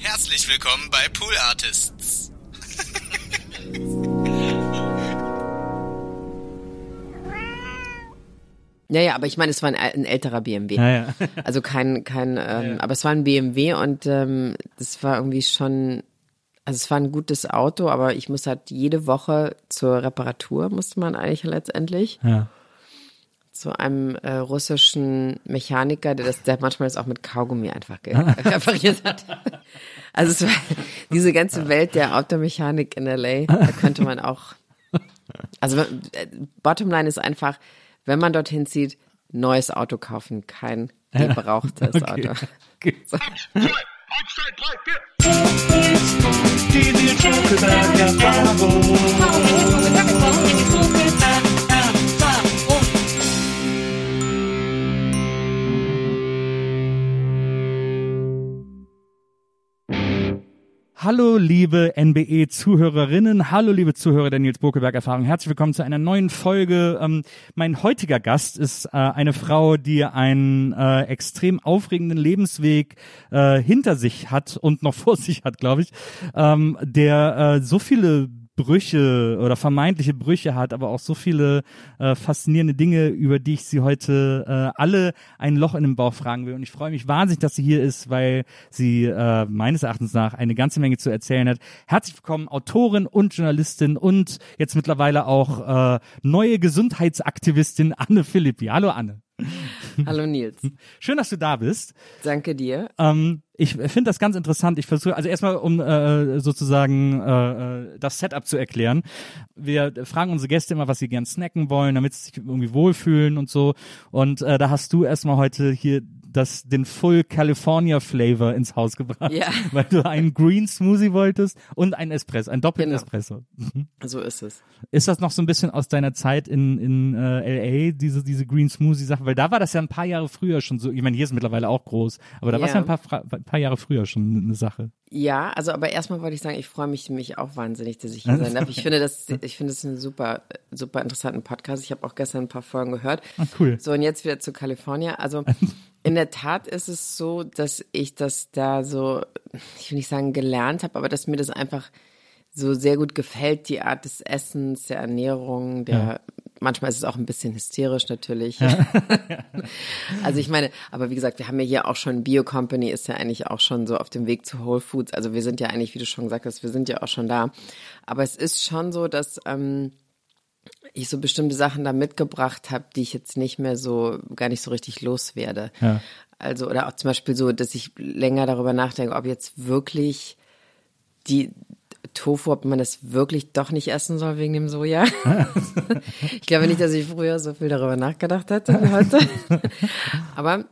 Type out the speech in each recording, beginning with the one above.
Herzlich willkommen bei Pool Artists. Ja, ja, aber ich meine, es war ein, ein älterer BMW. Ja, ja. Also kein, kein, ähm, aber es war ein BMW und ähm, das war irgendwie schon, also es war ein gutes Auto, aber ich muss halt jede Woche zur Reparatur, musste man eigentlich letztendlich. Ja. Zu einem äh, russischen Mechaniker, der das, der manchmal das auch mit Kaugummi einfach ge- repariert hat. Also es war diese ganze Welt der Automechanik in LA, da könnte man auch, also äh, Bottomline ist einfach, wenn man dorthin zieht, neues Auto kaufen, kein gebrauchtes Okay. Auto. Okay. Hallo liebe NBE-Zuhörerinnen, hallo liebe Zuhörer der Nils Bokeberg-Erfahrung. Herzlich willkommen zu einer neuen Folge. Ähm, mein heutiger Gast ist äh, eine Frau, die einen äh, extrem aufregenden Lebensweg äh, hinter sich hat und noch vor sich hat, glaube ich, ähm, der äh, so viele Brüche oder vermeintliche Brüche hat, aber auch so viele äh, faszinierende Dinge, über die ich sie heute äh, alle ein Loch in den Bauch fragen will. Und ich freue mich wahnsinnig, dass sie hier ist, weil sie äh, meines Erachtens nach eine ganze Menge zu erzählen hat. Herzlich willkommen, Autorin und Journalistin und jetzt mittlerweile auch äh, neue Gesundheitsaktivistin Anne Philippi. Hallo Anne. Hallo Nils, Schön, dass du da bist. danke dir. Ähm, ich finde das ganz interessant. Ich versuche, also erstmal, um äh, sozusagen äh, äh, das Setup zu erklären. Wir fragen unsere Gäste immer, was sie gern snacken wollen, damit sie sich irgendwie wohlfühlen und so. Und äh, da hast du erstmal heute hier das, den Full California Flavor ins Haus gebracht, Ja. weil du einen Green Smoothie wolltest und einen Espresso, einen doppelten Genau. Espresso. So ist es. Ist das noch so ein bisschen aus deiner Zeit in, in äh, LA, diese, diese Green Smoothie Sache? Weil da war das ja ein paar Jahre früher schon so. Ich meine, hier ist mittlerweile auch groß, aber da war es Ja. ja ein paar, ein paar Jahre früher schon eine Sache. Ja, also aber erstmal wollte ich sagen, ich freue mich mich auch wahnsinnig, dass ich hier sein darf. Ich finde das, ich finde es einen super, super interessanten Podcast. Ich habe auch gestern ein paar Folgen gehört. Ah, cool. So und jetzt wieder zu California. Also in der Tat ist es so, dass ich das da so, ich will nicht sagen gelernt habe, aber dass mir das einfach so sehr gut gefällt, die Art des Essens, der Ernährung, der manchmal ist es auch ein bisschen hysterisch natürlich. also ich meine, aber wie gesagt, wir haben ja hier auch schon Bio Company ist ja eigentlich auch schon so auf dem Weg zu Whole Foods. Also wir sind ja eigentlich, wie du schon gesagt hast, wir sind ja auch schon da. Aber es ist schon so, dass ähm, ich so bestimmte Sachen da mitgebracht habe, die ich jetzt nicht mehr so gar nicht so richtig loswerde. Ja. Also oder auch zum Beispiel so, dass ich länger darüber nachdenke, ob jetzt wirklich die Tofu, ob man das wirklich doch nicht essen soll wegen dem Soja. ich glaube nicht, dass ich früher so viel darüber nachgedacht hätte wie heute. Aber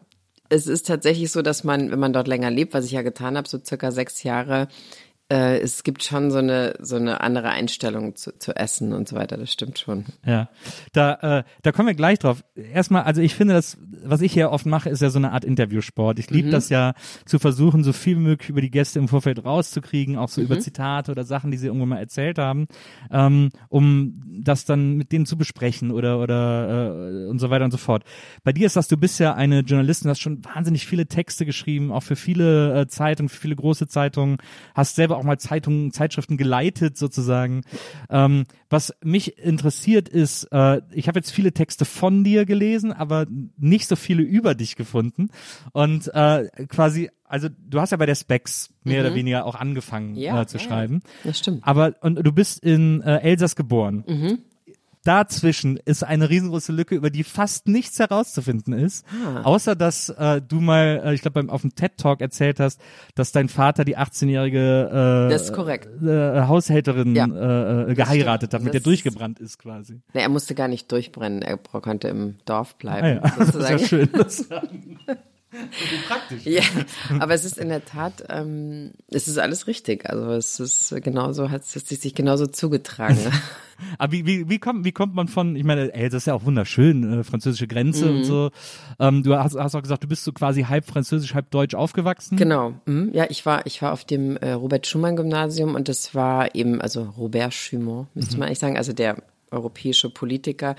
es ist tatsächlich so, dass man, wenn man dort länger lebt, was ich ja getan habe, so circa sechs Jahre, äh, es gibt schon so eine so eine andere Einstellung zu, zu Essen und so weiter. Das stimmt schon. Ja, da, äh, da kommen wir gleich drauf. Erstmal, also ich finde das, was ich hier oft mache, ist ja so eine Art Interviewsport. Ich liebe das ja zu versuchen, so viel wie möglich über die Gäste im Vorfeld rauszukriegen, auch so über Zitate oder Sachen, die sie irgendwann mal erzählt haben, ähm, um das dann mit denen zu besprechen oder oder äh, und so weiter und so fort. Bei dir ist das, du bist ja eine Journalistin, hast schon wahnsinnig viele Texte geschrieben, auch für viele äh, Zeitungen, für viele große Zeitungen, hast selber auch mal Zeitungen, Zeitschriften geleitet sozusagen. Ähm, was mich interessiert ist, äh, ich habe jetzt viele Texte von dir gelesen, aber nicht so viele über dich gefunden. Und äh, quasi, also du hast ja bei der Specs mehr oder weniger auch angefangen Mhm. Ja, äh, zu ja, schreiben. Das stimmt. Aber und du bist in äh, Elsass geboren. Mhm. Dazwischen ist eine riesengroße Lücke, über die fast nichts herauszufinden ist, Ah. außer dass äh, du mal, äh, ich glaube, beim auf dem TED Talk erzählt hast, dass dein Vater die 18-jährige äh, äh, Haushälterin Ja. äh, äh, geheiratet hat, mit der durchgebrannt ist quasi. Nee, er musste gar nicht durchbrennen, er konnte im Dorf Ah, bleiben. ja. Das ist ja schön. Das praktisch. Ja, aber es ist in der Tat, ähm, es ist alles richtig. Also es ist genauso, hat es sich genauso zugetragen. Aber wie, wie, wie, kommt, wie kommt man von, ich meine, ey, das ist ja auch wunderschön, äh, französische Grenze Mhm. und so. Ähm, du hast, hast auch gesagt, du bist so quasi halb französisch, halb deutsch aufgewachsen. genau. Mhm. Ja, ich war, ich war auf dem äh, Robert Schumann Gymnasium und das war eben, also Robert Schumann, müsste man eigentlich sagen, also der europäische Politiker.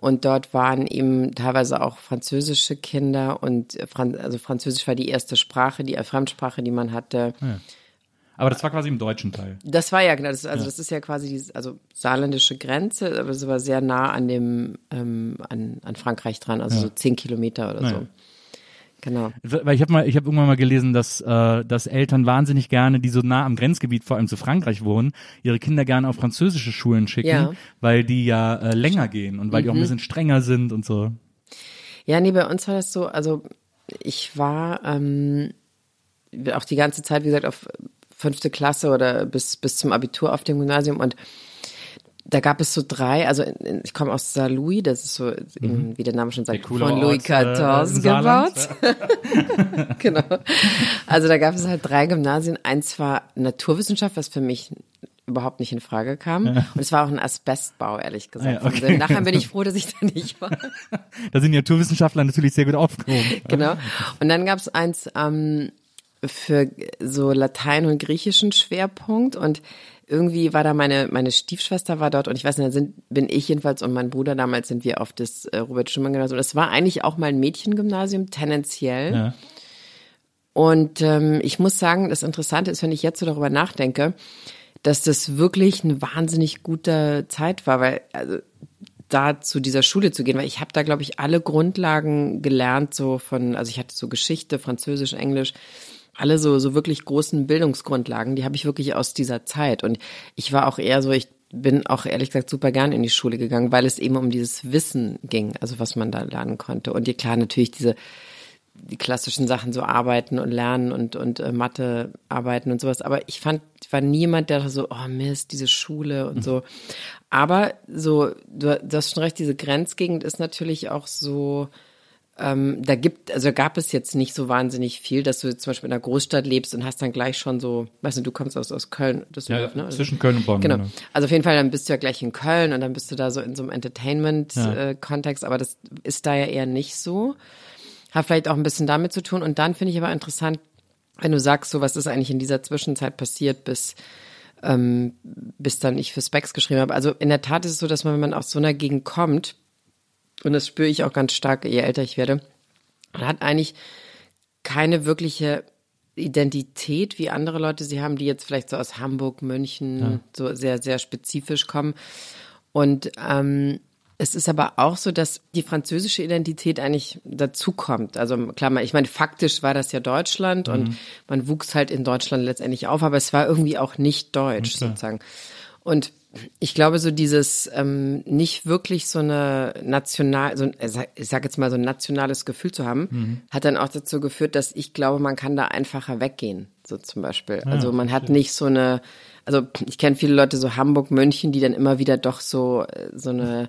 Und dort waren eben teilweise auch französische Kinder und äh, Fran also Französisch war die erste Sprache, die äh, Fremdsprache, die man hatte. Aber das war quasi im deutschen Teil. Das war ja genau, das, also das ist ja quasi die also saarländische Grenze, aber es war sehr nah an dem ähm, an, an Frankreich dran, also so zehn Kilometer oder so. Ja. Genau. Weil ich habe mal, ich habe irgendwann mal gelesen, dass, äh, dass Eltern wahnsinnig gerne, die so nah am Grenzgebiet, vor allem zu Frankreich wohnen, ihre Kinder gerne auf französische Schulen schicken, Ja. weil die ja äh, länger gehen und weil die auch ein bisschen strenger sind und so. Ja, nee, bei uns war das so, also ich war ähm, auch die ganze Zeit, wie gesagt, auf fünfte Klasse oder bis, bis zum Abitur auf dem Gymnasium und da gab es so drei, also ich komme aus Saarlouis, das ist so, eben, wie der Name schon sagt, von Louis äh, XIV Saarland. gebaut. genau. Also da gab es halt drei Gymnasien. Eins war Naturwissenschaft, was für mich überhaupt nicht in Frage kam. Und es war auch ein Asbestbau, ehrlich gesagt. Ah ja, okay. Also nachher bin ich froh, dass ich da nicht war. Da sind die Naturwissenschaftler natürlich sehr gut aufgehoben. genau. Und dann gab es eins ähm, für so Latein und griechischen Schwerpunkt und irgendwie war da meine meine Stiefschwester war dort und ich weiß nicht, da sind bin ich jedenfalls und mein Bruder damals sind wir auf das äh, Robert Schumann Gymnasium. Das war eigentlich auch mal ein Mädchengymnasium tendenziell. Ja. Und ähm, ich muss sagen, das Interessante ist, wenn ich jetzt so darüber nachdenke, dass das wirklich eine wahnsinnig gute Zeit war, weil also da zu dieser Schule zu gehen, weil ich habe da glaube ich alle Grundlagen gelernt so von also ich hatte so Geschichte, Französisch, Englisch, alle so so wirklich großen Bildungsgrundlagen, die habe ich wirklich aus dieser Zeit und ich war auch eher so ich bin auch ehrlich gesagt super gern in die Schule gegangen, weil es eben um dieses Wissen ging, also was man da lernen konnte und ja klar natürlich diese die klassischen Sachen so arbeiten und lernen und und äh, Mathe arbeiten und sowas. Aber ich fand, war niemand, der so, oh Mist, diese Schule und so. Aber so, du, du hast schon recht, diese Grenzgegend ist natürlich auch so. Ähm, da gibt, also gab es jetzt nicht so wahnsinnig viel, dass du zum Beispiel in einer Großstadt lebst und hast dann gleich schon so, weißt du, du kommst aus, aus Köln, das Ja, ne? Also- zwischen Köln und Bonn. Genau. Also auf jeden Fall, dann bist du ja gleich in Köln und dann bist du da so in so einem Entertainment-Kontext, aber das ist da ja eher nicht so. Hat vielleicht auch ein bisschen damit zu tun. Und dann finde ich aber interessant, wenn du sagst, so was ist eigentlich in dieser Zwischenzeit passiert, bis, ähm, bis dann ich für Specs geschrieben habe. Also in der Tat ist es so, dass man, wenn man aus so einer Gegend kommt, und das spüre ich auch ganz stark, je älter ich werde, man hat eigentlich keine wirkliche Identität, wie andere Leute sie haben, die jetzt vielleicht so aus Hamburg, München, so sehr, sehr spezifisch kommen. Und ähm, es ist aber auch so, dass die französische Identität eigentlich dazukommt. Also klar, ich meine, faktisch war das ja Deutschland und man wuchs halt in Deutschland letztendlich auf, aber es war irgendwie auch nicht deutsch sozusagen. Und ich glaube, so dieses ähm, nicht wirklich so eine national, so ein, ich sag jetzt mal so ein nationales Gefühl zu haben, hat dann auch dazu geführt, dass ich glaube, man kann da einfacher weggehen, so zum Beispiel. also man hat nicht so eine, also ich kenne viele Leute so Hamburg, München, die dann immer wieder doch so äh, so eine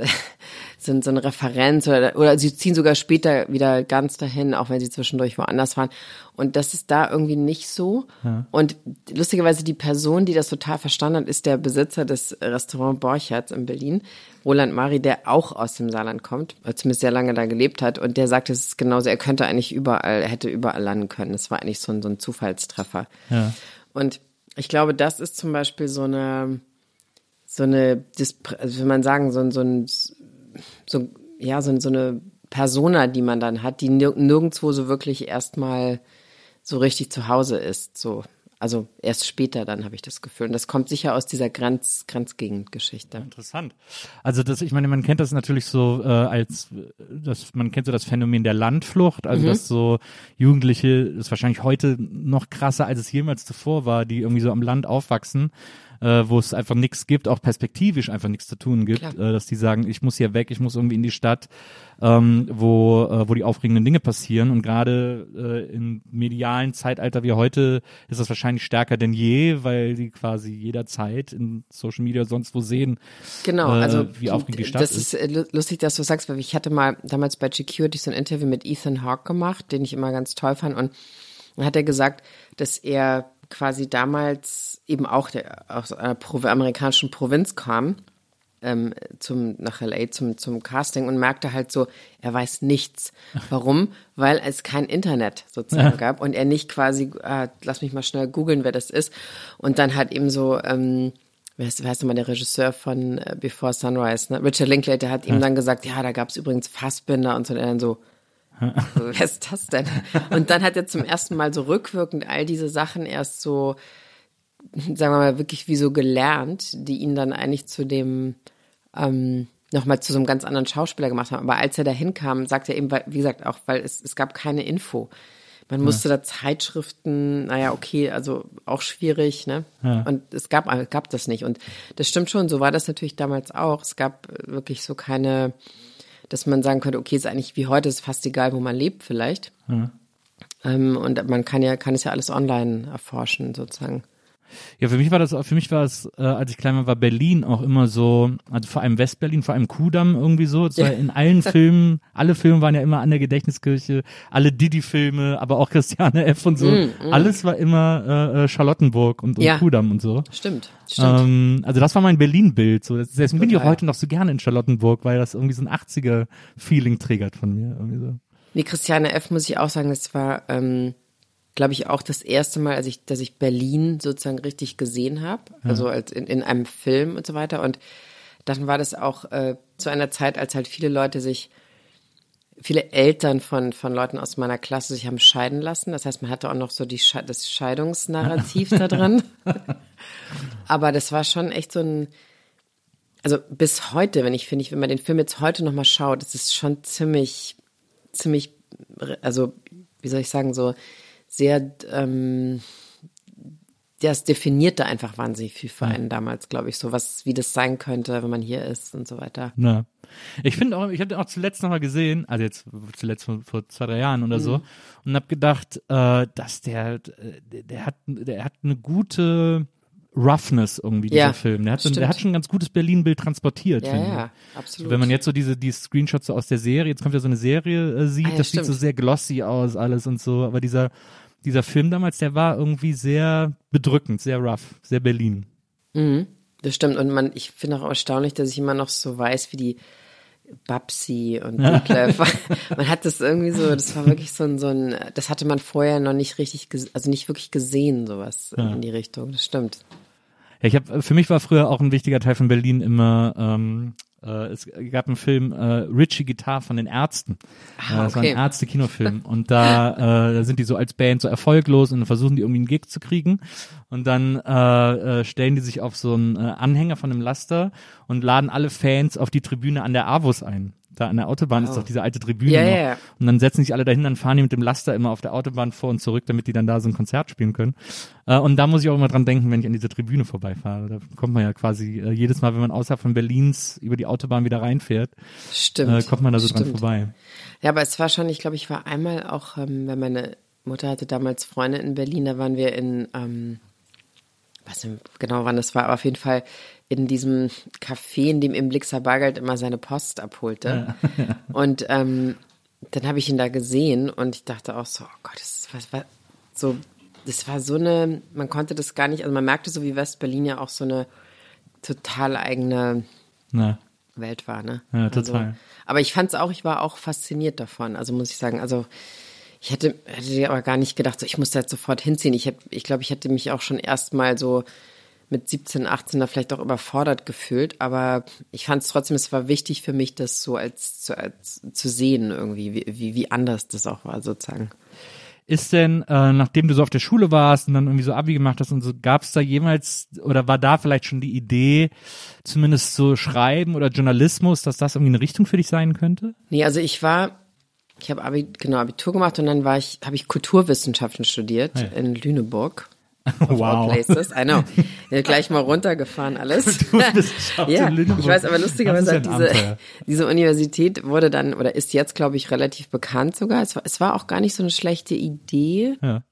sind so eine Referenz oder, oder sie ziehen sogar später wieder ganz dahin, auch wenn sie zwischendurch woanders waren. Und das ist da irgendwie nicht so. Und lustigerweise die Person, die das total verstanden hat, ist der Besitzer des Restaurant Borchertz in Berlin, Roland Mari, der auch aus dem Saarland kommt, äh, zumindest sehr lange da gelebt hat. Und der sagt, es ist genauso, er könnte eigentlich überall, er hätte überall landen können. Es war eigentlich so ein, so ein Zufallstreffer. Ja. Und ich glaube, das ist zum Beispiel so eine, so eine, also will man sagen, so ein, so ein, so, ja, so, so eine Persona, die man dann hat, die nir- nirgendwo so wirklich erstmal so richtig zu Hause ist, so. Also erst später dann habe ich das Gefühl. Und das kommt sicher aus dieser Grenz, Grenzgegend-Geschichte. Interessant. Also das, ich meine, man kennt das natürlich so äh, als, das, man kennt so das Phänomen der Landflucht, also Mhm. dass so Jugendliche, das ist wahrscheinlich heute noch krasser, als es jemals zuvor war, die irgendwie so am Land aufwachsen, äh, wo es einfach nichts gibt, auch perspektivisch einfach nichts zu tun gibt, äh, dass die sagen, ich muss hier weg, ich muss irgendwie in die Stadt, ähm, wo, äh, wo die aufregenden Dinge passieren. Und gerade äh, im medialen Zeitalter wie heute ist das wahrscheinlich stärker denn je, weil die quasi jederzeit in Social Media sonst wo sehen, Genau, äh, also wie aufregend die Stadt das ist. äh, lu- lustig, dass du sagst, weil ich hatte mal damals bei GQ so ein Interview mit Ethan Hawke gemacht, den ich immer ganz toll fand und hat er gesagt, dass er quasi damals eben auch der, aus einer amerikanischen Provinz kam ähm, zum, nach LA zum, zum Casting und merkte halt so, er weiß nichts. Warum? Weil es kein Internet sozusagen gab und er nicht quasi, äh, lass mich mal schnell googeln, wer das ist. Und dann hat eben so, ähm, wer heißt, wer heißt nochmal der Regisseur von äh, Before Sunrise, ne? Richard Linklater hat ihm dann gesagt, ja, da gab es übrigens Fassbinder und so, und er dann so, wer ist das denn? Und dann hat er zum ersten Mal so rückwirkend all diese Sachen erst so, sagen wir mal, wirklich wie so gelernt, die ihn dann eigentlich zu dem, ähm, nochmal zu so einem ganz anderen Schauspieler gemacht haben. Aber als er da hinkam, sagt er eben, wie gesagt, auch, weil es, es gab keine Info. Man musste da Zeitschriften, naja, okay, also auch schwierig, ne? Und es gab, es gab das nicht. Und das stimmt schon, so war das natürlich damals auch. Es gab wirklich so keine, dass man sagen könnte, okay, ist eigentlich wie heute, ist fast egal, wo man lebt vielleicht. Ähm, und man kann ja, kann es ja alles online erforschen, sozusagen. Ja, für mich war das, für mich war es, äh, als ich klein war, war Berlin auch immer so, also vor allem Westberlin, vor allem Kudamm irgendwie so. War in allen Filmen, alle Filme waren ja immer an der Gedächtniskirche, alle Didi-Filme, aber auch Christiane F. und so. Alles war immer äh, äh, Charlottenburg und, und Mm, Ja. Kudamm und so. Stimmt, stimmt. Ähm, also das war mein Berlin-Bild. So. Das- Deswegen bin ich auch heute noch so gerne in Charlottenburg, weil das irgendwie so ein 80er-Feeling triggert von mir. Irgendwie so. Nee, Christiane F. muss ich auch sagen, das war, ähm, glaube ich, auch das erste Mal, als ich, dass ich Berlin sozusagen richtig gesehen habe, also als in, in einem Film und so weiter. Und dann war das auch äh, zu einer Zeit, als halt viele Leute sich, viele Eltern von, von Leuten aus meiner Klasse sich haben scheiden lassen. Das heißt, man hatte auch noch so die, Sche- das Scheidungsnarrativ da drin. Aber das war schon echt so ein, also bis heute, wenn ich finde, ich, wenn man den Film jetzt heute nochmal schaut, das ist schon ziemlich, ziemlich, also wie soll ich sagen, so sehr, ähm, das definierte einfach wahnsinnig viel für einen damals, glaube ich, so was, wie das sein könnte, wenn man hier ist und so weiter. Na. Ich finde auch, ich habe den auch zuletzt nochmal gesehen, also jetzt zuletzt vor, vor zwei, drei Jahren oder so, und habe gedacht, äh, dass der, äh, der hat, der hat eine gute Roughness irgendwie, dieser Ja, Film. Der hat, so- der stimmt. hat schon ein ganz gutes Berlin-Bild transportiert, Ja, finde ja, ich. absolut. Wenn man jetzt so diese die Screenshots so aus der Serie, jetzt kommt ja so eine Serie äh, sieht, Ah, ja, das sieht so stimmt. sehr glossy aus alles und so, aber dieser dieser Film damals, der war irgendwie sehr bedrückend, sehr rough, sehr Berlin. Das stimmt. Und man, ich finde auch erstaunlich, dass ich immer noch so weiß, wie die Babsi und Detlef. man hat das irgendwie so, das war wirklich so ein, so ein, das hatte man vorher noch nicht richtig, also nicht wirklich gesehen, sowas in die Richtung. Das stimmt. Ja, ich habe für mich war früher auch ein wichtiger Teil von Berlin immer ähm, äh, es gab einen Film äh, Richie Guitar von den Ärzten. Ah, Äh, das war okay. ein Ärzte-Kinofilm und da, äh, da sind die so als Band so erfolglos und dann versuchen die irgendwie einen Gig zu kriegen und dann äh, äh, stellen die sich auf so einen äh, Anhänger von einem Laster und laden alle Fans auf die Tribüne an der Avus ein. Da an der Autobahn ist doch diese alte Tribüne Ja, noch. ja. Und dann setzen sich alle dahin, dann fahren die mit dem Laster immer auf der Autobahn vor und zurück, damit die dann da so ein Konzert spielen können. Äh, und da muss ich auch immer dran denken, wenn ich an diese Tribüne vorbeifahre. Da kommt man ja quasi äh, jedes Mal, wenn man außerhalb von Berlins über die Autobahn wieder reinfährt, Stimmt. äh, kommt man da so dran Stimmt. vorbei. Ja, aber es war schon, ich glaube, ich war einmal auch, ähm, wenn meine Mutter hatte damals Freunde in Berlin, da waren wir in, ähm, was genau wann das war, aber auf jeden Fall in diesem Café, in dem im Blixer Bargeld immer seine Post abholte. Und ähm, dann habe ich ihn da gesehen und ich dachte auch so, oh Gott, das ist was, was so, das war so eine, man konnte das gar nicht, also man merkte so, wie West-Berlin ja auch so eine total eigene Na, Welt war, ne? Ja, total. Also, aber ich fand's auch, ich war auch fasziniert davon. Also muss ich sagen, also ich hätte, hätte aber gar nicht gedacht, so, ich muss da jetzt sofort hinziehen. Ich hätte, ich glaube, ich hätte mich auch schon erstmal so mit 17, 18 da vielleicht auch überfordert gefühlt. Aber ich fand es trotzdem, es war wichtig für mich, das so als, zu, als zu sehen irgendwie, wie, wie, wie anders das auch war sozusagen. Ist denn, äh, nachdem du so auf der Schule warst und dann irgendwie so Abi gemacht hast und so, gab es da jemals oder war da vielleicht schon die Idee, zumindest so Schreiben oder Journalismus, dass das irgendwie eine Richtung für dich sein könnte? Nee, also ich war, ich habe Abi, genau Abitur gemacht und dann war ich, habe ich Kulturwissenschaften studiert Ja. in Lüneburg. Wow. Places. I know. Ja, gleich mal runtergefahren alles. Kulturwissenschaft ja, in Lüneburg. ich weiß, aber lustigerweise hat ja diese, Abenteuer. diese Universität wurde dann oder ist jetzt, glaube ich, relativ bekannt sogar. Es war, es war auch gar nicht so eine schlechte Idee. Ja.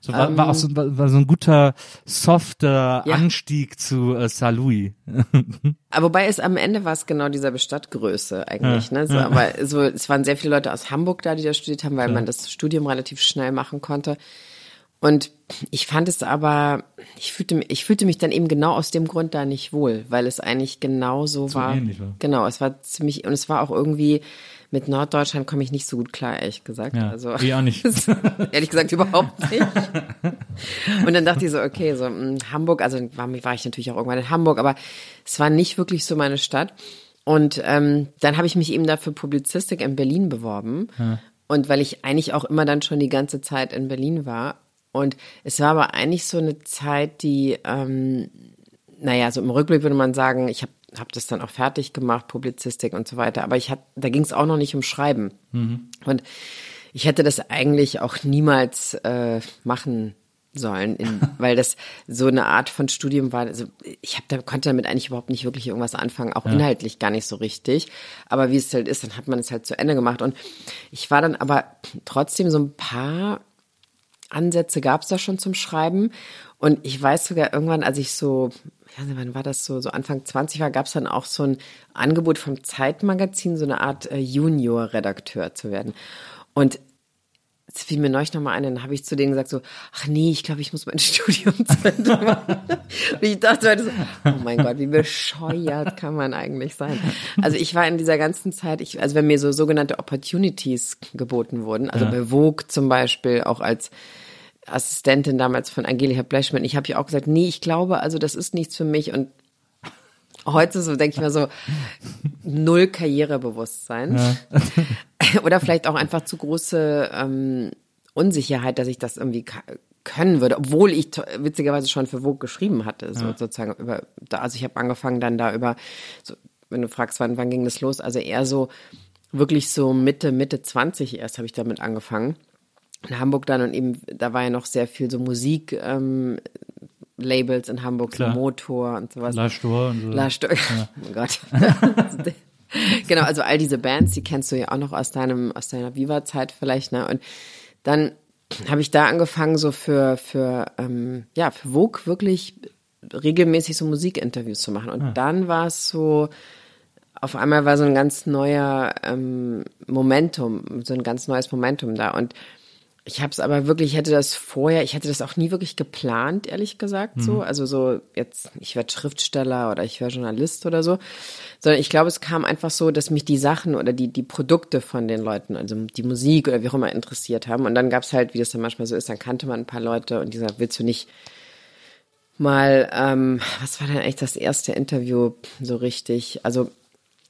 So war, war auch so, war, war so ein guter, softer Ähm, Ja. Anstieg zu äh, Saint Louis. Aber wobei es am Ende war es genau dieselbe Stadtgröße eigentlich, Ja, ne? So, ja. aber so, es waren sehr viele Leute aus Hamburg da, die da studiert haben, weil man das Studium relativ schnell machen konnte. Und ich fand es aber, ich fühlte, mich- ich fühlte mich dann eben genau aus dem Grund da nicht wohl, weil es eigentlich genau so war. ähnlich war. Genau, es war ziemlich, und es war auch irgendwie, mit Norddeutschland komme ich nicht so gut klar, ehrlich gesagt. Ja, also, ich auch nicht. ehrlich gesagt überhaupt nicht. Und dann dachte ich so, okay, so mh, Hamburg, also war, war ich natürlich auch irgendwann in Hamburg, aber es war nicht wirklich so meine Stadt. Und ähm, dann habe ich mich eben da für Publizistik in Berlin beworben. Und weil ich eigentlich auch immer dann schon die ganze Zeit in Berlin war. Und es war aber eigentlich so eine Zeit, die, ähm, naja, so im Rückblick würde man sagen, ich habe hab das dann auch fertig gemacht, Publizistik und so weiter. Aber ich hab, da ging es auch noch nicht um Schreiben. Und ich hätte das eigentlich auch niemals äh, machen sollen, in, weil das so eine Art von Studium war. Also ich hab, da konnte damit eigentlich überhaupt nicht wirklich irgendwas anfangen, auch inhaltlich gar nicht so richtig. Aber wie es halt ist, dann hat man es halt zu Ende gemacht. Und ich war dann aber trotzdem so ein paar Ansätze gab es da schon zum Schreiben. Und ich weiß sogar irgendwann, als ich so, ja, wann war das so, so Anfang 20 war, gab es dann auch so ein Angebot vom Zeitmagazin, so eine Art äh, Junior-Redakteur zu werden. Und es fiel mir neulich nochmal ein, dann habe ich zu denen gesagt so, ach nee, ich glaube, ich muss mein Studium zu Ende machen. Und ich dachte heute so, oh mein Gott, wie bescheuert kann man eigentlich sein? Also ich war in dieser ganzen Zeit, ich, also wenn mir so sogenannte Opportunities geboten wurden, also bei Vogue zum Beispiel, auch als Assistentin damals von Angelika Blechmann, ich habe ja auch gesagt, nee, ich glaube, also das ist nichts für mich. Und heute so denke ich mir so, null Karrierebewusstsein. Oder vielleicht auch einfach zu große ähm, Unsicherheit, dass ich das irgendwie können würde, obwohl ich witzigerweise schon für Vogue geschrieben hatte, so sozusagen über, da, also ich habe angefangen dann da über, so, wenn du fragst, wann, wann ging das los, also eher so wirklich so Mitte, Mitte 20 erst habe ich damit angefangen. In Hamburg dann und eben, da war ja noch sehr viel so Musik, ähm, Labels in Hamburg, Klar. so Motor und sowas. La Stor und so. La Sto Oh mein Gott. genau, also all diese Bands, die kennst du ja auch noch aus deinem, aus deiner Viva-Zeit vielleicht, ne? Und dann habe ich da angefangen, so für, für, ähm, ja, für Vogue wirklich regelmäßig so Musikinterviews zu machen. Und dann war es so, auf einmal war so ein ganz neuer ähm, Momentum, so ein ganz neues Momentum da. Und ich habe es aber wirklich, ich hätte das vorher, ich hätte das auch nie wirklich geplant, ehrlich gesagt, so. Also so jetzt, ich werde Schriftsteller oder ich werde Journalist oder so. Sondern ich glaube, es kam einfach so, dass mich die Sachen oder die, die Produkte von den Leuten, also die Musik oder wie auch immer interessiert haben. Und dann gab es halt, wie das dann manchmal so ist, dann kannte man ein paar Leute und die gesagt, willst du nicht mal, ähm, was war denn eigentlich das erste Interview so richtig? Also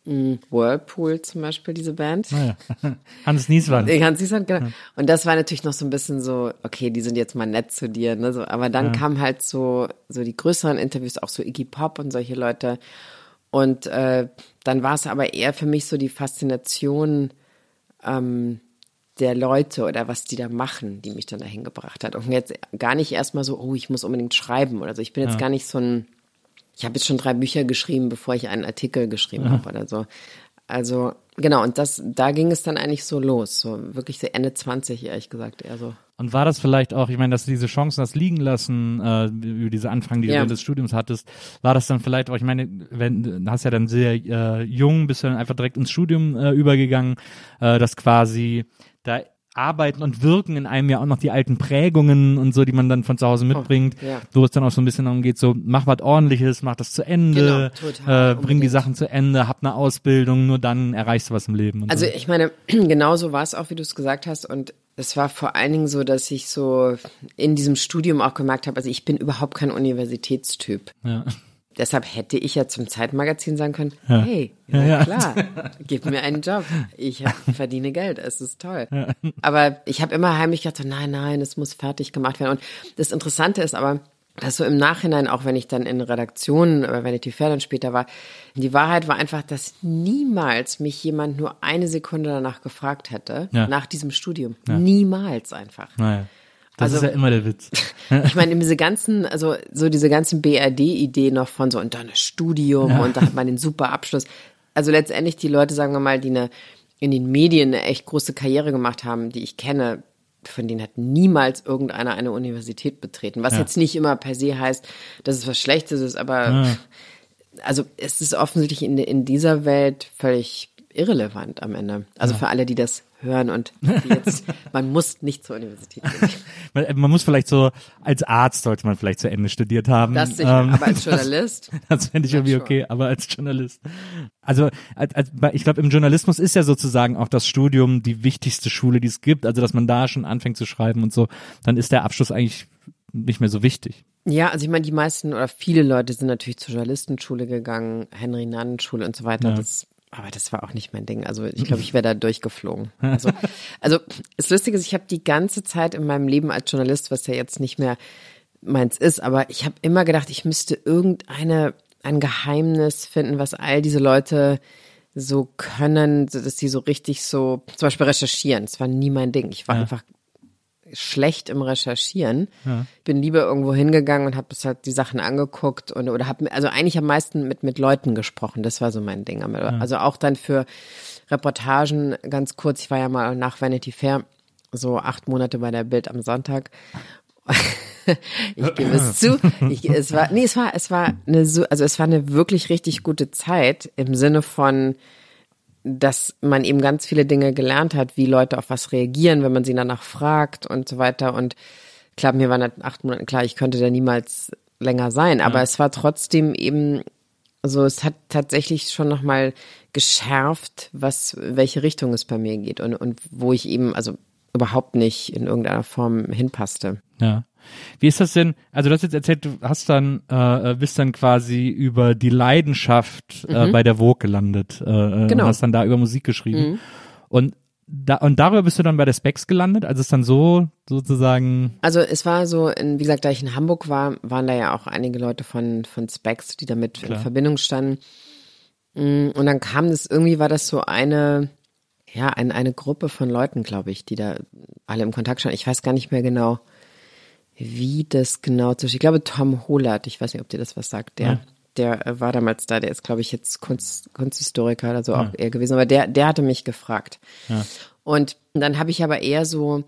Whirlpool zum Beispiel, diese Band. Naja. Hans Nieswand. Den Hans Island, genau. Und das war natürlich noch so ein bisschen so, okay, die sind jetzt mal nett zu dir, ne? So, aber dann kamen halt so, so die größeren Interviews, auch so Iggy Pop und solche Leute. Und äh, dann war es aber eher für mich so die Faszination ähm, der Leute oder was die da machen, die mich dann dahin gebracht hat. Und jetzt gar nicht erstmal so, oh, ich muss unbedingt schreiben oder so. Ich bin jetzt gar nicht so ein, ich habe jetzt schon drei Bücher geschrieben, bevor ich einen Artikel geschrieben habe oder so. Also genau, und das, da ging es dann eigentlich so los, so wirklich so Ende 20, ehrlich gesagt, eher so. Und war das vielleicht auch, ich meine, dass du diese Chancen hast liegen lassen, äh, über diese Anfang, die du Ja. während des Studiums hattest, war das dann vielleicht auch, ich meine, wenn du hast ja dann sehr äh, jung, bist du dann einfach direkt ins Studium äh, übergegangen, äh, dass quasi da Arbeiten und Wirken in einem ja auch noch die alten Prägungen und so, die man dann von zu Hause mitbringt, ja. wo es dann auch so ein bisschen darum geht, so mach was ordentliches, mach das zu Ende, Genau, total, äh, bring die. Sachen zu Ende, hab eine Ausbildung, nur dann erreichst du was im Leben. Also so. ich meine, genauso war es auch, wie du es gesagt hast. Und es war vor allen Dingen so, dass ich so in diesem Studium auch gemerkt habe, also ich bin überhaupt kein Universitätstyp. ja. Deshalb hätte ich ja zum Zeitmagazin sagen können, hey, ja, Ja, ja. klar, gib mir einen Job. Ich hab, verdiene Geld, es ist toll. Aber ich habe immer heimlich gedacht, nein, nein, es muss fertig gemacht werden. Und das Interessante ist aber, dass so im Nachhinein, auch wenn ich dann in Redaktionen, äh, Vanity Fair dann später war, die Wahrheit war einfach, dass niemals mich jemand nur eine Sekunde danach gefragt hätte, Ja. nach diesem Studium. Niemals einfach. Naja. Das Also- ist ja immer der Witz. Ich meine, diese ganzen, also so diese ganzen BRD-Idee noch von so und dann das Studium und da hat man den super Abschluss. Also letztendlich die Leute, sagen wir mal, die eine, in den Medien eine echt große Karriere gemacht haben, die ich kenne, von denen hat niemals irgendeiner eine Universität betreten. Was jetzt nicht immer per se heißt, dass es was Schlechtes ist, aber also es ist offensichtlich in, in dieser Welt völlig irrelevant am Ende. Also für alle, die das hören und jetzt, man muss nicht zur Universität gehen. Man, man muss vielleicht so, als Arzt sollte man vielleicht zu Ende studiert haben. Das sicher, Ähm, aber als Journalist. Das fände ich irgendwie okay, aber als Journalist. Also, als, als, ich glaube, im Journalismus ist ja sozusagen auch das Studium die wichtigste Schule, die es gibt. Also, dass man da schon anfängt zu schreiben und so, dann ist der Abschluss eigentlich nicht mehr so wichtig. Ja, also ich meine, die meisten oder viele Leute sind natürlich zur Journalistenschule gegangen, Henry-Nannen-Schule und so weiter. Das, aber das war auch nicht mein Ding. Also ich glaube, ich wäre da durchgeflogen. Also, also das Lustige ist, ich habe die ganze Zeit in meinem Leben als Journalist, was ja jetzt nicht mehr meins ist, aber ich habe immer gedacht, ich müsste irgendeine ein Geheimnis finden, was all diese Leute so können, so dass sie so richtig so, zum Beispiel recherchieren. Das war nie mein Ding. Ich war einfach schlecht im Recherchieren. Bin lieber irgendwo hingegangen und habe halt die Sachen angeguckt und oder habe also eigentlich am meisten mit mit Leuten gesprochen. Das war so mein Ding. Also auch dann für Reportagen ganz kurz. Ich war ja mal nach Vanity Fair so acht Monate bei der Bild am Sonntag. ich gebe es zu. Ich, es war nee, es war es war eine so also es war eine wirklich richtig gute Zeit im Sinne von dass man eben ganz viele Dinge gelernt hat, wie Leute auf was reagieren, wenn man sie danach fragt und so weiter. Und klar, mir war nach acht Monaten klar, ich könnte da niemals länger sein, aber es war trotzdem eben so, es hat tatsächlich schon nochmal geschärft, was, welche Richtung es bei mir geht und, und wo ich eben, also überhaupt nicht in irgendeiner Form hinpasste. Ja. Wie ist das denn? Also du hast jetzt erzählt, du hast dann äh, bist dann quasi über die Leidenschaft äh, bei der Vogue gelandet. Äh, Mhm. Genau. Hast dann da über Musik geschrieben. Und da und darüber bist du dann bei der Specs gelandet, also es dann so sozusagen Also es war so, in, wie gesagt, da ich in Hamburg war, waren da ja auch einige Leute von, von Specs, die damit in Verbindung standen. Mm, Und dann kam das, irgendwie war das so eine, ja, ein, eine Gruppe von Leuten, glaube ich, die da alle im Kontakt standen. Ich weiß gar nicht mehr genau, wie das genau zu Ich glaube, Tom Hollert, ich weiß nicht, ob dir das was sagt, der, der äh, war damals da, der ist, glaube ich, jetzt Kunst, Kunsthistoriker oder so auch eher gewesen, aber der, der hatte mich gefragt. Und dann habe ich aber eher so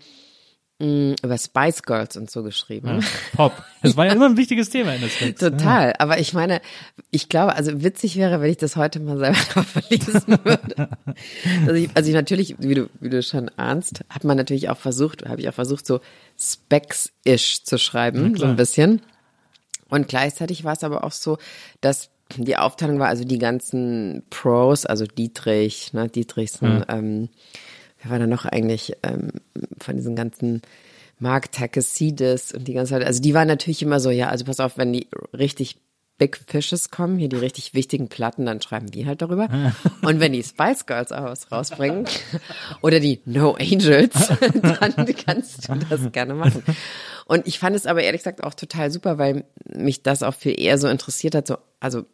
mh, über Spice Girls und so geschrieben. Pop. Das war ja immer ein wichtiges Thema in der Specs. Total. Aber ich meine, ich glaube, also witzig wäre, wenn ich das heute mal selber verlesen würde. Also ich, also ich natürlich, wie du, wie du schon ahnst, hat man natürlich auch versucht, habe ich auch versucht, so Specs-ish zu schreiben, so ein bisschen. Und gleichzeitig war es aber auch so, dass die Aufteilung war, also die ganzen Pros, also Dietrich, ne, Dietrichsen, ähm, wer war da noch eigentlich ähm, von diesen ganzen Mark Takasides und die ganze Zeit, also die waren natürlich immer so, ja, also pass auf, wenn die richtig Big Fishes kommen, hier die richtig wichtigen Platten, dann schreiben die halt darüber. Und wenn die Spice Girls auch was rausbringen oder die No Angels, dann kannst du das gerne machen. Und ich fand es aber ehrlich gesagt auch total super, weil mich das auch viel eher so interessiert hat, so, also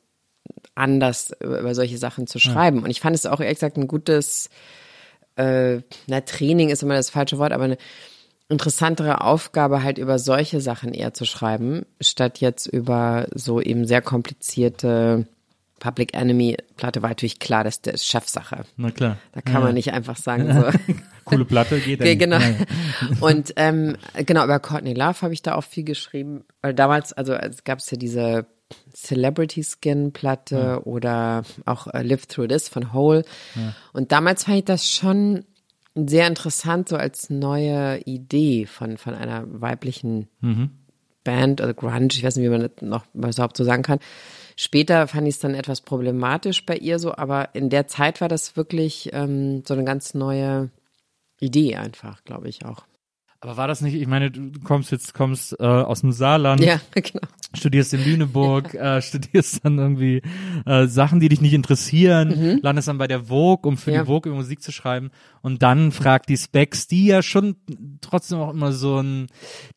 anders über, über solche Sachen zu schreiben. Und ich fand es auch ehrlich gesagt ein gutes, äh, na, Training ist immer das falsche Wort, aber eine interessantere Aufgabe, halt über solche Sachen eher zu schreiben, statt jetzt über so eben sehr komplizierte Public Enemy Platte war natürlich klar, dass der ist Chefsache. Na klar. Da kann man nicht einfach sagen, so. Coole Platte geht ja Ja, nicht. genau. Ja, ja. Und ähm, genau, über Courtney Love habe ich da auch viel geschrieben, weil damals, also es gab es ja diese Celebrity Skin Platte oder auch äh, Live Through This von Hole. Und damals fand ich das schon sehr interessant, so als neue Idee von, von einer weiblichen Band oder Grunge, ich weiß nicht, wie man das noch überhaupt so sagen kann. Später fand ich es dann etwas problematisch bei ihr so, aber in der Zeit war das wirklich ähm, so eine ganz neue Idee einfach, glaube ich auch. Aber war das nicht, ich meine, du kommst jetzt, kommst äh, aus dem Saarland, Ja, genau. studierst in Lüneburg, äh, studierst dann irgendwie äh, Sachen, die dich nicht interessieren, landest dann bei der Vogue, um für Mhm. Ja. die Vogue über Musik zu schreiben und dann fragt die Specs, die ja schon trotzdem auch immer so ein,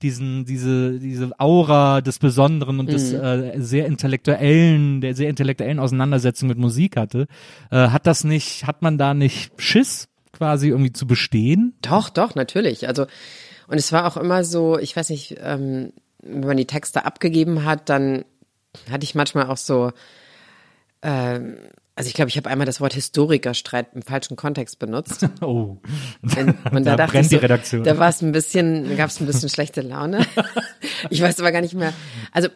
diesen, diese, diese Aura des Besonderen und Mhm. des äh, sehr intellektuellen, der sehr intellektuellen Auseinandersetzung mit Musik hatte, äh, hat das nicht, hat man da nicht Schiss quasi irgendwie zu bestehen? Doch, doch, natürlich. Also, und es war auch immer so, ich weiß nicht, ähm, wenn man die Texte abgegeben hat, dann hatte ich manchmal auch so, ähm, also ich glaube, ich habe einmal das Wort Historikerstreit im falschen Kontext benutzt. Oh, Und da, da, dachte brennt ich die so, Redaktion. Da war es ein bisschen, da gab es ein bisschen schlechte Laune. Ich weiß aber gar nicht mehr. Also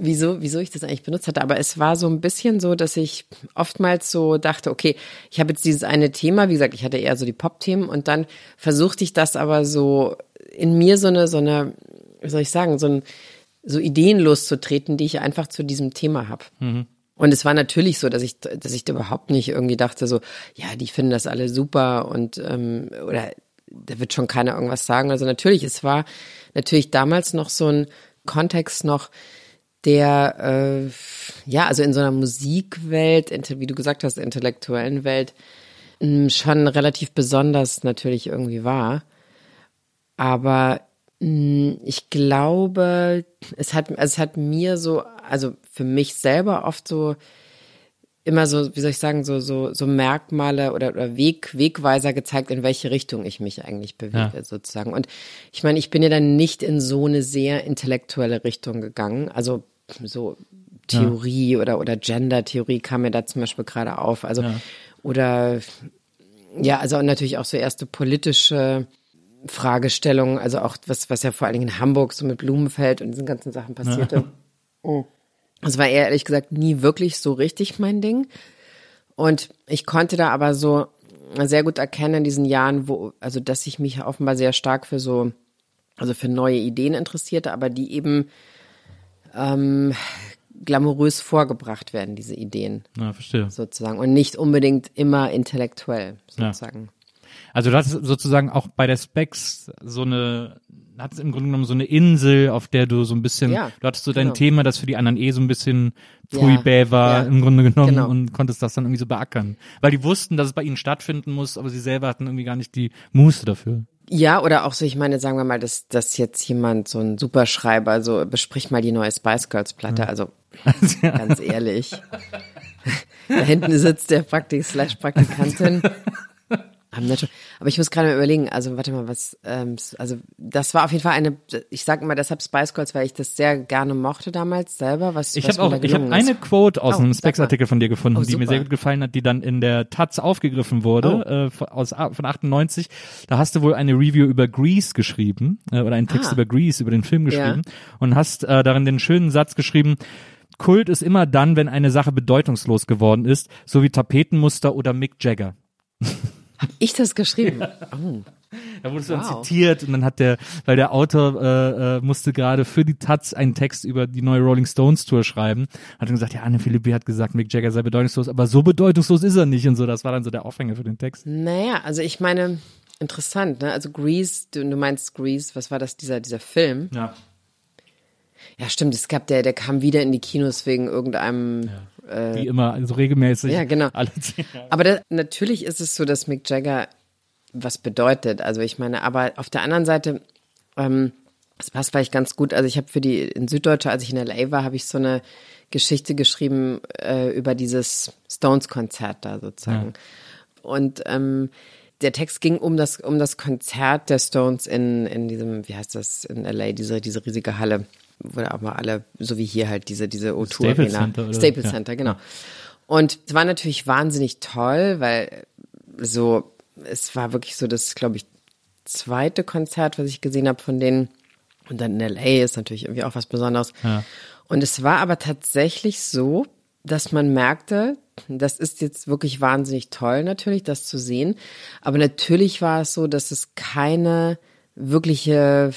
wieso, wieso ich das eigentlich benutzt hatte, aber es war so ein bisschen so, dass ich oftmals so dachte, okay, ich habe jetzt dieses eine Thema, wie gesagt, ich hatte eher so die Pop-Themen und dann versuchte ich das aber so in mir so eine, so eine, wie soll ich sagen, so ein, so Ideen loszutreten, die ich einfach zu diesem Thema habe. Und es war natürlich so, dass ich, dass ich da überhaupt nicht irgendwie dachte, so, ja, die finden das alle super und ähm, oder da wird schon keiner irgendwas sagen. Also natürlich, es war natürlich damals noch so ein Kontext noch, der äh, ja, also in so einer Musikwelt, wie du gesagt hast, intellektuellen Welt, mh, schon relativ besonders natürlich irgendwie war. Aber mh, ich glaube, es hat, es hat mir so, also für mich selber oft so immer so, wie soll ich sagen, so, so, so Merkmale oder, oder Weg, Wegweiser gezeigt, in welche Richtung ich mich eigentlich bewege, Ja. sozusagen. Und ich meine, ich bin ja dann nicht in so eine sehr intellektuelle Richtung gegangen. Also so Theorie oder, oder Gender-Theorie kam mir da zum Beispiel gerade auf. Also, oder ja, also natürlich auch so erste politische Fragestellungen, also auch was, was ja vor allen Dingen in Hamburg so mit Blumenfeld und diesen ganzen Sachen passierte. Oh. Das war eher, ehrlich gesagt nie wirklich so richtig mein Ding. Und ich konnte da aber so sehr gut erkennen in diesen Jahren, wo, also dass ich mich offenbar sehr stark für so, also für neue Ideen interessierte, aber die eben ähm, glamourös vorgebracht werden, diese Ideen Ja, verstehe. sozusagen. Und nicht unbedingt immer intellektuell, Ja. Also du hattest sozusagen auch bei der Specs so eine, hattest im Grunde genommen so eine Insel, auf der du so ein bisschen, Ja, du hattest so dein genau. Thema, das für die anderen eh so ein bisschen Ja, Pfui-Bäh war ja, im Grunde genommen genau. und konntest das dann irgendwie so beackern. Weil die wussten, dass es bei ihnen stattfinden muss, aber sie selber hatten irgendwie gar nicht die Muße dafür. Ja, oder auch so, ich meine, sagen wir mal, dass, dass jetzt jemand, so ein Superschreiber, so besprich mal die neue Spice Girls Platte, also ganz ehrlich. da hinten sitzt der Praktik slash Praktikantin. I'm not sure. Aber ich muss gerade mal überlegen, also warte mal, was, ähm, also das war auf jeden Fall eine, ich sage immer deshalb Spice Girls, weil ich das sehr gerne mochte damals selber, was Ich habe auch, ich habe eine. Quote aus Oh, einem. Specs-Artikel von dir gefunden, Oh, die mir sehr gut gefallen hat, die dann in der Taz aufgegriffen wurde, Oh. äh, von, aus, von 98. Da hast du wohl eine Review über Grease geschrieben, äh, oder einen Text Ah. über Grease, über den Film Ja. geschrieben und hast äh, darin den schönen Satz geschrieben, Kult ist immer dann, wenn eine Sache bedeutungslos geworden ist, so wie Tapetenmuster oder Mick Jagger. Ich das geschrieben. Oh. Da wurdest du dann Wow. zitiert und dann hat der, weil der Autor äh, äh, musste gerade für die Taz einen Text über die neue Rolling Stones Tour schreiben, hat dann gesagt, ja, Anne Philippi hat gesagt, Mick Jagger sei bedeutungslos, aber so bedeutungslos ist er nicht und so. Das war dann so der Aufhänger für den Text. Naja, also ich meine, interessant, ne? Also Grease, du, du meinst Grease, was war das, dieser, dieser Film? Ja. Ja, stimmt, es gab der, der kam wieder in die Kinos wegen irgendeinem. Wie immer, also regelmäßig. Ja, genau. Aber da, natürlich ist es so, dass Mick Jagger was bedeutet. Also ich meine, aber auf der anderen Seite, ähm, das passt vielleicht ganz gut. Also ich habe für die in Süddeutsche, als ich in LA war, habe ich so eine Geschichte geschrieben äh, über dieses Stones-Konzert da sozusagen. Und ähm, der Text ging um das um das Konzert der Stones in in diesem wie heißt das in LA diese diese riesige Halle da auch mal alle so wie hier halt diese diese O2 Staples Arena Center oder- Staples ja. Center genau und es war natürlich wahnsinnig toll weil so es war wirklich so das glaube ich zweite Konzert was ich gesehen habe von denen und dann in LA ist natürlich irgendwie auch was Besonderes Ja. und es war aber tatsächlich so, dass man merkte, das ist jetzt wirklich wahnsinnig toll natürlich, das zu sehen. Aber natürlich war es so, dass es keine wirkliche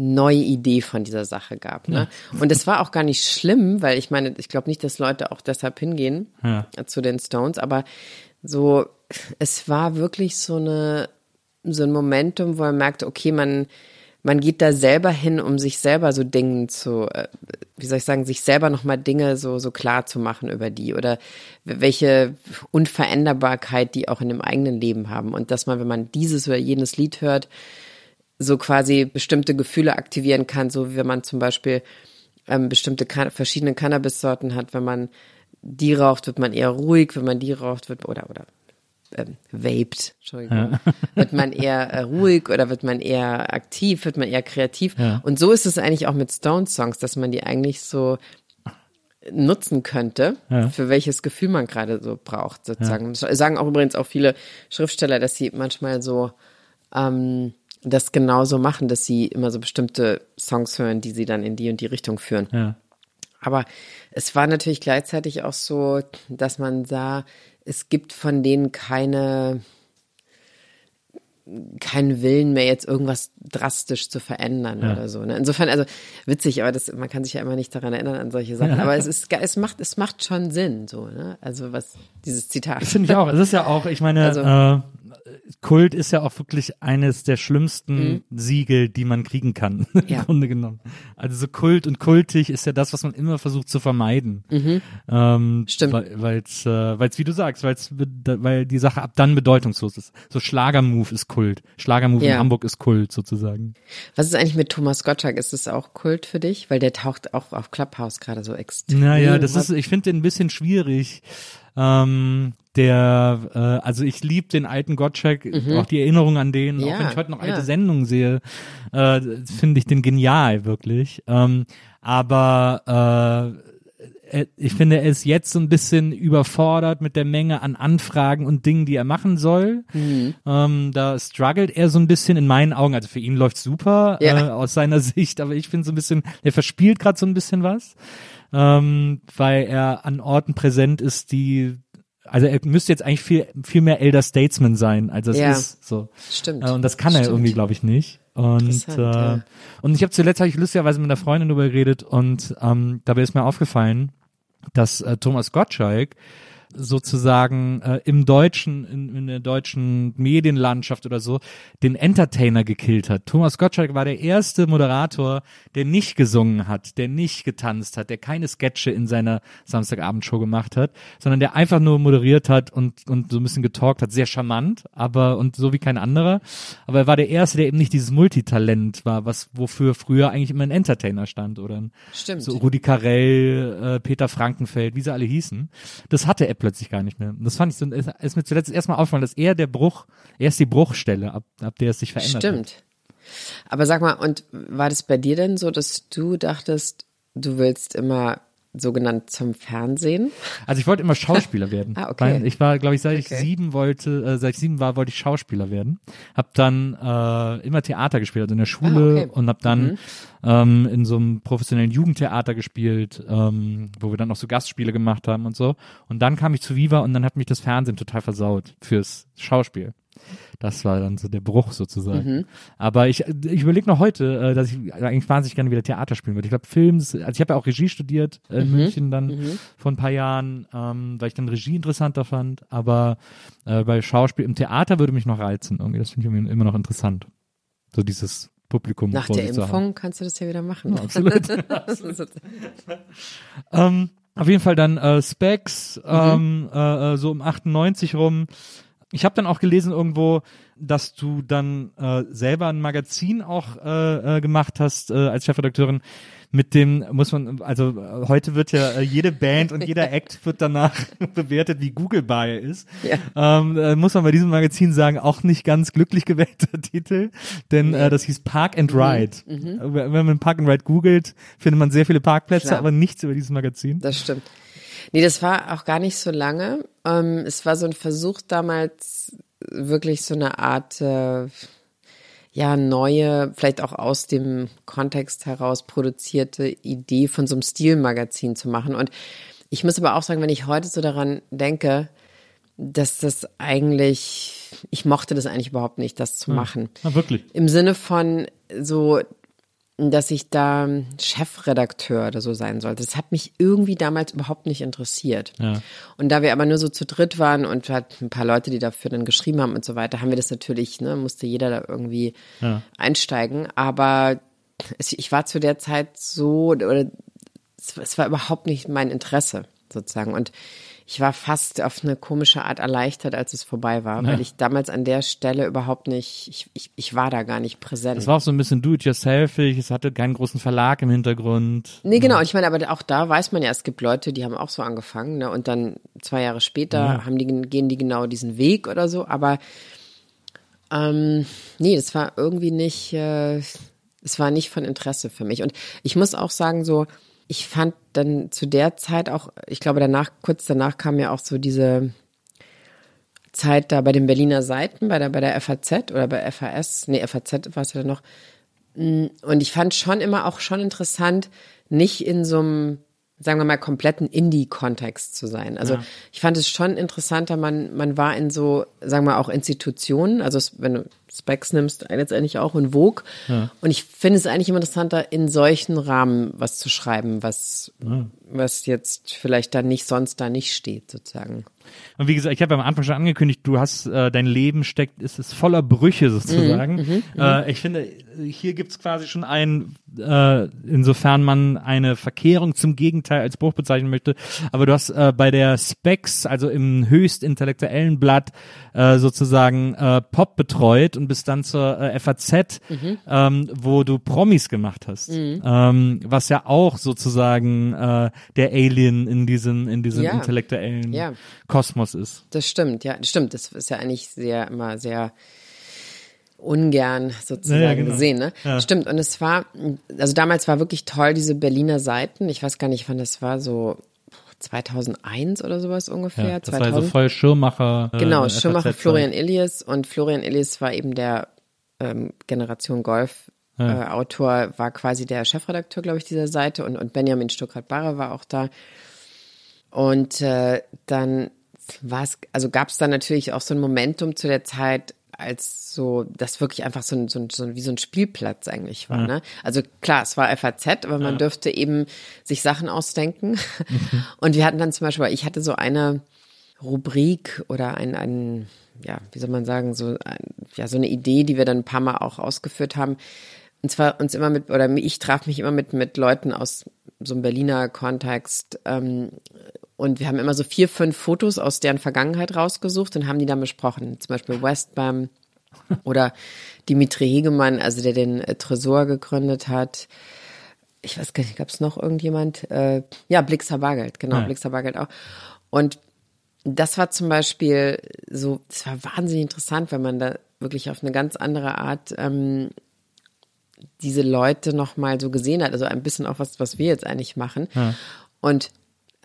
neue Idee von dieser Sache gab. Ne? Und es war auch gar nicht schlimm, weil ich meine, ich glaube nicht, dass Leute auch deshalb hingehen Ja. zu den Stones, aber so, es war wirklich so eine so ein Momentum, wo er merkt, okay, man, man geht da selber hin, um sich selber so Dingen zu, äh, wie soll ich sagen, sich selber nochmal Dinge so, so klar zu machen über die oder welche Unveränderbarkeit die auch in dem eigenen Leben haben. Und dass man, wenn man dieses oder jenes Lied hört, so quasi bestimmte Gefühle aktivieren kann, so wie wenn man zum Beispiel ähm, bestimmte Can verschiedene Cannabis-Sorten hat, wenn man die raucht, wird man eher ruhig, wenn man die raucht, wird oder oder ähm, vaped, Entschuldigung, ja. wird man eher äh, ruhig oder wird man eher aktiv, wird man eher kreativ. Ja. Und so ist es eigentlich auch mit Stone-Songs, dass man die eigentlich so nutzen könnte, ja. für welches Gefühl man gerade so braucht, sozusagen. Sagen auch übrigens auch viele Schriftsteller, dass sie manchmal so ähm, das genauso machen, dass sie immer so bestimmte Songs hören, die sie dann in die und die Richtung führen. Ja. Aber es war natürlich gleichzeitig auch so, dass man sah, es gibt von denen keine, keinen Willen mehr, jetzt irgendwas drastisch zu verändern ja. oder so. Ne? Insofern, also witzig, aber das, man kann sich ja immer nicht daran erinnern an solche Sachen. Ja. Aber es ist, es macht, es macht schon Sinn, so. Ne? Also was dieses Zitat. Finde ich auch. Es ist ja auch, ich meine, also, äh, Kult ist ja auch wirklich eines der schlimmsten mhm. Siegel, die man kriegen kann, ja. im Grunde genommen. Also so Kult und kultig ist ja das, was man immer versucht zu vermeiden. Mhm. Ähm, Stimmt. Weil es, äh, weil's, wie du sagst, weil's, weil die Sache ab dann bedeutungslos ist. So Schlagermove ist Kult. Schlagermove ja. in Hamburg ist Kult sozusagen. Was ist eigentlich mit Thomas Gottschalk? Ist es auch Kult für dich? Weil der taucht auch auf Clubhouse gerade so extrem. Naja, das ist, ich finde den ein bisschen schwierig. Ähm, der, äh, also ich liebe den alten Gottschalk, mhm. auch die Erinnerung an den, ja, auch wenn ich heute noch alte ja. Sendungen sehe, äh, finde ich den genial, wirklich. Ähm, aber äh, ich finde, er ist jetzt so ein bisschen überfordert mit der Menge an Anfragen und Dingen, die er machen soll. Mhm. Ähm, da struggelt er so ein bisschen in meinen Augen. Also für ihn läuft super ja. äh, aus seiner Sicht, aber ich finde so ein bisschen, er verspielt gerade so ein bisschen was, ähm, weil er an Orten präsent ist, die also er müsste jetzt eigentlich viel, viel mehr Elder Statesman sein, als es ja, ist. So. Stimmt. Äh, und das kann stimmt. er irgendwie, glaube ich, nicht. Und, äh, ja. und ich habe zuletzt hab ich lustigerweise mit einer Freundin darüber geredet und ähm, dabei ist mir aufgefallen, dass äh, Thomas Gottschalk sozusagen äh, im deutschen, in, in der deutschen Medienlandschaft oder so, den Entertainer gekillt hat. Thomas Gottschalk war der erste Moderator, der nicht gesungen hat, der nicht getanzt hat, der keine Sketche in seiner Samstagabendshow gemacht hat, sondern der einfach nur moderiert hat und, und so ein bisschen getalkt hat. Sehr charmant, aber und so wie kein anderer. Aber er war der erste, der eben nicht dieses Multitalent war, was wofür früher eigentlich immer ein Entertainer stand oder ein, Stimmt. so Rudi Carell, äh, Peter Frankenfeld, wie sie alle hießen. Das hatte er plötzlich gar nicht mehr. Das fand ich so, ist, ist mir zuletzt erstmal aufgefallen, dass er der Bruch, er ist die Bruchstelle, ab, ab der es sich verändert Stimmt. Hat. Aber sag mal, und war das bei dir denn so, dass du dachtest, du willst immer sogenannt zum Fernsehen? Also ich wollte immer Schauspieler werden. ah, okay. Ich war, glaube ich, seit okay. ich sieben wollte, äh, seit ich sieben war, wollte ich Schauspieler werden. Hab dann äh, immer Theater gespielt, also in der Schule ah, okay. und hab dann mhm. ähm, in so einem professionellen Jugendtheater gespielt, ähm, wo wir dann auch so Gastspiele gemacht haben und so. Und dann kam ich zu Viva und dann hat mich das Fernsehen total versaut fürs Schauspiel. Das war dann so der Bruch sozusagen. Mhm. Aber ich, ich überlege noch heute, äh, dass ich eigentlich wahnsinnig gerne wieder Theater spielen würde. Ich glaube, Films, also ich habe ja auch Regie studiert in mhm. München dann mhm. vor ein paar Jahren, ähm, weil ich dann Regie interessanter fand. Aber äh, bei Schauspiel im Theater würde mich noch reizen. Irgendwie, das finde ich immer noch interessant. So dieses Publikum. Nach der Impfung kannst du das ja wieder machen. Ja, absolut. absolut. ähm, auf jeden Fall dann äh, Specs, mhm. ähm, äh, äh so um 98 rum ich habe dann auch gelesen irgendwo, dass du dann äh, selber ein Magazin auch äh, äh, gemacht hast äh, als Chefredakteurin. Mit dem muss man, also äh, heute wird ja äh, jede Band und jeder Act wird danach bewertet, wie Googlebar er ist. Ja. Ähm, äh, muss man bei diesem Magazin sagen, auch nicht ganz glücklich gewählter Titel, denn äh, das hieß Park and mhm. Ride. Mhm. Wenn man Park and Ride googelt, findet man sehr viele Parkplätze, Klar. aber nichts über dieses Magazin. Das stimmt. Nee, das war auch gar nicht so lange. Ähm, es war so ein Versuch damals, wirklich so eine Art, äh, ja, neue, vielleicht auch aus dem Kontext heraus produzierte Idee von so einem Stilmagazin zu machen. Und ich muss aber auch sagen, wenn ich heute so daran denke, dass das eigentlich, ich mochte das eigentlich überhaupt nicht, das zu hm. machen. Ja, wirklich. Im Sinne von so, dass ich da Chefredakteur oder so sein sollte. Das hat mich irgendwie damals überhaupt nicht interessiert. Ja. Und da wir aber nur so zu dritt waren und halt ein paar Leute, die dafür dann geschrieben haben und so weiter, haben wir das natürlich, ne, musste jeder da irgendwie Ja. einsteigen. Aber es, ich war zu der Zeit so, oder es, es war überhaupt nicht mein Interesse sozusagen. Und ich war fast auf eine komische Art erleichtert, als es vorbei war, weil ich damals an der Stelle überhaupt nicht, ich, ich, ich war da gar nicht präsent. Es war auch so ein bisschen do-it-yourselfig, es hatte keinen großen Verlag im Hintergrund. Nee, genau. Und ich meine, aber auch da weiß man ja, es gibt Leute, die haben auch so angefangen, ne? Und dann zwei Jahre später haben die, gehen die genau diesen Weg oder so. Aber ähm, nee, das war irgendwie nicht, äh, es war nicht von Interesse für mich. Und ich muss auch sagen, so, ich fand dann zu der Zeit auch, ich glaube danach, kurz danach kam ja auch so diese Zeit da bei den Berliner Seiten, bei der, bei der FAZ oder bei FAS, nee, FAZ war es ja dann noch, und ich fand schon immer auch schon interessant, nicht in so einem, sagen wir mal, kompletten Indie-Kontext zu sein. Also ich fand es schon interessanter, man, man war in so, sagen wir auch Institutionen, also es- wenn du Specs nimmst, letztendlich auch in Vogue. Und ich finde es eigentlich immer interessanter, in solchen Rahmen was zu schreiben, was, was jetzt vielleicht da nicht sonst da nicht steht, sozusagen. Und wie gesagt, ich habe am Anfang schon angekündigt, du hast äh, dein Leben steckt, ist es voller Brüche sozusagen. äh, ich finde, hier gibt's quasi schon ein, äh, insofern man eine Verkehrung zum Gegenteil als Bruch bezeichnen möchte. Aber du hast äh, bei der Specs, also im höchst intellektuellen Blatt, äh, sozusagen äh, Pop betreut und bist dann zur äh, FAZ, ähm, wo du Promis gemacht hast. Ähm, was ja auch sozusagen äh, der Alien in diesem, in diesem Ja. intellektuellen Ja. Kosmos ist. Das stimmt, ja, das stimmt. Das ist ja eigentlich sehr immer sehr ungern sozusagen Ja, ja, genau. gesehen, ne? Stimmt. Und es war, also damals war wirklich toll diese Berliner Seiten. Ich weiß gar nicht, wann das war, so 2001 oder sowas ungefähr. Ja, das 2000. war so voll Schirmacher. Äh, Genau, Schirmacher. Florian Illies und Florian Illies war eben der ähm, Generation Golf äh, Autor, war quasi der Chefredakteur, glaube ich, dieser Seite und, und Benjamin Stuckrad-Barre war auch da. Und äh, dann war es, also gab es dann natürlich auch so ein Momentum zu der Zeit, als so, das wirklich einfach so ein, so ein, so ein wie so ein Spielplatz eigentlich war. Ne? Also klar, es war FAZ, aber man dürfte eben sich Sachen ausdenken. Und wir hatten dann zum Beispiel, ich hatte so eine Rubrik oder ein, ein ja, wie soll man sagen, so, ein, ja, so eine Idee, die wir dann ein paar Mal auch ausgeführt haben. Und zwar uns immer mit, oder ich traf mich immer mit, mit Leuten aus so einem Berliner Kontext. Ähm, und wir haben immer so vier, fünf Fotos aus deren Vergangenheit rausgesucht und haben die dann besprochen. Zum Beispiel Westbam oder Dimitri Hegemann, also der den äh, Tresor gegründet hat. Ich weiß gar nicht, gab es noch irgendjemand? Äh, ja, Blixer Bargeld, genau, Ja. Blixer Bargeld auch. Und das war zum Beispiel so, das war wahnsinnig interessant, wenn man da wirklich auf eine ganz andere Art ähm, diese Leute nochmal so gesehen hat. Also ein bisschen auch was, was wir jetzt eigentlich machen. Und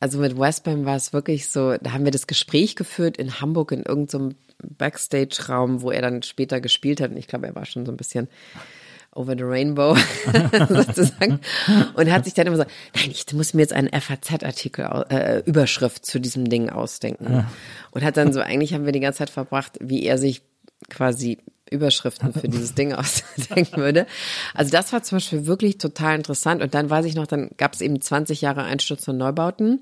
also mit Westbam war es wirklich so, da haben wir das Gespräch geführt in Hamburg in irgendeinem Backstage-Raum, wo er dann später gespielt hat. Und ich glaube, er war schon so ein bisschen over the rainbow sozusagen. Und hat sich dann immer so, nein, ich muss mir jetzt einen FAZ-Artikel, äh, Überschrift zu diesem Ding ausdenken. Und hat dann so, eigentlich haben wir die ganze Zeit verbracht, wie er sich quasi Überschriften für dieses Ding ausdenken würde. Also das war zum Beispiel wirklich total interessant. Und dann weiß ich noch, dann gab es eben 20 Jahre Einsturz und Neubauten.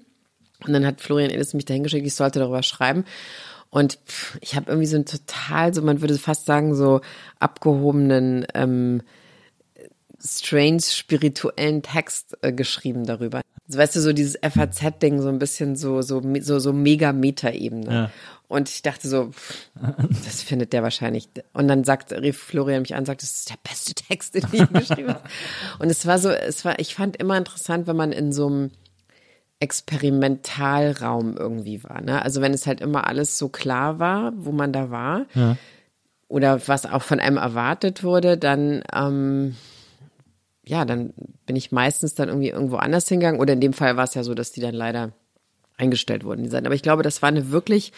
Und dann hat Florian Illis mich dahin geschickt, ich sollte darüber schreiben. Und ich habe irgendwie so einen total, so man würde fast sagen, so abgehobenen, ähm, strange spirituellen Text äh, geschrieben darüber. Also, weißt du, so dieses FAZ-Ding, so ein bisschen so, so, so, so mega Meta-Ebene. Ja. Und ich dachte so, pff, das findet der wahrscheinlich. Und dann sagt, rief Florian mich an, sagt, das ist der beste Text, den ich geschrieben habe. Und es war so, es war, ich fand immer interessant, wenn man in so einem Experimentalraum irgendwie war. Ne? Also wenn es halt immer alles so klar war, wo man da war, oder was auch von einem erwartet wurde, dann ähm, ja, dann bin ich meistens dann irgendwie irgendwo anders hingegangen. Oder in dem Fall war es ja so, dass die dann leider eingestellt wurden, die Seiten. Aber ich glaube, das war eine wirklich,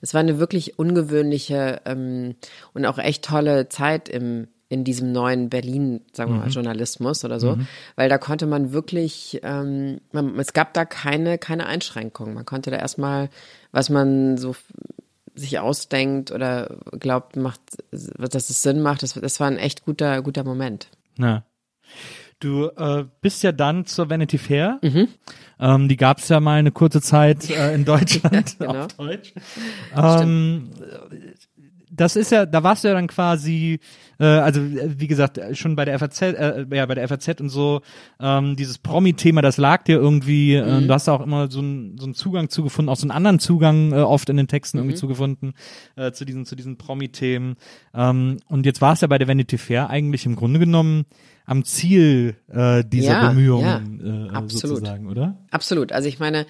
das war eine wirklich ungewöhnliche ähm, und auch echt tolle Zeit im in diesem neuen Berlin, sagen wir mal, Journalismus oder so, weil da konnte man wirklich, ähm, man, es gab da keine, keine Einschränkungen. Man konnte da erstmal, was man so sich ausdenkt oder glaubt, macht, dass es Sinn macht, das, das war ein echt guter, guter Moment. Ja. Du äh, bist ja dann zur Vanity Fair. Mhm. Ähm, die gab es ja mal eine kurze Zeit äh, in Deutschland genau. auf Deutsch. Ähm, das ist ja, da warst du ja dann quasi, äh, also äh, wie gesagt, schon bei der FAZ, äh, ja bei der FAZ und so, ähm, dieses Promi-Thema, das lag dir irgendwie, äh, Mhm. du hast auch immer so, ein, so einen Zugang zugefunden, auch so einen anderen Zugang äh, oft in den Texten Mhm. irgendwie zugefunden äh, zu diesen, zu diesen Promi-Themen. Ähm, und jetzt war es ja bei der Vanity Fair eigentlich im Grunde genommen am Ziel äh, dieser Ja, Bemühungen äh, absolut. sozusagen, oder? Absolut. Also ich meine,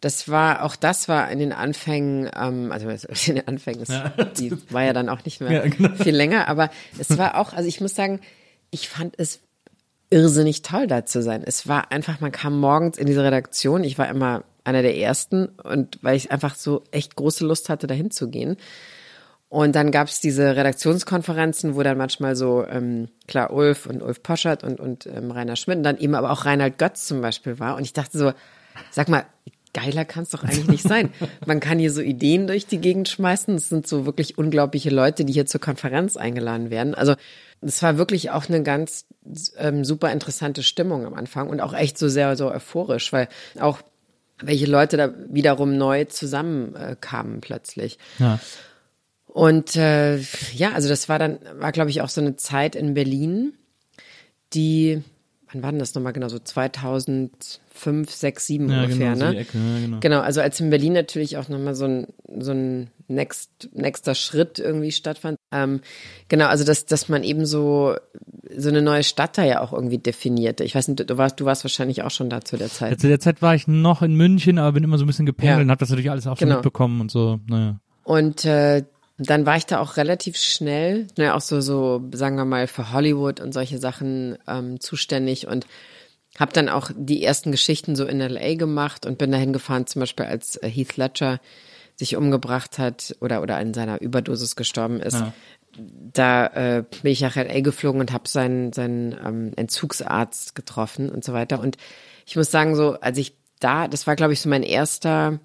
das war, auch das war in den Anfängen, ähm, also in den Anfängen, es, die war ja dann auch nicht mehr Ja, genau. viel länger, aber es war auch, also ich muss sagen, ich fand es irrsinnig toll, da zu sein. Es war einfach, man kam morgens in diese Redaktion, ich war immer einer der ersten und weil ich einfach so echt große Lust hatte, dahin zu gehen. Und dann gab es diese Redaktionskonferenzen, wo dann manchmal so, ähm, klar, Ulf und Ulf Poschert und, und ähm, Rainer Schmidt und dann eben aber auch Reinhard Götz zum Beispiel war. Und ich dachte so, sag mal, geiler kann es doch eigentlich nicht sein. Man kann hier so Ideen durch die Gegend schmeißen. Es sind so wirklich unglaubliche Leute, die hier zur Konferenz eingeladen werden. Also es war wirklich auch eine ganz ähm, super interessante Stimmung am Anfang und auch echt so sehr so euphorisch, weil auch welche Leute da wiederum neu zusammenkamen äh, plötzlich. Ja. Und äh, ja, also das war dann, war glaube ich auch so eine Zeit in Berlin, die, wann war denn das nochmal genau, so 2005, 6, 7 Ja, ungefähr, genau, so ne? die Ecke, ja, genau. Genau, also als in Berlin natürlich auch nochmal so ein, so ein next, nächster Schritt irgendwie stattfand. Ähm, genau, also dass, dass man eben so, so eine neue Stadt da ja auch irgendwie definierte. Ich weiß nicht, du warst, du warst wahrscheinlich auch schon da zu der Zeit. Ja, zu der Zeit war ich noch in München, aber bin immer so ein bisschen gependelt Ja. und hab das natürlich alles auch schon Genau. mitbekommen und so. Naja. Und äh, dann war ich da auch relativ schnell, ne, auch so, so, sagen wir mal, für Hollywood und solche Sachen ähm, zuständig und habe dann auch die ersten Geschichten so in LA gemacht und bin dahin gefahren, zum Beispiel als äh, Heath Ledger sich umgebracht hat oder oder an seiner Überdosis gestorben ist. Da äh, bin ich nach LA geflogen und habe seinen, seinen ähm, Entzugsarzt getroffen und so weiter. Und ich muss sagen, so als ich da, das war glaube ich so mein erster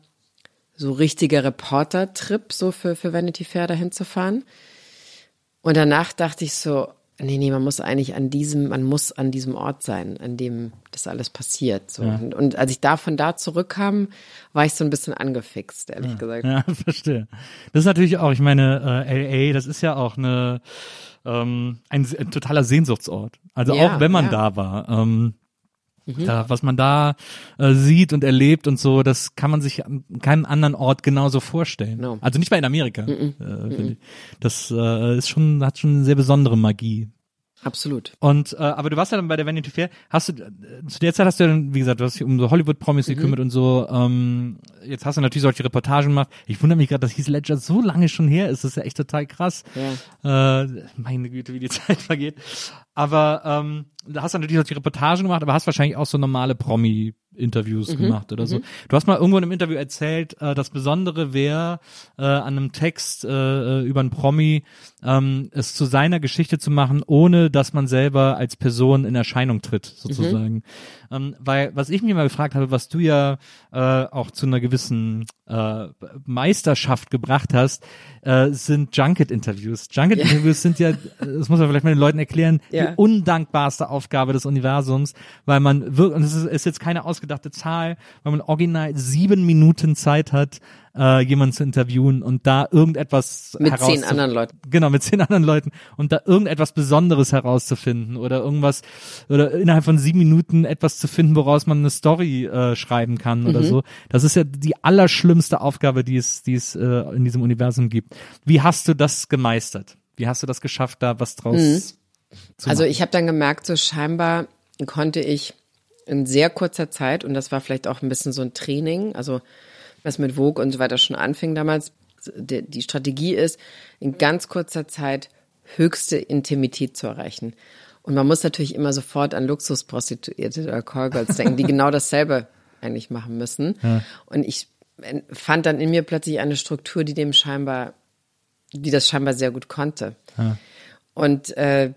so richtiger Reporter-Trip so für, für Vanity Fair dahin zu fahren. Und danach dachte ich so, nee, nee, man muss eigentlich an diesem, man muss an diesem Ort sein, an dem das alles passiert. So. Und, und als ich da von da zurückkam, war ich so ein bisschen angefixt, ehrlich gesagt. Ja, verstehe. Das ist natürlich auch, ich meine, äh, LA, das ist ja auch eine ähm, ein, ein totaler Sehnsuchtsort. Also Ja, auch wenn man ja. da war. Ähm, Mhm. da, was man da äh, sieht und erlebt und so, das kann man sich an keinem anderen Ort genauso vorstellen. No. Also nicht mal in Amerika. Äh, finde ich. Das äh, ist schon, hat schon eine sehr besondere Magie. Absolut. Und äh, aber du warst ja dann bei der Vanity Fair. Hast du äh, zu der Zeit hast du ja dann, wie gesagt, du hast dich um so Hollywood-Promis Mhm. gekümmert und so. Ähm, jetzt hast du natürlich solche Reportagen gemacht. Ich wundere mich gerade, dass Heath Ledger so lange schon her ist. Das ist ja echt total krass. Äh, meine Güte, wie die Zeit vergeht. Aber ähm, da hast du natürlich solche Reportagen gemacht, aber hast wahrscheinlich auch so normale Promi-Interviews gemacht oder so. Du hast mal irgendwo in einem Interview erzählt, äh, das Besondere wäre, äh, an einem Text äh, über einen Promi ähm, es zu seiner Geschichte zu machen, ohne dass man selber als Person in Erscheinung tritt, sozusagen. Ähm, weil, was ich mir mal gefragt habe, was du ja äh, auch zu einer gewissen äh, Meisterschaft gebracht hast, äh, sind Junket-Interviews. Junket-Interviews sind ja, das muss man vielleicht mal den Leuten erklären, Ja. Die undankbarste Aufgabe des Universums, weil man wirklich, und es ist, ist jetzt keine ausgedachte Zahl, weil man original sieben Minuten Zeit hat, äh, jemanden zu interviewen und da irgendetwas Mit zehn anderen Leuten. Genau, mit zehn anderen Leuten und da irgendetwas Besonderes herauszufinden oder irgendwas oder innerhalb von sieben Minuten etwas zu finden, woraus man eine Story äh, schreiben kann Mhm. oder so. Das ist ja die allerschlimmste Aufgabe, die es, die es äh, in diesem Universum gibt. Wie hast du das gemeistert? Wie hast du das geschafft, da was draus zu Also ich habe dann gemerkt, so scheinbar konnte ich in sehr kurzer Zeit, und das war vielleicht auch ein bisschen so ein Training, also was mit Vogue und so weiter schon anfing damals, die, die Strategie ist, in ganz kurzer Zeit höchste Intimität zu erreichen. Und man muss natürlich immer sofort an Luxusprostituierte oder Callgirls denken, die genau dasselbe eigentlich machen müssen. Und ich fand dann in mir plötzlich eine Struktur, die dem scheinbar, die das scheinbar sehr gut konnte. Und äh,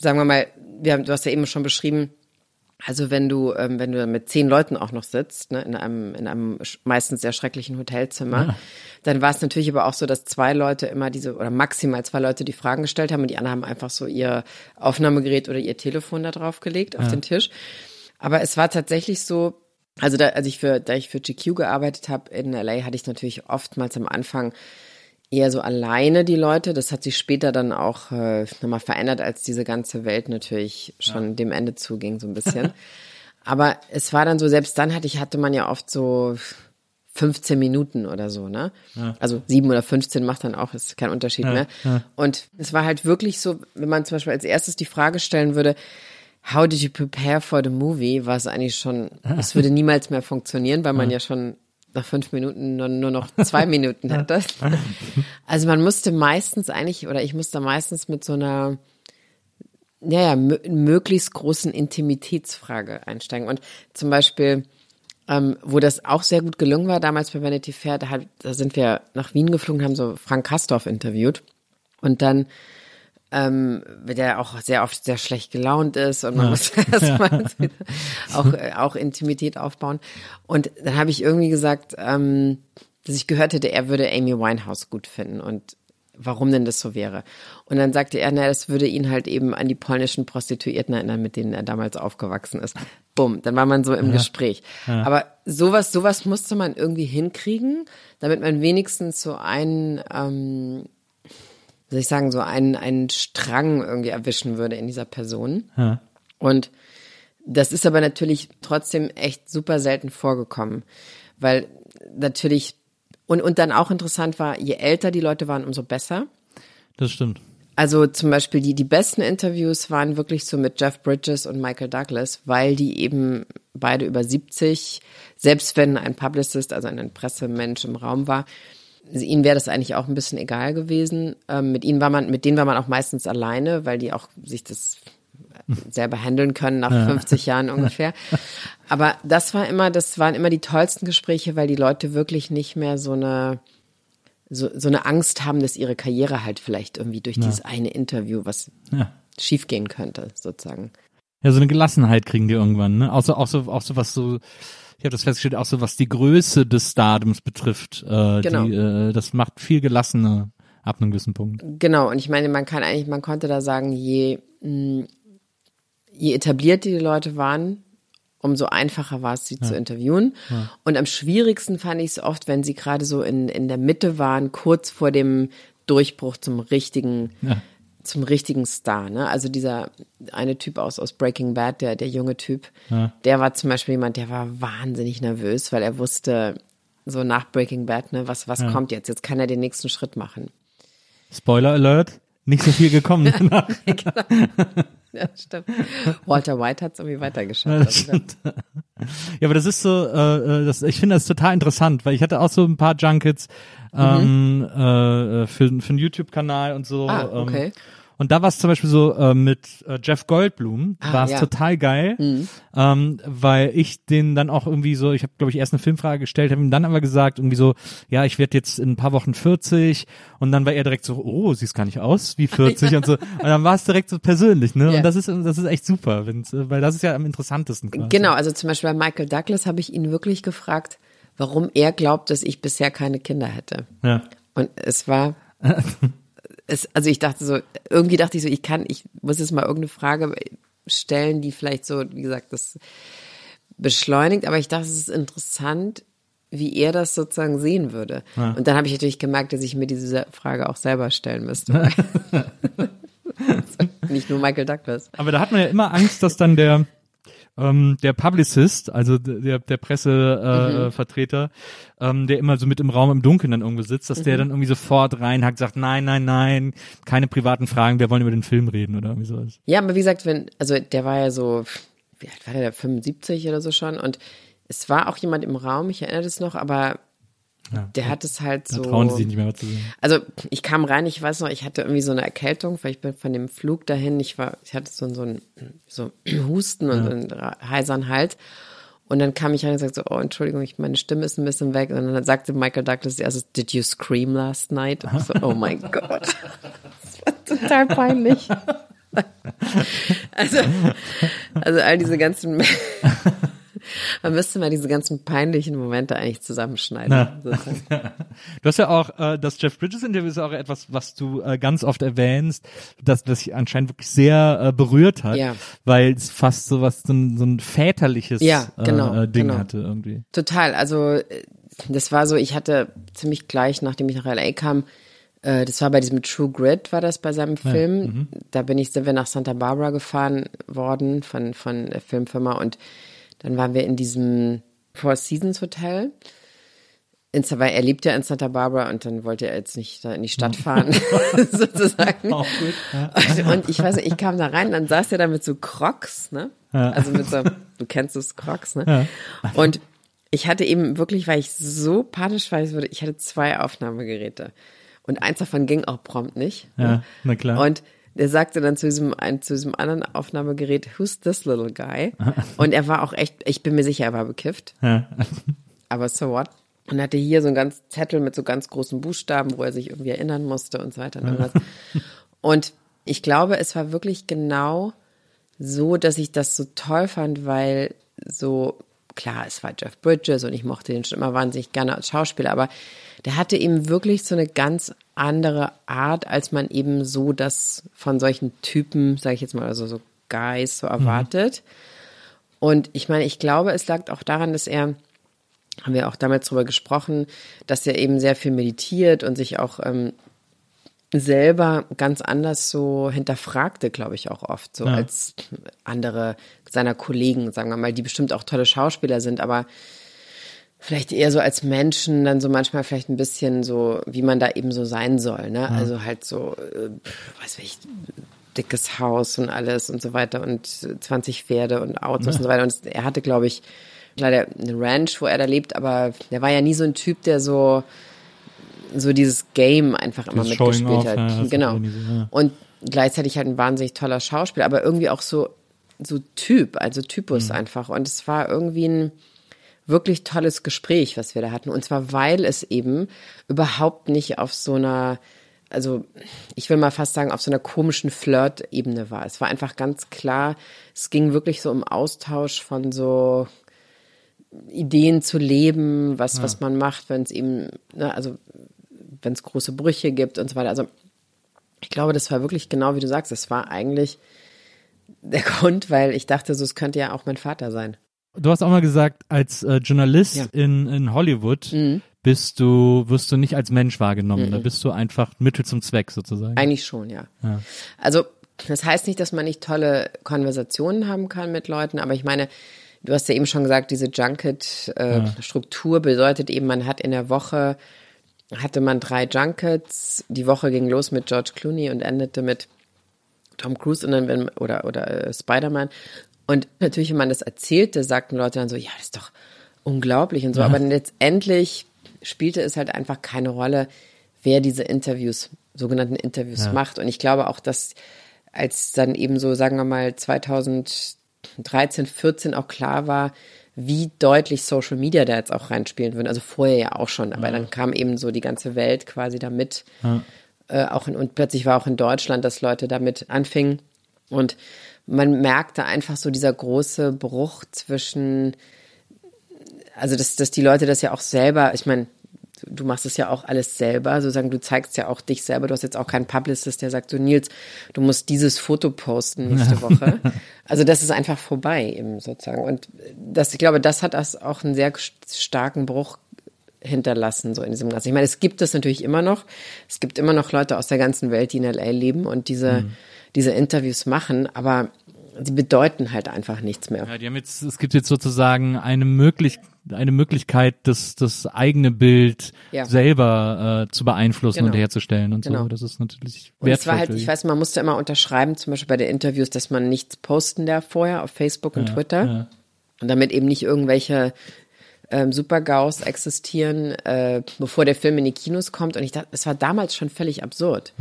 sagen wir mal, wir haben, du hast ja eben schon beschrieben, Also wenn du, ähm, wenn du mit zehn Leuten auch noch sitzt, ne, in einem, in einem meistens sehr schrecklichen Hotelzimmer, ja. dann war es natürlich aber auch so, dass zwei Leute immer diese, oder maximal zwei Leute die Fragen gestellt haben und die anderen haben einfach so ihr Aufnahmegerät oder ihr Telefon da drauf gelegt auf ja. den Tisch. Aber es war tatsächlich so, also da, als ich für, da ich für GQ gearbeitet habe in LA, hatte ich natürlich oftmals am Anfang eher so alleine die Leute. Das hat sich später dann auch äh, nochmal verändert, als diese ganze Welt natürlich schon ja. dem Ende zuging, so ein bisschen. Aber es war dann so, selbst dann hatte ich, hatte man ja oft so 15 Minuten oder so, ne? Ja. Also sieben oder 15 macht dann auch, ist kein Unterschied ja, mehr. Ja. Und es war halt wirklich so, wenn man zum Beispiel als erstes die Frage stellen würde, How did you prepare for the movie? War es eigentlich schon, es würde niemals mehr funktionieren, weil man ja schon nach fünf Minuten nur, nur noch zwei Minuten hätte. Also man musste meistens eigentlich, oder ich musste meistens mit so einer, naja, möglichst großen Intimitätsfrage einsteigen. Und zum Beispiel, ähm, wo das auch sehr gut gelungen war, damals bei Vanity Fair, da, hat, da sind wir nach Wien geflogen, haben so Frank Kastorf interviewt. Und dann ähm, der auch sehr oft sehr schlecht gelaunt ist und man ja. muss erstmal ja. auch, auch Intimität aufbauen. Und dann habe ich irgendwie gesagt, ähm, dass ich gehört hätte, er würde Amy Winehouse gut finden und warum denn das so wäre. Und dann sagte er, na, das würde ihn halt eben an die polnischen Prostituierten erinnern, mit denen er damals aufgewachsen ist. Bumm, dann war man so im ja. Gespräch. Ja. Aber sowas, sowas musste man irgendwie hinkriegen, damit man wenigstens so einen ähm, soll ich sagen, so einen, einen Strang irgendwie erwischen würde in dieser Person. Ja. Und das ist aber natürlich trotzdem echt super selten vorgekommen, weil natürlich und, und dann auch interessant war, je älter die Leute waren, umso besser. Das stimmt. Also zum Beispiel die, die besten Interviews waren wirklich so mit Jeff Bridges und Michael Douglas, weil die eben beide über 70, selbst wenn ein Publicist, also ein Pressemensch im Raum war, ihnen wäre das eigentlich auch ein bisschen egal gewesen. Ähm, mit ihnen war man, mit denen war man auch meistens alleine, weil die auch sich das selber handeln können nach ja. 50 Jahren ungefähr. Aber das war immer, das waren immer die tollsten Gespräche, weil die Leute wirklich nicht mehr so eine, so, so eine Angst haben, dass ihre Karriere halt vielleicht irgendwie durch ja. dieses eine Interview was ja. schiefgehen könnte, sozusagen. Ja, so eine Gelassenheit kriegen die irgendwann, ne? Auch so, auch so, auch so was so, ich habe das festgestellt, auch so was die Größe des Stardoms betrifft. Äh, genau. Die, äh, das macht viel gelassener ab einem gewissen Punkt. Genau, und ich meine, man kann eigentlich, man konnte da sagen, je, mh, mm, je etabliert die Leute waren, umso einfacher war es, sie ja. zu interviewen. Ja. Und am schwierigsten fand ich es oft, wenn sie gerade so in, in der Mitte waren, kurz vor dem Durchbruch zum richtigen ja zum richtigen Star, ne? Also dieser eine Typ aus, aus Breaking Bad, der, der junge Typ, ja. der war zum Beispiel jemand, der war wahnsinnig nervös, weil er wusste, so nach Breaking Bad, ne, was, was ja. kommt jetzt? Jetzt kann er den nächsten Schritt machen. Spoiler Alert, nicht so viel gekommen danach. genau. Ja, stimmt. Walter White hat es irgendwie weitergeschafft. Ja, ja, aber das ist so, äh, äh, das, ich finde das total interessant, weil ich hatte auch so ein paar Junkets ähm, mhm. äh, für, für einen YouTube-Kanal und so. Ah, okay. Ähm, und da war es zum Beispiel so äh, mit äh, Jeff Goldblum, ah, war es ja. total geil, mhm. ähm, weil ich den dann auch irgendwie so, ich habe glaube ich erst eine Filmfrage gestellt, habe ihm dann aber gesagt irgendwie so, ja, ich werde jetzt in ein paar Wochen 40 und dann war er direkt so, oh, siehst gar nicht aus wie 40 ja. und so und dann war es direkt so persönlich, ne? Ja. Und das ist das ist echt super, wenn's, weil das ist ja am interessantesten. Quasi. Genau, also zum Beispiel bei Michael Douglas habe ich ihn wirklich gefragt, warum er glaubt, dass ich bisher keine Kinder hätte. Ja. Und es war es, also ich dachte so, irgendwie dachte ich so, ich kann, ich muss jetzt mal irgendeine Frage stellen, die vielleicht so, wie gesagt, das beschleunigt, aber ich dachte, es ist interessant, wie er das sozusagen sehen würde. Ja. Und dann habe ich natürlich gemerkt, dass ich mir diese Frage auch selber stellen müsste. Nicht nur Michael Douglas. Aber da hat man ja immer Angst, dass dann der ähm, der Publicist, also der, der Pressevertreter, äh, mhm. ähm, der immer so mit im Raum im Dunkeln dann irgendwo sitzt, dass mhm. der dann irgendwie sofort reinhackt, sagt, nein, nein, nein, keine privaten Fragen, wir wollen über den Film reden oder irgendwie sowas. Ja, aber wie gesagt, wenn, also der war ja so, wie alt war der, 75 oder so schon und es war auch jemand im Raum, ich erinnere das noch, aber ja. Der hat es halt so. Da trauen sie sich nicht mehr zu sehen. Also ich kam rein, ich weiß noch, ich hatte irgendwie so eine Erkältung, weil ich bin von dem Flug dahin, ich war, ich hatte so, so ein so Husten und ja. einen heiseren Hals. Und dann kam ich rein und sagte so, oh, Entschuldigung, ich, meine Stimme ist ein bisschen weg. Und dann sagte Michael Douglas erstes, did you scream last night? Und ich so, oh mein Gott. Das war total peinlich. Also, also all diese ganzen, man müsste mal diese ganzen peinlichen Momente eigentlich zusammenschneiden. Du hast ja auch, äh, das Jeff Bridges Interview ist ja auch etwas, was du äh, ganz oft erwähnst, dass das dich anscheinend wirklich sehr äh, berührt hat, Ja. weil es fast so was, so ein, so ein väterliches Ja, genau, äh, äh, Ding genau. hatte irgendwie. Total. Also äh, das war so, ich hatte ziemlich gleich, nachdem ich nach LA kam, äh, das war bei diesem True Grit, war das bei seinem Film. Da bin ich, sind wir nach Santa Barbara gefahren worden von, von der Filmfirma und dann waren wir in diesem Four Seasons Hotel. In, weil er lebt ja in Santa Barbara und dann wollte er jetzt nicht da in die Stadt fahren, sozusagen. Auch gut, Und, und ich weiß nicht, ich kam da rein, dann saß er da mit so Crocs, ne? Also mit so, du kennst das Crocs, ne? Und ich hatte eben wirklich, weil ich so panisch war, ich hatte zwei Aufnahmegeräte. Und eins davon ging auch prompt nicht. Ja, na klar. Und der sagte dann zu diesem, ein, zu diesem anderen Aufnahmegerät, who's this little guy? Und er war auch echt, ich bin mir sicher, er war bekifft. Ja. Aber so what? Und hatte hier so einen ganz Zettel mit so ganz großen Buchstaben, wo er sich irgendwie erinnern musste und so weiter und irgendwas. Und ich glaube, es war wirklich genau so, dass ich das so toll fand, weil so, klar, es war Jeff Bridges und ich mochte den schon immer wahnsinnig gerne als Schauspieler, aber der hatte eben wirklich so eine ganz andere Art, als man eben so das von solchen Typen, sage ich jetzt mal, also so Guys so erwartet. Und ich meine, ich glaube, es lag auch daran, dass er, haben wir auch damals drüber gesprochen, dass er eben sehr viel meditiert und sich auch ähm, selber ganz anders so hinterfragte, glaube ich, auch oft, so als andere seiner Kollegen, sagen wir mal, die bestimmt auch tolle Schauspieler sind, aber vielleicht eher so als Menschen dann so manchmal vielleicht ein bisschen so, wie man da eben so sein soll, ne? Also halt so, äh, weiß ich, dickes Haus und alles und so weiter und 20 Pferde und Autos und so weiter. Und er hatte, glaube ich, klar, der, eine Ranch, wo er da lebt, aber der war ja nie so ein Typ, der so, so dieses Game einfach immer Dieses mitgespielt off, hat. ja, genau. ja so, ja. Und gleichzeitig halt ein wahnsinnig toller Schauspieler, aber irgendwie auch so, so Typ, also Typus Mhm. einfach. Und es war irgendwie ein wirklich tolles Gespräch, was wir da hatten. Und zwar, weil es eben überhaupt nicht auf so einer, also ich will mal fast sagen, auf so einer komischen Flirt-Ebene war. Es war einfach ganz klar, es ging wirklich so um Austausch von so Ideen zu leben, was, was man macht, wenn es eben, ne, also wenn es große Brüche gibt und so weiter. Also ich glaube, das war wirklich genau wie du sagst. Es war eigentlich der Grund, weil ich dachte, so es könnte ja auch mein Vater sein. Du hast auch mal gesagt, als äh, Journalist Ja. Mhm. in, in Hollywood bist du, wirst du nicht als Mensch wahrgenommen. Da bist du einfach Mittel zum Zweck sozusagen. Eigentlich schon, ja. Also, das heißt nicht, dass man nicht tolle Konversationen haben kann mit Leuten, aber ich meine, du hast ja eben schon gesagt, diese Junket-Struktur bedeutet eben, man hat in der Woche, hatte man drei Junkets, die Woche ging los mit George Clooney und endete mit Tom Cruise und dann, wenn, oder, oder äh, Spider-Man. Und natürlich, wenn man das erzählte, sagten Leute dann so, ja, das ist doch unglaublich und so. Aber letztendlich spielte es halt einfach keine Rolle, wer diese Interviews, sogenannten Interviews macht. Und ich glaube auch, dass als dann eben so, sagen wir mal, 2013, 14 auch klar war, wie deutlich Social Media da jetzt auch reinspielen würden. Also vorher ja auch schon, aber dann kam eben so die ganze Welt quasi damit. Äh, auch in, und plötzlich war auch in Deutschland, dass Leute damit anfingen. Und man merkte einfach so dieser große Bruch zwischen, also dass, dass die Leute das ja auch selber, ich meine, du machst es ja auch alles selber, sozusagen, du zeigst ja auch dich selber, du hast jetzt auch keinen Publicist, der sagt so, Nils, du musst dieses Foto posten nächste Woche. Also das ist einfach vorbei eben sozusagen. Und das, ich glaube, das hat das auch einen sehr starken Bruch hinterlassen, so in diesem Ganzen. Ich meine, es gibt es natürlich immer noch. Es gibt immer noch Leute aus der ganzen Welt, die in LA leben und diese, diese Interviews machen, aber sie bedeuten halt einfach nichts mehr. Ja, die haben jetzt, es gibt jetzt sozusagen eine möglich, eine Möglichkeit, das, das eigene Bild Ja. selber äh, zu beeinflussen Genau. und herzustellen und Genau. so. Das ist natürlich Und es wertvoll. war halt, ich die. weiß, man musste immer unterschreiben, zum Beispiel bei den Interviews, dass man nichts posten darf vorher auf Facebook und Twitter. ja. Und damit eben nicht irgendwelche ähm, Super-GAUs existieren, äh, bevor der Film in die Kinos kommt. Und ich dachte, es war damals schon völlig absurd.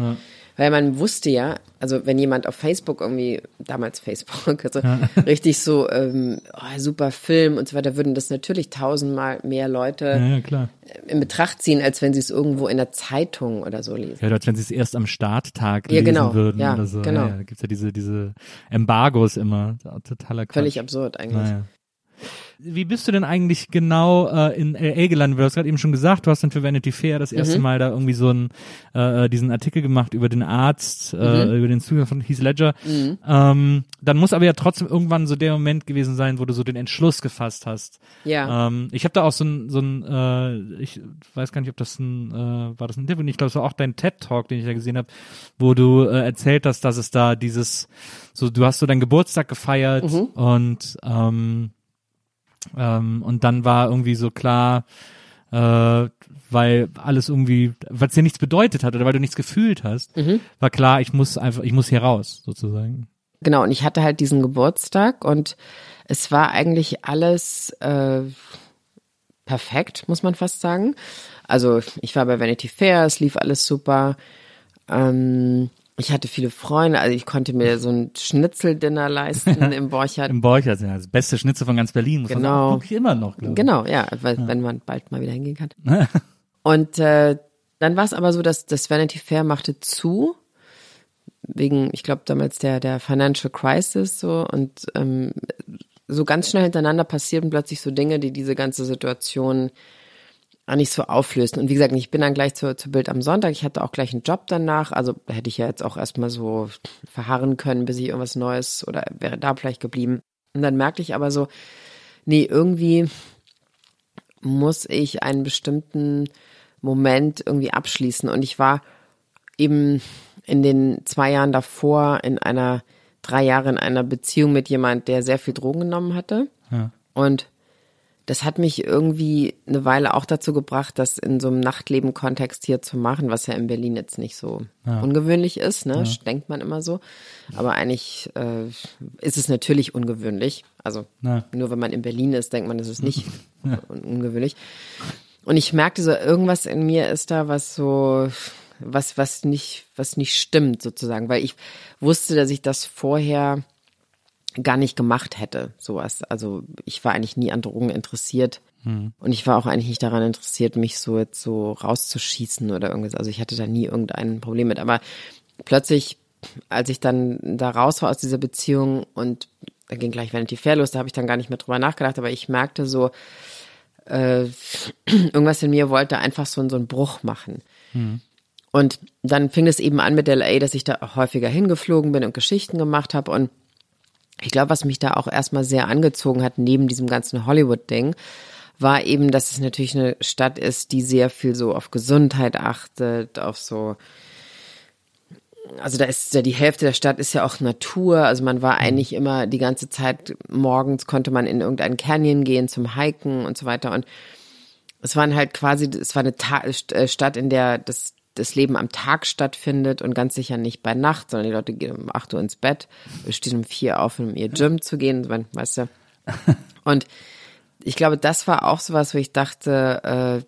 Weil man wusste ja, also wenn jemand auf Facebook irgendwie, damals Facebook, also richtig so ähm, oh, super Film und so weiter, würden das natürlich tausendmal mehr Leute Ja, ja, klar. in Betracht ziehen, als wenn sie es irgendwo in der Zeitung oder so lesen. Ja, als wenn sie es erst am Starttag Ja, lesen genau. würden Ja, oder so. genau. Ja, ja, da gibt's ja diese, diese Embargos immer. Totaler Quatsch. Völlig absurd eigentlich. Wie bist du denn eigentlich genau äh, in LA gelandet? Du hast gerade eben schon gesagt, du hast dann für Vanity Fair das Mhm. erste Mal da irgendwie so einen, äh, diesen Artikel gemacht über den Arzt, Mhm. äh, über den Zugang von Heath Ledger. Ähm, dann muss aber ja trotzdem irgendwann so der Moment gewesen sein, wo du so den Entschluss gefasst hast. Ja. Ähm, ich habe da auch so ein, so ein äh, ich weiß gar nicht, ob das ein, äh, war das ein Interview? Ich glaube, es war auch dein TED-Talk, den ich da gesehen habe, wo du äh, erzählt hast, dass es da dieses, so du hast so deinen Geburtstag gefeiert Mhm. und ähm, ähm, und dann war irgendwie so klar, äh, weil alles irgendwie, es dir nichts bedeutet hat oder weil du nichts gefühlt hast, Mhm. war klar, ich muss einfach, ich muss hier raus, sozusagen. Genau, und ich hatte halt diesen Geburtstag und es war eigentlich alles äh, perfekt, muss man fast sagen. Also ich war bei Vanity Fair, es lief alles super. Ähm, ich hatte viele Freunde, also ich konnte mir so ein Schnitzeldinner leisten im Borchardt. Im Borchert, ja, das beste Schnitzel von ganz Berlin, muss man Genau. sagen. Wirklich immer noch, glaube ich. Genau, ja, weil, wenn man bald mal wieder hingehen kann. Und äh, dann war es aber so, dass das Vanity Fair machte zu wegen, ich glaube damals der der Financial Crisis so und ähm, so ganz schnell hintereinander passierten plötzlich so Dinge, die diese ganze Situation eigentlich so auflösen. Und wie gesagt, ich bin dann gleich zu, zu Bild am Sonntag. Ich hatte auch gleich einen Job danach. Also hätte ich ja jetzt auch erstmal so verharren können, bis ich irgendwas Neues oder wäre da vielleicht geblieben. Und dann merkte ich aber so, nee, irgendwie muss ich einen bestimmten Moment irgendwie abschließen. Und ich war eben in den zwei Jahren davor in einer, drei Jahre in einer Beziehung mit jemand, der sehr viel Drogen genommen hatte. Ja. Und das hat mich irgendwie eine Weile auch dazu gebracht, das in so einem Nachtleben-Kontext hier zu machen, was ja in Berlin jetzt nicht so ungewöhnlich ist, ne? Denkt man immer so. Aber eigentlich äh, ist es natürlich ungewöhnlich. Also Ja. nur wenn man in Berlin ist, denkt man, das ist nicht un ungewöhnlich. Und ich merkte so, irgendwas in mir ist da, was so, was, was nicht, was nicht stimmt sozusagen, weil ich wusste, dass ich das vorher gar nicht gemacht hätte, sowas. Also ich war eigentlich nie an Drogen interessiert. Und ich war auch eigentlich nicht daran interessiert, mich so jetzt so rauszuschießen oder irgendwas. Also ich hatte da nie irgendein Problem mit. Aber plötzlich, als ich dann da raus war aus dieser Beziehung und da ging gleich Vanity Fair los, da habe ich dann gar nicht mehr drüber nachgedacht, aber ich merkte so, äh, irgendwas in mir wollte einfach so, so einen Bruch machen. Und dann fing es eben an mit LA, dass ich da häufiger hingeflogen bin und Geschichten gemacht habe. Und ich glaube, was mich da auch erstmal sehr angezogen hat, neben diesem ganzen Hollywood-Ding, war eben, dass es natürlich eine Stadt ist, die sehr viel so auf Gesundheit achtet, auf so, also da ist ja die Hälfte der Stadt ist ja auch Natur. Also man war eigentlich immer die ganze Zeit morgens konnte man in irgendeinen Canyon gehen zum Hiken und so weiter. Und es waren halt quasi, es war eine Ta äh, Stadt, in der das, das Leben am Tag stattfindet und ganz sicher nicht bei Nacht, sondern die Leute gehen um 8 Uhr ins Bett, stehen um 4 auf, um ihr Gym zu gehen, weißt du. Und ich glaube, das war auch sowas, wo ich dachte, äh,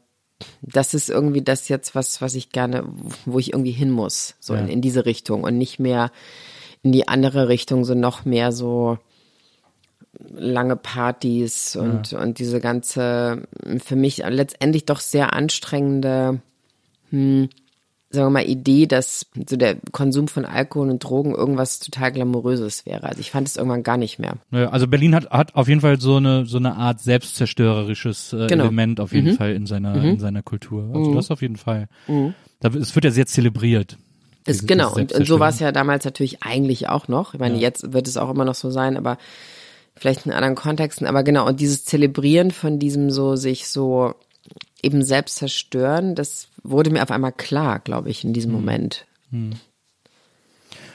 das ist irgendwie das jetzt, was, was ich gerne, wo ich irgendwie hin muss, so in, in diese Richtung und nicht mehr in die andere Richtung, so noch mehr so lange Partys und, und diese ganze, für mich letztendlich doch sehr anstrengende, hm, sagen wir mal, Idee, dass so der Konsum von Alkohol und Drogen irgendwas total Glamouröses wäre. Also ich fand es irgendwann gar nicht mehr. Ja, also Berlin hat, hat auf jeden Fall so eine so eine Art selbstzerstörerisches äh, Genau. Element auf jeden Fall in seiner in seiner Kultur. Also das auf jeden Fall. Da, es wird ja sehr zelebriert. Ist, Dieses- genau, und, und so war es ja damals natürlich eigentlich auch noch. Ich meine, jetzt wird es auch immer noch so sein, aber vielleicht in anderen Kontexten. Aber genau, und dieses Zelebrieren von diesem so sich so eben selbst zerstören, das wurde mir auf einmal klar, glaube ich, in diesem Moment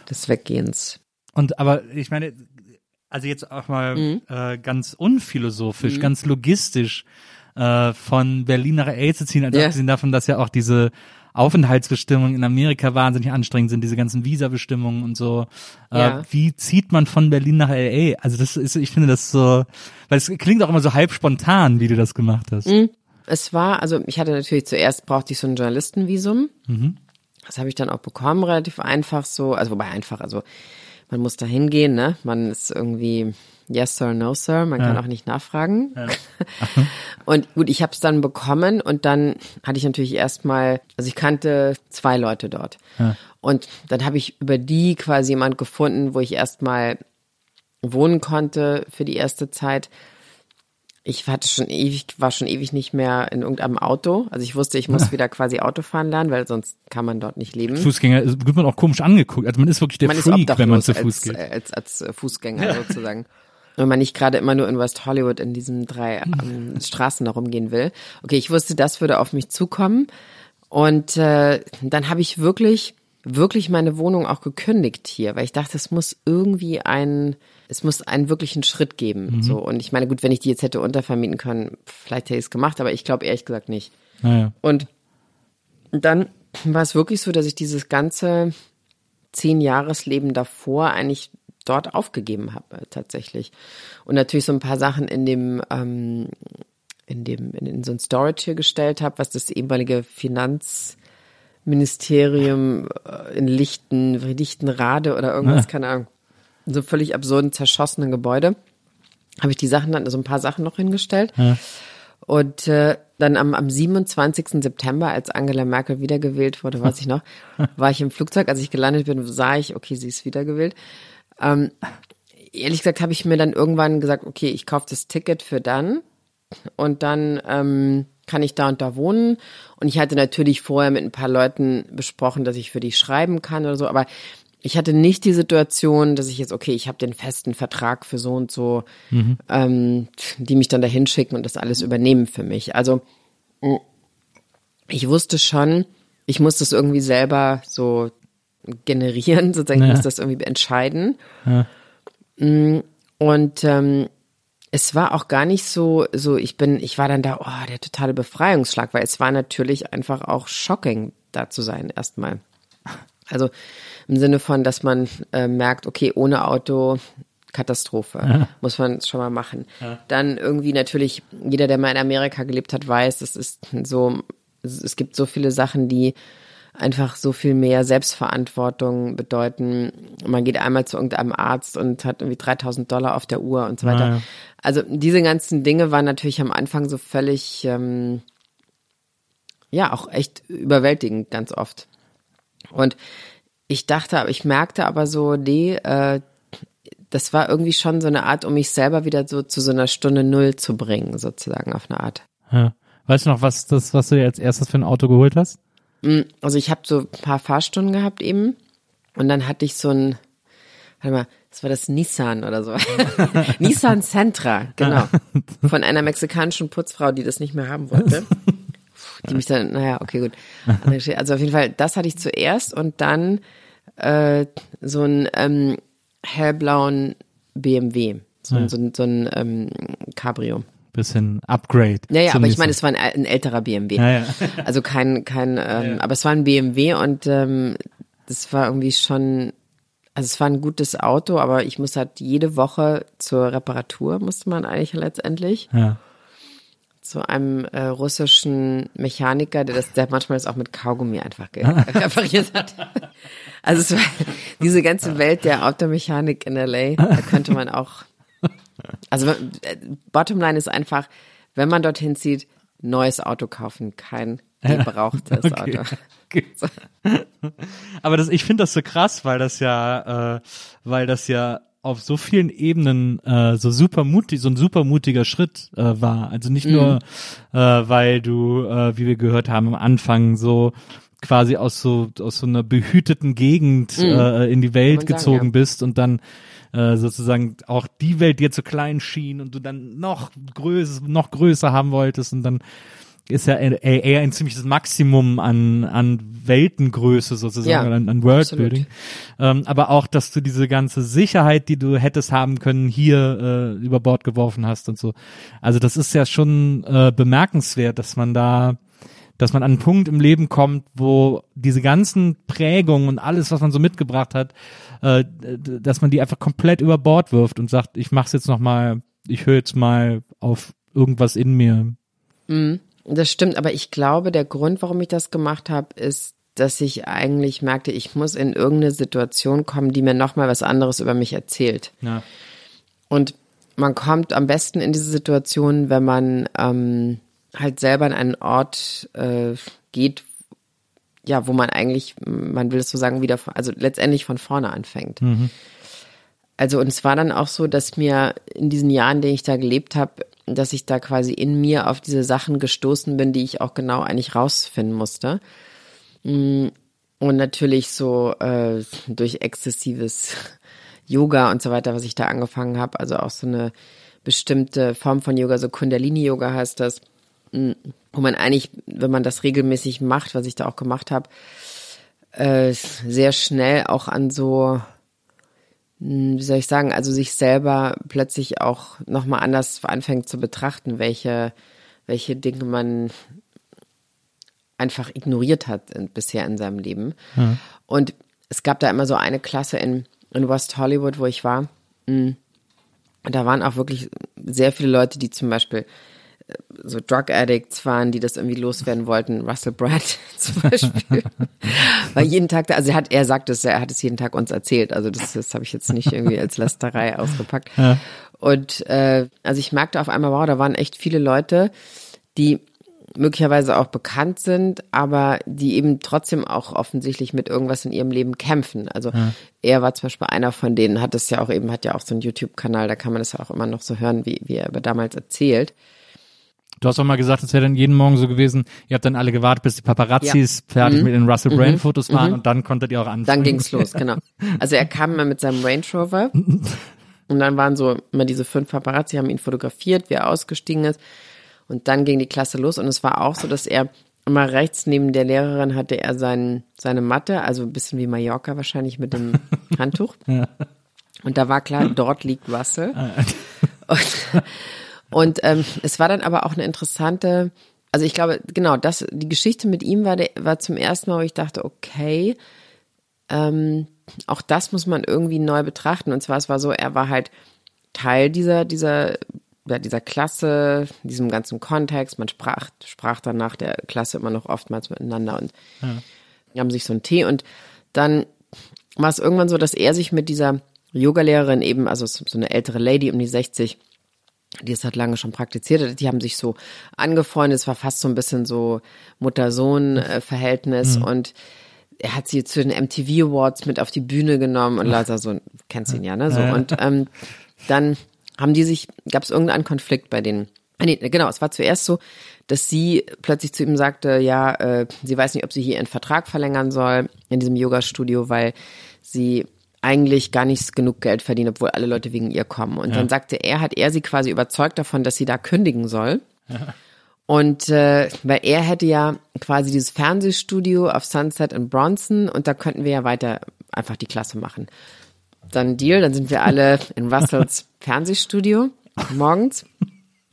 des Weggehens. Und aber ich meine, also jetzt auch mal Mhm. äh, ganz unphilosophisch, ganz logistisch äh, von Berlin nach LA zu ziehen, also Ja. abgesehen davon, dass ja auch diese Aufenthaltsbestimmungen in Amerika wahnsinnig anstrengend sind, diese ganzen Visabestimmungen und so. Äh, Ja. Wie zieht man von Berlin nach LA? Also das ist, ich finde das so, weil es klingt auch immer so halb spontan, wie du das gemacht hast. Es war, also ich hatte natürlich zuerst brauchte ich so ein Journalistenvisum. Das habe ich dann auch bekommen, relativ einfach so. Also wobei einfach, also man muss da hingehen, ne? Man ist irgendwie Yes sir, no sir. Man kann auch nicht nachfragen. Ja. und gut, ich habe es dann bekommen und dann hatte ich natürlich erstmal, also ich kannte zwei Leute dort. Ja. Und dann habe ich über die quasi jemand gefunden, wo ich erstmal wohnen konnte für die erste Zeit. Ich hatte schon ewig, war schon ewig nicht mehr in irgendeinem Auto. Also ich wusste, ich muss wieder quasi Auto fahren lernen, weil sonst kann man dort nicht leben. Fußgänger wird man auch komisch angeguckt. Also man ist wirklich der man Freak, wenn man zu Fuß als, geht. Als, als, als Fußgänger ja. sozusagen. Wenn man nicht gerade immer nur in West Hollywood in diesen drei ähm, Straßen da rumgehen will. Okay, ich wusste, das würde auf mich zukommen. Und äh, dann habe ich wirklich, wirklich meine Wohnung auch gekündigt hier, weil ich dachte, es muss irgendwie ein es muss einen wirklichen Schritt geben. Mhm. So. Und ich meine, gut, wenn ich die jetzt hätte untervermieten können, vielleicht hätte ich es gemacht, aber ich glaube ehrlich gesagt nicht. Naja. Und dann war es wirklich so, dass ich dieses ganze zehn Jahresleben davor eigentlich dort aufgegeben habe, tatsächlich. Und natürlich so ein paar Sachen in dem, ähm, in dem, in, in so ein Storage hier gestellt habe, was das ehemalige Finanzministerium äh, in Lichten, Lichtenrade oder irgendwas, ja. keine Ahnung, so völlig absurden, zerschossenen Gebäude, habe ich die Sachen dann, so ein paar Sachen noch hingestellt. Ja. Und äh, dann am, am 27. September, als Angela Merkel wiedergewählt wurde, weiß ich noch, war ich im Flugzeug. Als ich gelandet bin, sah ich, okay, sie ist wiedergewählt. Ähm, ehrlich gesagt habe ich mir dann irgendwann gesagt, okay, ich kaufe das Ticket für dann und dann ähm, kann ich da und da wohnen. Und ich hatte natürlich vorher mit ein paar Leuten besprochen, dass ich für die schreiben kann oder so, aber ich hatte nicht die Situation, dass ich jetzt, okay, ich habe den festen Vertrag für so und so, mhm. ähm, die mich dann dahin schicken und das alles übernehmen für mich. Also ich wusste schon, ich muss das irgendwie selber so generieren, sozusagen, ja. ich muss das irgendwie entscheiden. Ja. Mm, und ähm, es war auch gar nicht so, so ich bin, ich war dann da, oh, der totale Befreiungsschlag, weil es war natürlich einfach auch shocking, da zu sein erstmal. Also im Sinne von, dass man äh, merkt, okay, ohne Auto Katastrophe. Ja. Muss man schon mal machen. Ja. Dann irgendwie natürlich, jeder, der mal in Amerika gelebt hat, weiß, es ist so, es gibt so viele Sachen, die einfach so viel mehr Selbstverantwortung bedeuten. Man geht einmal zu irgendeinem Arzt und hat irgendwie 3000 Dollar auf der Uhr und so weiter. Ja. Also diese ganzen Dinge waren natürlich am Anfang so völlig, ähm, ja, auch echt überwältigend ganz oft. Und ich dachte, ich merkte aber so, nee, äh, das war irgendwie schon so eine Art, um mich selber wieder so zu so einer Stunde Null zu bringen, sozusagen auf eine Art. Ja. Weißt du noch, was das, was du dir als erstes für ein Auto geholt hast? Mm, also ich habe so ein paar Fahrstunden gehabt eben und dann hatte ich so ein, warte mal, das war das Nissan oder so. Nissan Sentra, genau. Von einer mexikanischen Putzfrau, die das nicht mehr haben wollte. Die mich dann, naja, okay, gut. Also auf jeden Fall, das hatte ich zuerst und dann äh, so ein ähm, hellblauen BMW. So, ja. so, so, so ein ähm, Cabrio bisschen Upgrade. Naja, aber ich meine, es war ein, ein älterer BMW. Ja, ja. Also kein, kein, ähm, ja. aber es war ein BMW und ähm, das war irgendwie schon, also es war ein gutes Auto, aber ich musste halt jede Woche zur Reparatur, musste man eigentlich letztendlich. Ja zu einem äh, russischen Mechaniker, der das, der manchmal das auch mit Kaugummi einfach repariert hat. Also es war diese ganze Welt der Automechanik in LA, da könnte man auch. Also äh, Bottomline ist einfach, wenn man dorthin zieht, neues Auto kaufen, kein gebrauchtes okay. Auto. Okay. So. Aber das, ich finde das so krass, weil das ja, äh, weil das ja auf so vielen Ebenen äh, so super mutig, so ein super mutiger Schritt äh, war. Also nicht mhm. nur, äh, weil du, äh, wie wir gehört haben am Anfang, so quasi aus so aus so einer behüteten Gegend mhm. äh, in die Welt gezogen sagen, ja. bist und dann äh, sozusagen auch die Welt dir zu klein schien und du dann noch größer, noch größer haben wolltest und dann ist ja eher ein ziemliches Maximum an, an Weltengröße sozusagen, ja, an, an Worldbuilding. Ähm, aber auch, dass du diese ganze Sicherheit, die du hättest haben können, hier äh, über Bord geworfen hast und so. Also das ist ja schon äh, bemerkenswert, dass man da dass man an einen Punkt im Leben kommt, wo diese ganzen Prägungen und alles, was man so mitgebracht hat, äh, dass man die einfach komplett über Bord wirft und sagt, ich mach's jetzt noch mal, ich höre jetzt mal auf irgendwas in mir. Mhm. Das stimmt, aber ich glaube, der Grund, warum ich das gemacht habe, ist dass ich eigentlich merkte, ich muss in irgendeine Situation kommen, die mir nochmal was anderes über mich erzählt. Ja. Und man kommt am besten in diese Situation, wenn man ähm, halt selber an einen Ort äh, geht, ja, wo man eigentlich, man will es so sagen, wieder, also letztendlich von vorne anfängt. Also und es war dann auch so, dass mir in diesen Jahren, in denen ich da gelebt habe, dass ich da quasi in mir auf diese Sachen gestoßen bin, die ich auch genau eigentlich rausfinden musste. Mm, Und natürlich so äh, durch exzessives Yoga und so weiter, was ich da angefangen habe, also auch so eine bestimmte Form von Yoga, so Kundalini-Yoga heißt das, wo man eigentlich, wenn man das regelmäßig macht, was ich da auch gemacht habe, äh, sehr schnell auch an so, mh, wie soll ich sagen, also sich selber plötzlich auch nochmal anders anfängt zu betrachten, welche, welche Dinge man einfach ignoriert hat in, bisher in seinem Leben. Und es gab da immer so eine Klasse in, in West Hollywood, wo ich war. Und da waren auch wirklich sehr viele Leute, die zum Beispiel so Drug Addicts waren, die das irgendwie loswerden wollten. Russell Brand zum Beispiel. Weil jeden Tag, also er hat, er sagt es, er hat es jeden Tag uns erzählt. Also das, das habe ich jetzt nicht irgendwie als Lasterei ausgepackt. Und äh, also ich merkte auf einmal, wow, da waren echt viele Leute, die möglicherweise auch bekannt sind, aber die eben trotzdem auch offensichtlich mit irgendwas in ihrem Leben kämpfen. Also er war zum Beispiel einer von denen, hat es ja auch eben, hat ja auch so einen YouTube-Kanal, da kann man das ja auch immer noch so hören, wie, wie er damals erzählt. Du hast auch mal gesagt, es wäre dann jeden Morgen so gewesen, ihr habt dann alle gewartet, bis die Paparazzis fertig mit den Russell Brand Fotos waren und dann konntet ihr auch anfangen. Dann ging's los, genau. Also er kam immer mit seinem Range Rover und dann waren so immer diese fünf Paparazzi, haben ihn fotografiert, wie er ausgestiegen ist. Und dann ging die Klasse los und es war auch so, dass er immer rechts neben der Lehrerin hatte er sein, seine Matte, also ein bisschen wie Mallorca wahrscheinlich mit dem Handtuch. Und da war klar, dort liegt Russell. Und, und ähm, es war dann aber auch eine interessante, also ich glaube, genau, das, die Geschichte mit ihm war, der, war zum ersten Mal, wo ich dachte, okay, ähm, auch das muss man irgendwie neu betrachten. Und zwar, es war so, er war halt Teil dieser, dieser, ja, dieser Klasse, diesem ganzen Kontext. Man sprach, sprach dann nach der Klasse immer noch oftmals miteinander und haben sich so einen Tee. Und dann war es irgendwann so, dass er sich mit dieser Yogalehrerin eben, also so eine ältere Lady um die 60, die es halt lange schon praktiziert die haben sich so angefreundet. Es war fast so ein bisschen so Mutter-Sohn-Verhältnis und er hat sie zu den MTV Awards mit auf die Bühne genommen und lauter so, kennst ihn ja, ne? So. Und ähm, dann haben die sich, gab es irgendeinen Konflikt bei denen. Ah, Nee, genau, es war zuerst so, dass sie plötzlich zu ihm sagte, ja, äh, sie weiß nicht, ob sie hier ihren Vertrag verlängern soll in diesem Yoga-Studio, weil sie eigentlich gar nicht genug Geld verdient, obwohl alle Leute wegen ihr kommen. Und dann sagte er, hat er sie quasi überzeugt davon, dass sie da kündigen soll. Und äh, weil er hätte ja quasi dieses Fernsehstudio auf Sunset in Bronson und da könnten wir ja weiter einfach die Klasse machen. Dann Deal, dann sind wir alle in Russells Fernsehstudio morgens.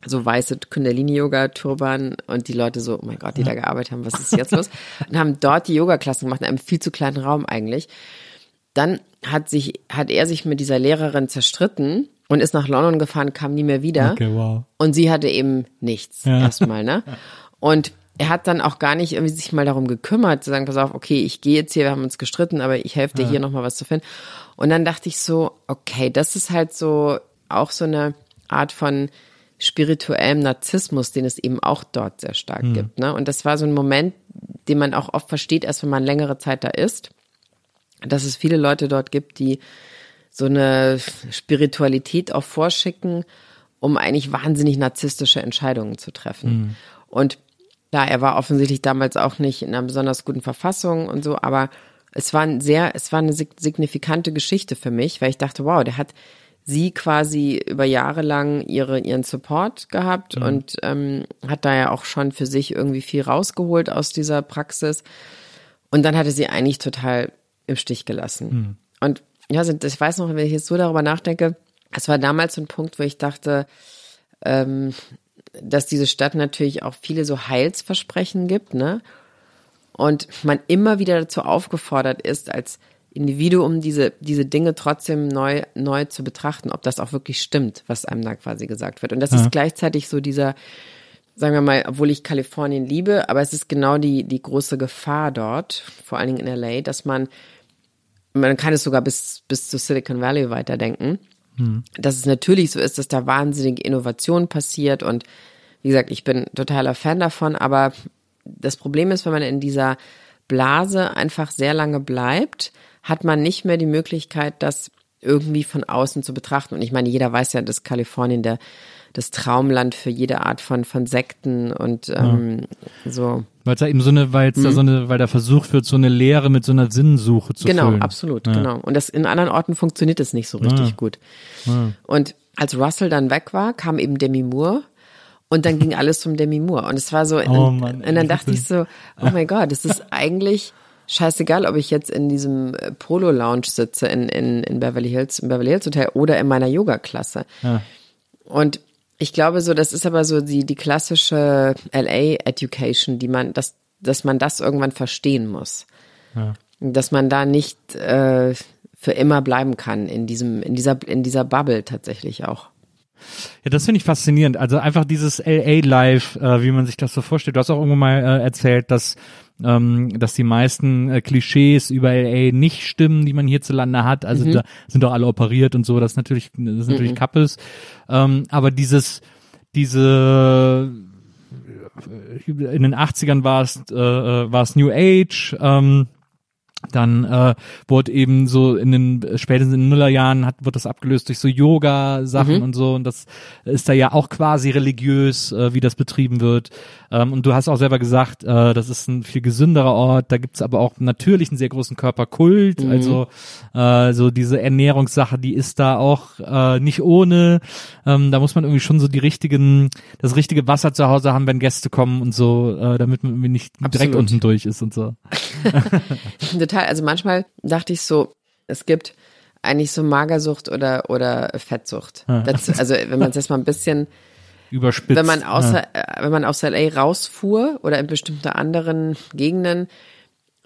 So weiße Kundalini-Yoga-Turban und die Leute so, oh mein Gott, die da gearbeitet haben, was ist jetzt los? Und haben dort die Yoga-Klassen gemacht, in einem viel zu kleinen Raum eigentlich. Dann hat sich, hat er sich mit dieser Lehrerin zerstritten und ist nach London gefahren, kam nie mehr wieder. Okay, wow. Und sie hatte eben nichts erstmal, ne? Und er hat dann auch gar nicht irgendwie sich mal darum gekümmert, zu sagen, pass auf, okay, ich gehe jetzt hier, wir haben uns gestritten, aber ich helfe dir hier nochmal was zu finden. Und dann dachte ich so, okay, das ist halt so auch so eine Art von spirituellem Narzissmus, den es eben auch dort sehr stark gibt. Ne? Und das war so ein Moment, den man auch oft versteht, erst wenn man längere Zeit da ist, dass es viele Leute dort gibt, die so eine Spiritualität auch vorschicken, um eigentlich wahnsinnig narzisstische Entscheidungen zu treffen. Und ja, er war offensichtlich damals auch nicht in einer besonders guten Verfassung und so, aber es war ein sehr, es war eine sig- signifikante Geschichte für mich, weil ich dachte, wow, der hat sie quasi über Jahre lang ihre, ihren Support gehabt und ähm, hat da ja auch schon für sich irgendwie viel rausgeholt aus dieser Praxis. Und dann hatte sie eigentlich total im Stich gelassen. Und ja, also ich weiß noch, wenn ich jetzt so darüber nachdenke, es war damals so ein Punkt, wo ich dachte, ähm, dass diese Stadt natürlich auch viele so Heilsversprechen gibt, ne? Und man immer wieder dazu aufgefordert ist, als Individuum diese, diese Dinge trotzdem neu, neu zu betrachten, ob das auch wirklich stimmt, was einem da quasi gesagt wird. Und das ist gleichzeitig so dieser, sagen wir mal, obwohl ich Kalifornien liebe, aber es ist genau die, die große Gefahr dort, vor allen Dingen in LA, dass man, man kann es sogar bis, bis zu Silicon Valley weiterdenken, hm. dass es natürlich so ist, dass da wahnsinnige Innovation passiert und wie gesagt, ich bin totaler Fan davon, aber das Problem ist, wenn man in dieser Blase einfach sehr lange bleibt, hat man nicht mehr die Möglichkeit, das irgendwie von außen zu betrachten. Und ich meine, jeder weiß ja, dass Kalifornien der das Traumland für jede Art von von Sekten und ähm, ja. so. Weil es da eben so eine, weil es mhm. da so eine, weil da versucht wird, so eine Lehre mit so einer Sinnsuche zu genau, füllen. Genau, absolut, ja. genau. Und das in anderen Orten funktioniert es nicht so richtig ja. gut. Und als Russell dann weg war, kam eben Demi Moore und dann ging alles zum Demi Moore. Und es war so, oh, Mann, und dann dachte ich so, oh mein Gott, es ist eigentlich scheißegal, ob ich jetzt in diesem äh, Polo Lounge sitze in, in, in Beverly Hills, im Beverly Hills Hotel oder in meiner Yoga-Klasse. Ja. Und ich glaube so, das ist aber so die, die klassische LA-Education, die man, dass, dass man das irgendwann verstehen muss. Ja. Dass man da nicht äh, für immer bleiben kann in diesem, in dieser, in dieser Bubble tatsächlich auch. Ja, das finde ich faszinierend. Also einfach dieses LA-Life, äh, wie man sich das so vorstellt. Du hast auch irgendwann mal äh, erzählt, dass ähm, dass die meisten äh, Klischees über LA nicht stimmen, die man hierzulande hat. Also mhm. da sind doch alle operiert und so. Das ist natürlich, das ist natürlich mhm. Kappes. Ähm, aber dieses, diese in den 80ern war es äh, äh, war es New Age. Ähm, dann äh, wurde eben so in den spätestens in den Nullerjahren hat wird das abgelöst durch so Yoga Sachen mhm. und so und das ist da ja auch quasi religiös, äh, wie das betrieben wird. Ähm, und du hast auch selber gesagt, äh, das ist ein viel gesünderer Ort. Da gibt's aber auch natürlich einen sehr großen Körperkult. Mhm. Also äh, so diese Ernährungssache, die ist da auch äh, nicht ohne. Ähm, da muss man irgendwie schon so die richtigen, das richtige Wasser zu Hause haben, wenn Gäste kommen und so, äh, damit man irgendwie nicht Absolut. direkt unten durch ist und so. Total. Also manchmal dachte ich so, es gibt eigentlich so Magersucht oder oder Fettsucht. Das, also wenn man es jetzt mal ein bisschen überspitzt. Wenn man außer, ja. Äh, wenn man aus LA rausfuhr oder in bestimmte anderen Gegenden,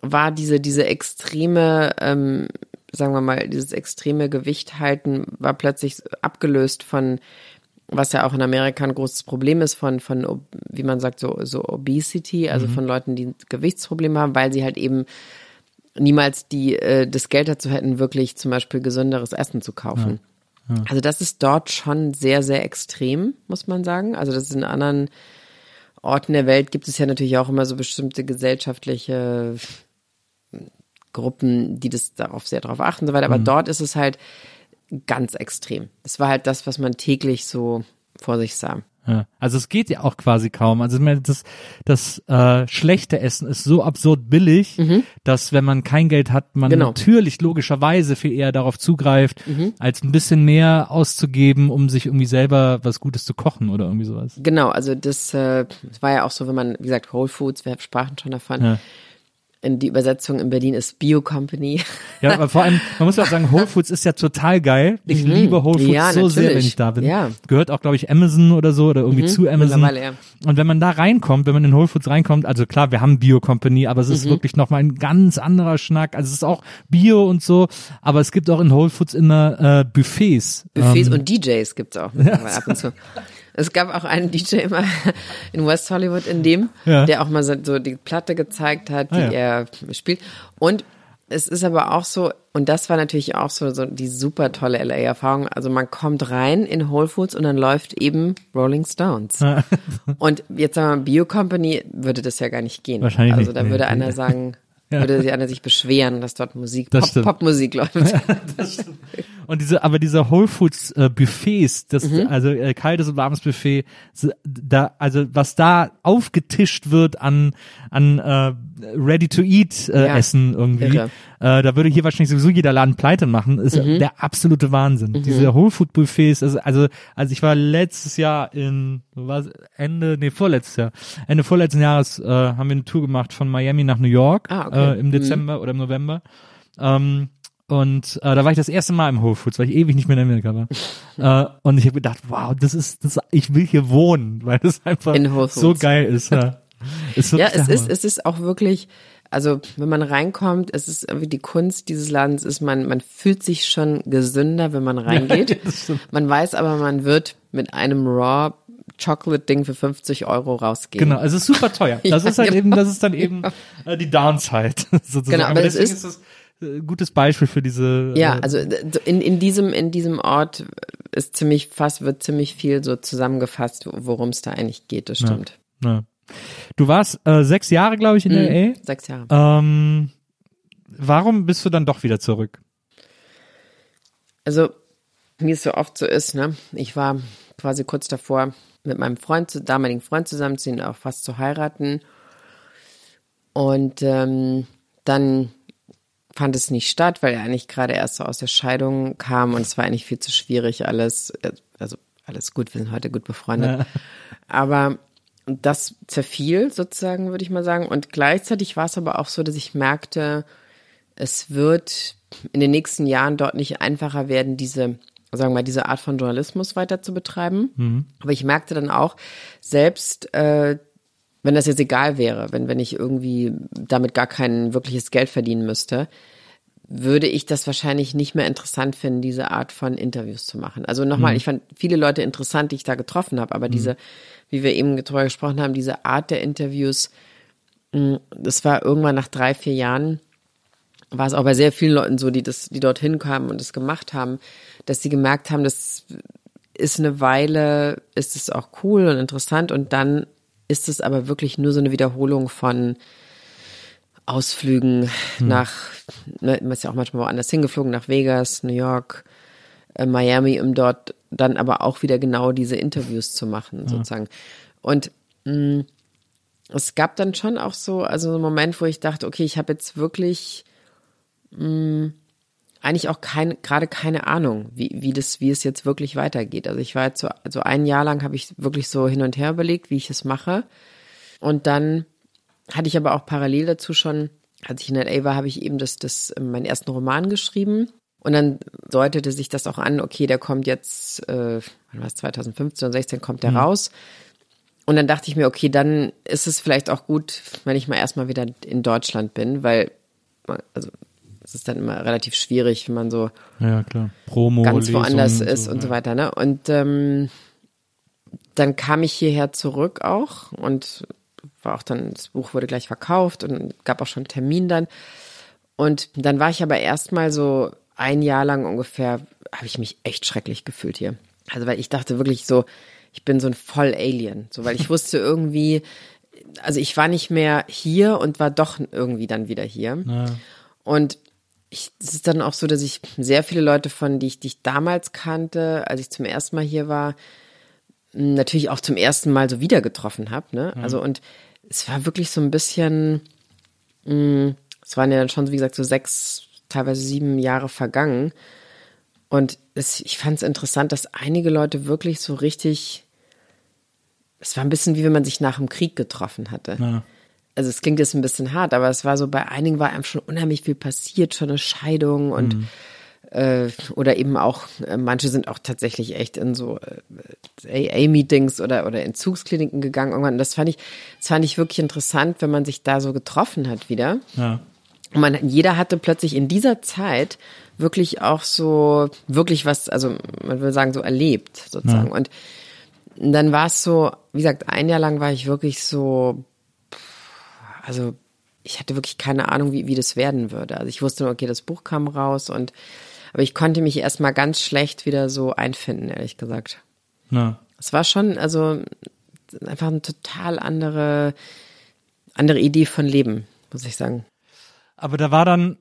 war diese diese extreme, ähm, sagen wir mal, dieses extreme Gewicht halten war plötzlich abgelöst von was ja auch in Amerika ein großes Problem ist von, von wie man sagt, so, so Obesity, also mhm. von Leuten, die Gewichtsprobleme haben, weil sie halt eben niemals die, äh, das Geld dazu hätten, wirklich zum Beispiel gesünderes Essen zu kaufen. Ja. Ja. Also das ist dort schon sehr, sehr extrem, muss man sagen. Also das ist in anderen Orten der Welt gibt es ja natürlich auch immer so bestimmte gesellschaftliche Gruppen, die das darauf sehr darauf achten und so weiter. Aber mhm. dort ist es halt ganz extrem. Das war halt das, was man täglich so vor sich sah. Ja, also es geht ja auch quasi kaum. Also das, das äh, schlechte Essen ist so absurd billig, mhm. dass wenn man kein Geld hat, man genau. natürlich logischerweise viel eher darauf zugreift, mhm. als ein bisschen mehr auszugeben, um sich irgendwie selber was Gutes zu kochen oder irgendwie sowas. Genau, also das, äh, war ja auch so, wenn man, wie gesagt, Whole Foods, wir sprachen schon davon. Ja die Übersetzung in Berlin ist Bio Company. Ja, aber vor allem, man muss auch sagen, Whole Foods ist ja total geil. Ich mhm. liebe Whole Foods ja, so natürlich. sehr, wenn ich da bin. Ja. Gehört auch, glaube ich, Amazon oder so oder irgendwie mhm. zu Amazon. Ja. Und wenn man da reinkommt, wenn man in Whole Foods reinkommt, also klar, wir haben Bio Company, aber es ist mhm. wirklich nochmal ein ganz anderer Schnack. Also es ist auch Bio und so, aber es gibt auch in Whole Foods immer äh, Buffets. Buffets ähm, und DJs gibt's auch ja. ab und zu. Es gab auch einen DJ immer in West Hollywood in dem, ja. der auch mal so, die Platte gezeigt hat, die ah, ja. er spielt. Und es ist aber auch so, und das war natürlich auch so, so die super tolle LA-Erfahrung. Also man kommt rein in Whole Foods und dann läuft eben Rolling Stones. und jetzt sagen wir mal, Bio Company würde das ja gar nicht gehen. Wahrscheinlich also da würde einer sagen. Würde sich einer sich beschweren, dass dort Musik, das Pop, Popmusik läuft. und diese, aber diese Whole Foods äh, Buffets, das, mhm. also äh, kaltes und warmes Buffet, da, also was da aufgetischt wird an, an äh, Ready-to-Eat äh, ja. Essen irgendwie, äh, da würde hier wahrscheinlich sowieso jeder Laden pleite machen, ist mhm. der absolute Wahnsinn. Mhm. Diese Whole Food Buffets, also, also, also ich war letztes Jahr in, was, Ende, nee, vorletztes Jahr, Ende vorletzten Jahres äh, haben wir eine Tour gemacht von Miami nach New York ah, okay. äh, im mhm. Dezember oder im November. Ähm, und äh, da war ich das erste Mal im Whole Foods, weil ich ewig nicht mehr in Amerika war. äh, und ich habe gedacht, wow, das ist, das, ich will hier wohnen, weil das einfach so geil ist. Ja, ist ja es ist, es ist auch wirklich, also wenn man reinkommt, es ist irgendwie die Kunst dieses Ladens ist, man, man fühlt sich schon gesünder, wenn man reingeht. Man weiß aber, man wird mit einem Raw Chocolate-Ding für 50 Euro rausgeben. Genau, also super teuer. Das Ja, ist halt genau. eben, das ist dann eben äh, die Downside sozusagen. Genau, aber es deswegen ist- ist äh, ein gutes Beispiel für diese. Ja, äh, also in, in diesem in diesem Ort ist ziemlich fast wird ziemlich viel so zusammengefasst, worum es da eigentlich geht. Das stimmt. ja. Du warst äh, sechs Jahre, glaube ich, in Mhm. LA. Sechs Jahre. Ähm, warum bist du dann doch wieder zurück? Also wie es so oft so ist, ne? Ich war quasi kurz davor, mit meinem Freund, zu- damaligen Freund zusammenzuziehen, auch fast zu heiraten. Und ähm, dann fand es nicht statt, weil er eigentlich gerade erst so aus der Scheidung kam und es war eigentlich viel zu schwierig alles. Also alles gut, wir sind heute gut befreundet. Aber das zerfiel sozusagen, würde ich mal sagen. Und gleichzeitig war es aber auch so, dass ich merkte, es wird in den nächsten Jahren dort nicht einfacher werden, diese, sagen wir mal, diese Art von Journalismus weiter zu betreiben. Aber ich merkte dann auch, selbst äh, wenn das jetzt egal wäre, wenn, wenn ich irgendwie damit gar kein wirkliches Geld verdienen müsste, würde ich das wahrscheinlich nicht mehr interessant finden, diese Art von Interviews zu machen. Also nochmal, ich fand viele Leute interessant, die ich da getroffen habe, aber diese, wie wir eben drüber gesprochen haben, diese Art der Interviews, mh, das war irgendwann nach drei, vier Jahren, war es auch bei sehr vielen Leuten so, die das, die dorthin kamen und das gemacht haben, dass sie gemerkt haben, das ist eine Weile, ist es auch cool und interessant. Und dann ist es aber wirklich nur so eine Wiederholung von Ausflügen nach, ne, man ist ja auch manchmal woanders hingeflogen, nach Vegas, New York, äh, Miami, um dort dann aber auch wieder genau diese Interviews zu machen, sozusagen. Und mh, es gab dann schon auch so, also so einen Moment, wo ich dachte, okay, ich habe jetzt wirklich mh, eigentlich auch keine, gerade keine Ahnung, wie, wie das, wie es jetzt wirklich weitergeht. Also ich war jetzt so, also ein Jahr lang habe ich wirklich so hin und her überlegt, wie ich es mache. Und dann hatte ich aber auch parallel dazu schon, als ich in LA war, habe ich eben das, das, meinen ersten Roman geschrieben. Und dann deutete sich das auch an, okay, der kommt jetzt, äh, wann war es, 2015 oder 16 kommt der raus. Und dann dachte ich mir, okay, dann ist es vielleicht auch gut, wenn ich mal erstmal wieder in Deutschland bin, weil, also, es ist dann immer relativ schwierig, wenn man so Ja. Promo, ganz Lesung, woanders ist so, und so ja. weiter. Ne? Und ähm, dann kam ich hierher zurück auch und war auch dann, das Buch wurde gleich verkauft und gab auch schon einen Termin dann. Und dann war ich aber erstmal so ein Jahr lang ungefähr, habe ich mich echt schrecklich gefühlt hier. Also weil ich dachte wirklich so, ich bin so ein Voll-Alien. So, weil ich wusste irgendwie, also ich war nicht mehr hier und war doch irgendwie dann wieder hier. Und ich, es ist dann auch so, dass ich sehr viele Leute von, die ich, die ich damals kannte, als ich zum ersten Mal hier war, natürlich auch zum ersten Mal so wieder getroffen habe. Ne? Also und es war wirklich so ein bisschen, mh, es waren ja dann schon, wie gesagt, so sechs, teilweise sieben Jahre vergangen. Und es, ich fand es interessant, dass einige Leute wirklich so richtig, es war ein bisschen wie wenn man sich nach dem Krieg getroffen hatte. Also es klingt jetzt ein bisschen hart, aber es war so, bei einigen war einem schon unheimlich viel passiert, schon eine Scheidung und äh, oder eben auch, äh, manche sind auch tatsächlich echt in so äh, AA-Meetings oder, oder Entzugskliniken gegangen irgendwann. Und das fand ich, das fand ich wirklich interessant, wenn man sich da so getroffen hat wieder. Ja. Und man, jeder hatte plötzlich in dieser Zeit wirklich auch so, wirklich was, also man würde sagen, so erlebt sozusagen. Und dann war es so, wie gesagt, ein Jahr lang war ich wirklich so, also ich hatte wirklich keine Ahnung, wie, wie das werden würde. Also ich wusste nur, okay, das Buch kam raus und, aber ich konnte mich erstmal ganz schlecht wieder so einfinden, ehrlich gesagt. Ja. Es war schon, also einfach eine total andere, andere Idee von Leben, muss ich sagen. Aber da war dann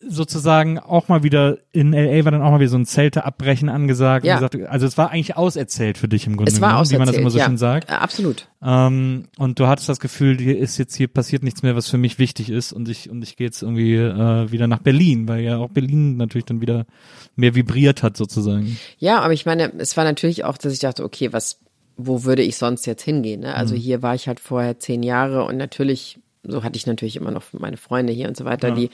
sozusagen auch mal wieder, in LA war dann auch mal wieder so ein Zelte abbrechen angesagt. Ja. Gesagt, also es war eigentlich auserzählt für dich im Grunde Es war genommen, wie man das immer so ja. schön sagt. Äh, Absolut. Ähm, und du hattest das Gefühl, hier ist jetzt hier passiert nichts mehr, was für mich wichtig ist und ich und ich gehe jetzt irgendwie äh, wieder nach Berlin, weil ja auch Berlin natürlich dann wieder mehr vibriert hat sozusagen. Ja, aber ich meine, es war natürlich auch, dass ich dachte, okay, was, wo würde ich sonst jetzt hingehen? Ne? Also hier war ich halt vorher zehn Jahre und natürlich, so hatte ich natürlich immer noch meine Freunde hier und so weiter, die,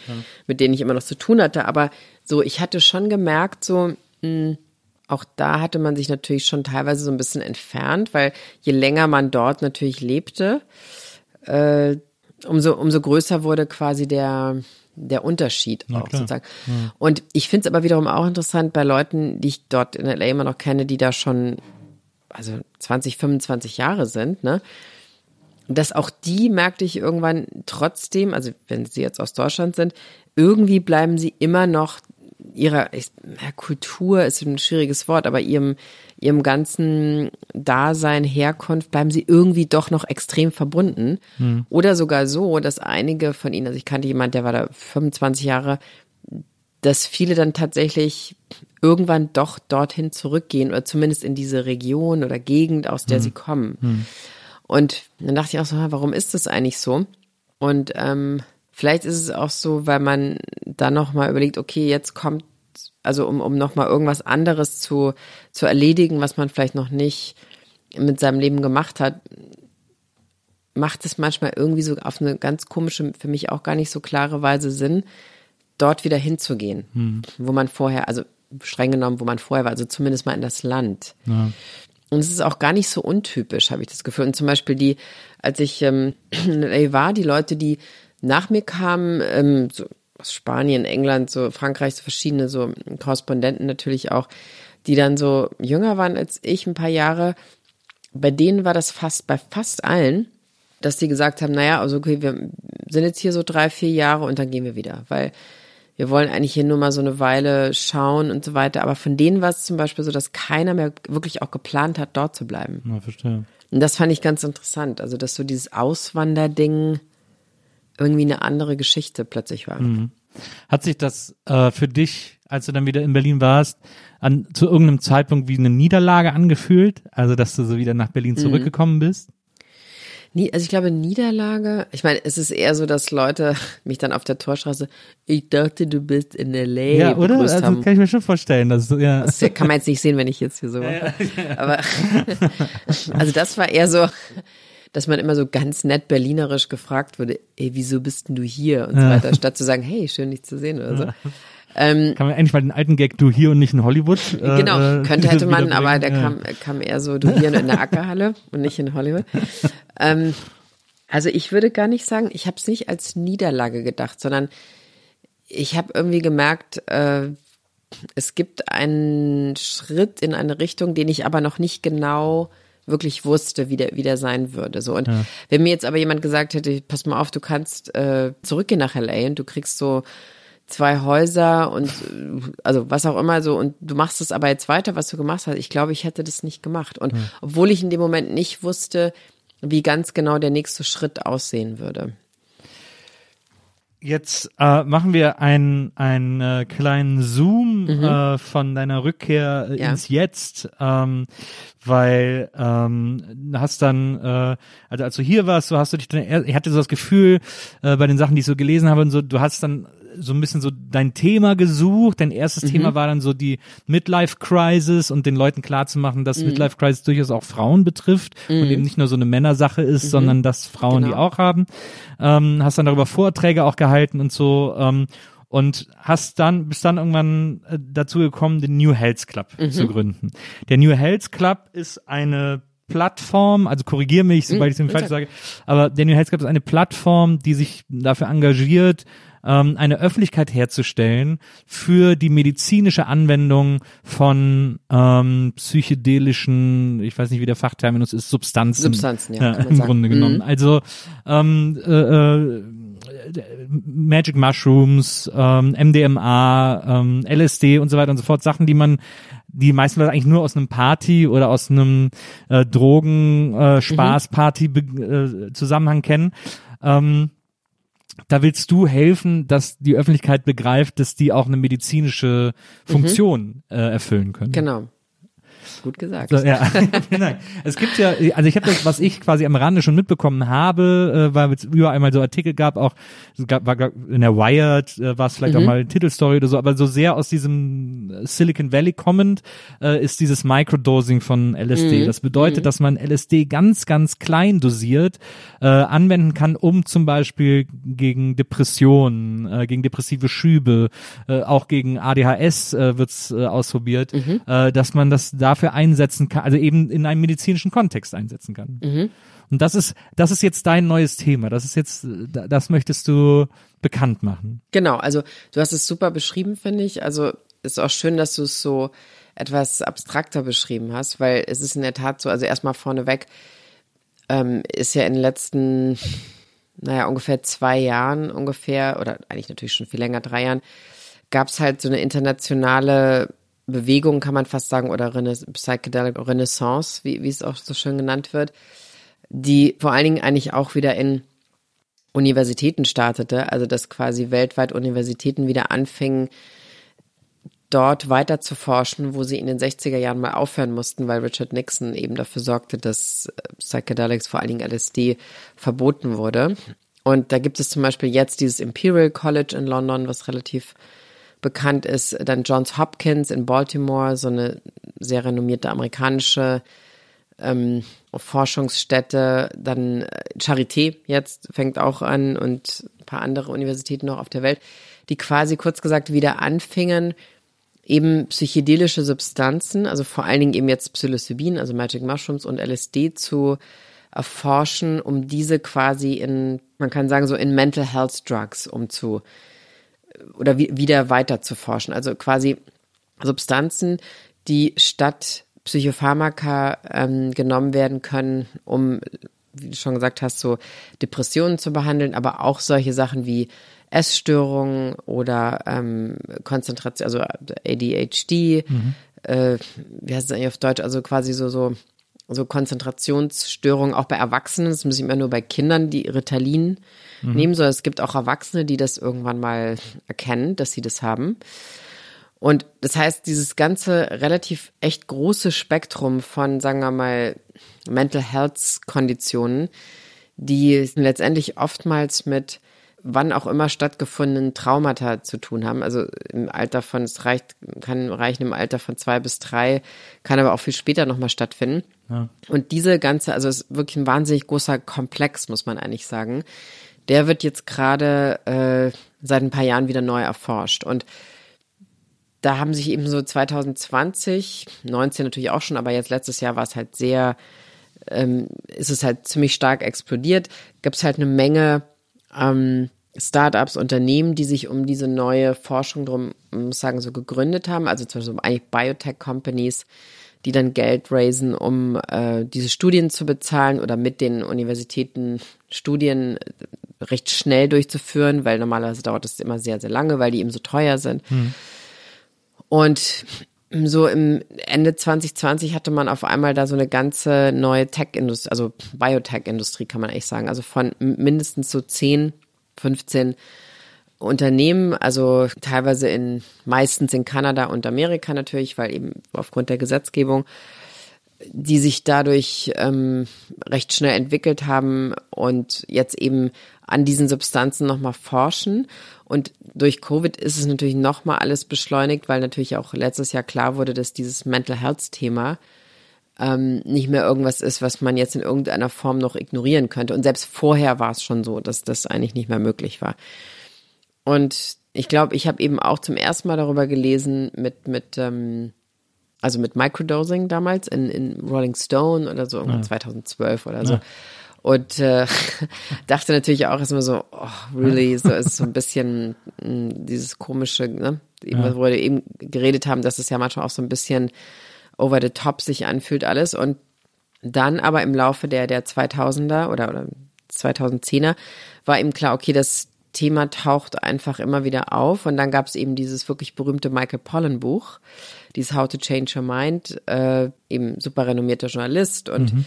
mit denen ich immer noch zu tun hatte. Aber so, ich hatte schon gemerkt, so, mh, auch da hatte man sich natürlich schon teilweise so ein bisschen entfernt, weil je länger man dort natürlich lebte, äh, umso, umso größer wurde quasi der, der Unterschied auch klar. sozusagen. Und ich finde es aber wiederum auch interessant bei Leuten, die ich dort in LA immer noch kenne, die da schon also 20, 25 Jahre sind, ne? Dass auch die merkte ich irgendwann trotzdem, also wenn sie jetzt aus Deutschland sind, irgendwie bleiben sie immer noch ihrer ich, ja, Kultur ist ein schwieriges Wort, aber ihrem ihrem ganzen Dasein, Herkunft bleiben sie irgendwie doch noch extrem verbunden. Hm. Oder sogar so, dass einige von ihnen, also ich kannte jemand, der war da 25 Jahre, dass viele dann tatsächlich irgendwann doch dorthin zurückgehen oder zumindest in diese Region oder Gegend, aus der hm. sie kommen. Hm. Und dann dachte ich auch so, warum ist das eigentlich so? Und ähm, vielleicht ist es auch so, weil man dann nochmal überlegt, okay, jetzt kommt, also um, um nochmal irgendwas anderes zu, zu erledigen, was man vielleicht noch nicht mit seinem Leben gemacht hat, macht es manchmal irgendwie so auf eine ganz komische, für mich auch gar nicht so klare Weise Sinn, dort wieder hinzugehen, hm. wo man vorher, also streng genommen, wo man vorher war, also zumindest mal in das Land. Ja. Und es ist auch gar nicht so untypisch, habe ich das Gefühl. Und zum Beispiel die, als ich ähm, in LA war, die Leute, die nach mir kamen, ähm, so aus Spanien, England, so Frankreich, so verschiedene so Korrespondenten natürlich auch, die dann so jünger waren als ich, ein paar Jahre. Bei denen war das fast, bei fast allen, dass die gesagt haben, naja, also okay, wir sind jetzt hier so drei, vier Jahre und dann gehen wir wieder, weil wir wollen eigentlich hier nur mal so eine Weile schauen und so weiter. Aber von denen war es zum Beispiel so, dass keiner mehr wirklich auch geplant hat, dort zu bleiben. Ja, verstehe. Und das fand ich ganz interessant. Also, dass so dieses Auswanderding irgendwie eine andere Geschichte plötzlich war. Mhm. Hat sich das äh, für dich, als du dann wieder in Berlin warst, an, zu irgendeinem Zeitpunkt wie eine Niederlage angefühlt? Also, dass du so wieder nach Berlin mhm. zurückgekommen bist? Also ich glaube Niederlage, ich meine, es ist eher so, dass Leute mich dann auf der Torstraße, ich dachte, du bist in LA. Ja, oder? Also haben. kann ich mir schon vorstellen. Dass, ja. Das kann man jetzt nicht sehen, wenn ich jetzt hier so. Ja, ja, ja. Aber also das war eher so, dass man immer so ganz nett berlinerisch gefragt wurde, ey, wieso bist denn du hier? Und so weiter, statt zu sagen, hey, schön dich zu sehen oder so. Ähm, Kann man endlich mal den alten Gag du hier und nicht in Hollywood? Äh, genau, könnte hätte man, aber der ja. kam, kam eher so du hier in der Ackerhalle und nicht in Hollywood. Ähm, also ich würde gar nicht sagen, ich habe es nicht als Niederlage gedacht, sondern ich habe irgendwie gemerkt, äh, es gibt einen Schritt in eine Richtung, den ich aber noch nicht genau wirklich wusste, wie der, wie der sein würde. So und ja. wenn mir jetzt aber jemand gesagt hätte, pass mal auf, du kannst äh, zurückgehen nach LA und du kriegst so zwei Häuser und also was auch immer so und du machst es aber jetzt weiter, was du gemacht hast. Ich glaube, ich hätte das nicht gemacht. Und hm. obwohl ich in dem Moment nicht wusste, wie ganz genau der nächste Schritt aussehen würde. Jetzt äh, machen wir einen, einen äh, kleinen Zoom mhm. äh, von deiner Rückkehr äh, ja. ins Jetzt, ähm, weil ähm, hast dann, äh, also als du hier warst, so hast du dich dann, ich hatte so das Gefühl äh, bei den Sachen, die ich so gelesen habe und so, du hast dann so ein bisschen so dein Thema gesucht. Dein erstes mhm. Thema war dann so die Midlife Crisis und den Leuten klarzumachen, dass mhm. Midlife Crisis durchaus auch Frauen betrifft mhm. und eben nicht nur so eine Männersache ist, mhm. sondern dass Frauen genau. die auch haben. Ähm, hast dann darüber Vorträge auch gehalten und so. Ähm, und hast dann bist dann irgendwann äh, dazu gekommen, den New Health Club mhm. zu gründen. Der New Health Club ist eine Plattform, also korrigiere mich, sobald ich es falsch sage, aber der New Health Club ist eine Plattform, die sich dafür engagiert, ähm, eine Öffentlichkeit herzustellen für die medizinische Anwendung von ähm, psychedelischen, ich weiß nicht, wie der Fachterminus ist, Substanzen. Substanzen, ja. ja Im Grunde genommen. Mhm. Also ähm, äh, äh, Magic Mushrooms, ähm, MDMA, ähm, LSD und so weiter und so fort, Sachen, die man die meisten Leute eigentlich nur aus einem Party oder aus einem äh, Drogen äh, Spaß Party äh, Zusammenhang kennen. Ähm, da willst du helfen, dass die Öffentlichkeit begreift, dass die auch eine medizinische Funktion mhm. äh, erfüllen können. Genau. Gut gesagt. So, ja, Dank. Es gibt ja, also ich habe das, was ich quasi am Rande schon mitbekommen habe, äh, weil es überall mal so Artikel gab, auch gab, war in der Wired äh, war es vielleicht mhm. auch mal eine Titelstory oder so, aber so sehr aus diesem Silicon Valley kommend äh, ist dieses Microdosing von LSD. Mhm. Das bedeutet, mhm. dass man LSD ganz, ganz klein dosiert äh, anwenden kann, um zum Beispiel gegen Depressionen, äh, gegen depressive Schübe, äh, auch gegen ADHS äh, wird's äh, ausprobiert, mhm. äh, dass man das dafür dafür einsetzen kann, also eben in einem medizinischen Kontext einsetzen kann. Mhm. Und das ist, das ist jetzt dein neues Thema. Das ist jetzt, das möchtest du bekannt machen. Genau. Also du hast es super beschrieben, finde ich. Also ist auch schön, dass du es so etwas abstrakter beschrieben hast, weil es ist in der Tat so, also erstmal vorneweg ähm, ist ja in den letzten, naja, ungefähr zwei Jahren ungefähr, oder eigentlich natürlich schon viel länger, drei Jahren, gab es halt so eine internationale Bewegung, kann man fast sagen, oder Rena Psychedelic Renaissance, wie, wie es auch so schön genannt wird, die vor allen Dingen eigentlich auch wieder in Universitäten startete, also dass quasi weltweit Universitäten wieder anfingen, dort weiter zu forschen, wo sie in den 60er Jahren mal aufhören mussten, weil Richard Nixon eben dafür sorgte, dass äh, Psychedelics, vor allen Dingen LSD, verboten wurde. Und da gibt es zum Beispiel jetzt dieses Imperial College in London, was relativ bekannt ist, dann Johns Hopkins in Baltimore, so eine sehr renommierte amerikanische ähm, Forschungsstätte, dann äh, Charité jetzt fängt auch an und ein paar andere Universitäten noch auf der Welt, die quasi kurz gesagt wieder anfingen, eben psychedelische Substanzen, also vor allen Dingen eben jetzt Psilocybin, also Magic Mushrooms und LSD zu erforschen, um diese quasi in, man kann sagen, so in Mental Health Drugs umzu oder wie, wieder weiter zu forschen. Also quasi Substanzen, die statt Psychopharmaka ähm, genommen werden können, um, wie du schon gesagt hast, so Depressionen zu behandeln, aber auch solche Sachen wie Essstörungen oder ähm, Konzentration, also ADHD, mhm. äh, wie heißt es eigentlich auf Deutsch, also quasi so, so, so Konzentrationsstörungen auch bei Erwachsenen, das müssen immer nur bei Kindern, die Ritalin mhm. nehmen, sondern es gibt auch Erwachsene, die das irgendwann mal erkennen, dass sie das haben. Und das heißt, dieses ganze relativ echt große Spektrum von, sagen wir mal, Mental Health Konditionen, die letztendlich oftmals mit wann auch immer stattgefundenen Traumata zu tun haben. Also im Alter von, es reicht, kann reichen im Alter von zwei bis drei, kann aber auch viel später nochmal stattfinden. Ja. Und diese ganze, also es ist wirklich ein wahnsinnig großer Komplex, muss man eigentlich sagen. Der wird jetzt gerade äh, seit ein paar Jahren wieder neu erforscht. Und da haben sich eben so 2020, 19 natürlich auch schon, aber jetzt letztes Jahr war es halt sehr, ähm, ist es halt ziemlich stark explodiert. Gibt es halt eine Menge ähm, Startups, Unternehmen, die sich um diese neue Forschung drum, muss sagen, so gegründet haben, also zum Beispiel eigentlich Biotech-Companies, die dann Geld raisen, um äh, diese Studien zu bezahlen oder mit den Universitäten Studien recht schnell durchzuführen, weil normalerweise dauert das immer sehr, sehr lange, weil die eben so teuer sind. Hm. Und so im Ende 2020 hatte man auf einmal da so eine ganze neue Tech-Industrie, also Biotech-Industrie kann man echt sagen, also von mindestens so 10, 15 Unternehmen, also teilweise in, meistens in Kanada und Amerika natürlich, weil eben aufgrund der Gesetzgebung, die sich dadurch ähm, recht schnell entwickelt haben und jetzt eben an diesen Substanzen nochmal forschen. Und durch Covid ist es natürlich nochmal alles beschleunigt, weil natürlich auch letztes Jahr klar wurde, dass dieses Mental Health Thema ähm, nicht mehr irgendwas ist, was man jetzt in irgendeiner Form noch ignorieren könnte. Und selbst vorher war es schon so, dass das eigentlich nicht mehr möglich war. Und ich glaube, ich habe eben auch zum ersten Mal darüber gelesen mit, mit ähm, also mit Microdosing damals in, in Rolling Stone oder so, ja. 2012 oder so. Ja. Und äh, dachte natürlich auch erstmal so, oh, really, so ist so ein bisschen mh, hm, dieses komische, ne, ja. wo wir eben geredet haben, dass es ja manchmal auch so ein bisschen over the top sich anfühlt alles. Und dann aber im Laufe der, der 2000er oder, oder 2010er war eben klar, okay, das Thema taucht einfach immer wieder auf. Und dann gab es eben dieses wirklich berühmte Michael Pollan Buch, dieses How to Change Your Mind, äh, eben super renommierter Journalist und mhm.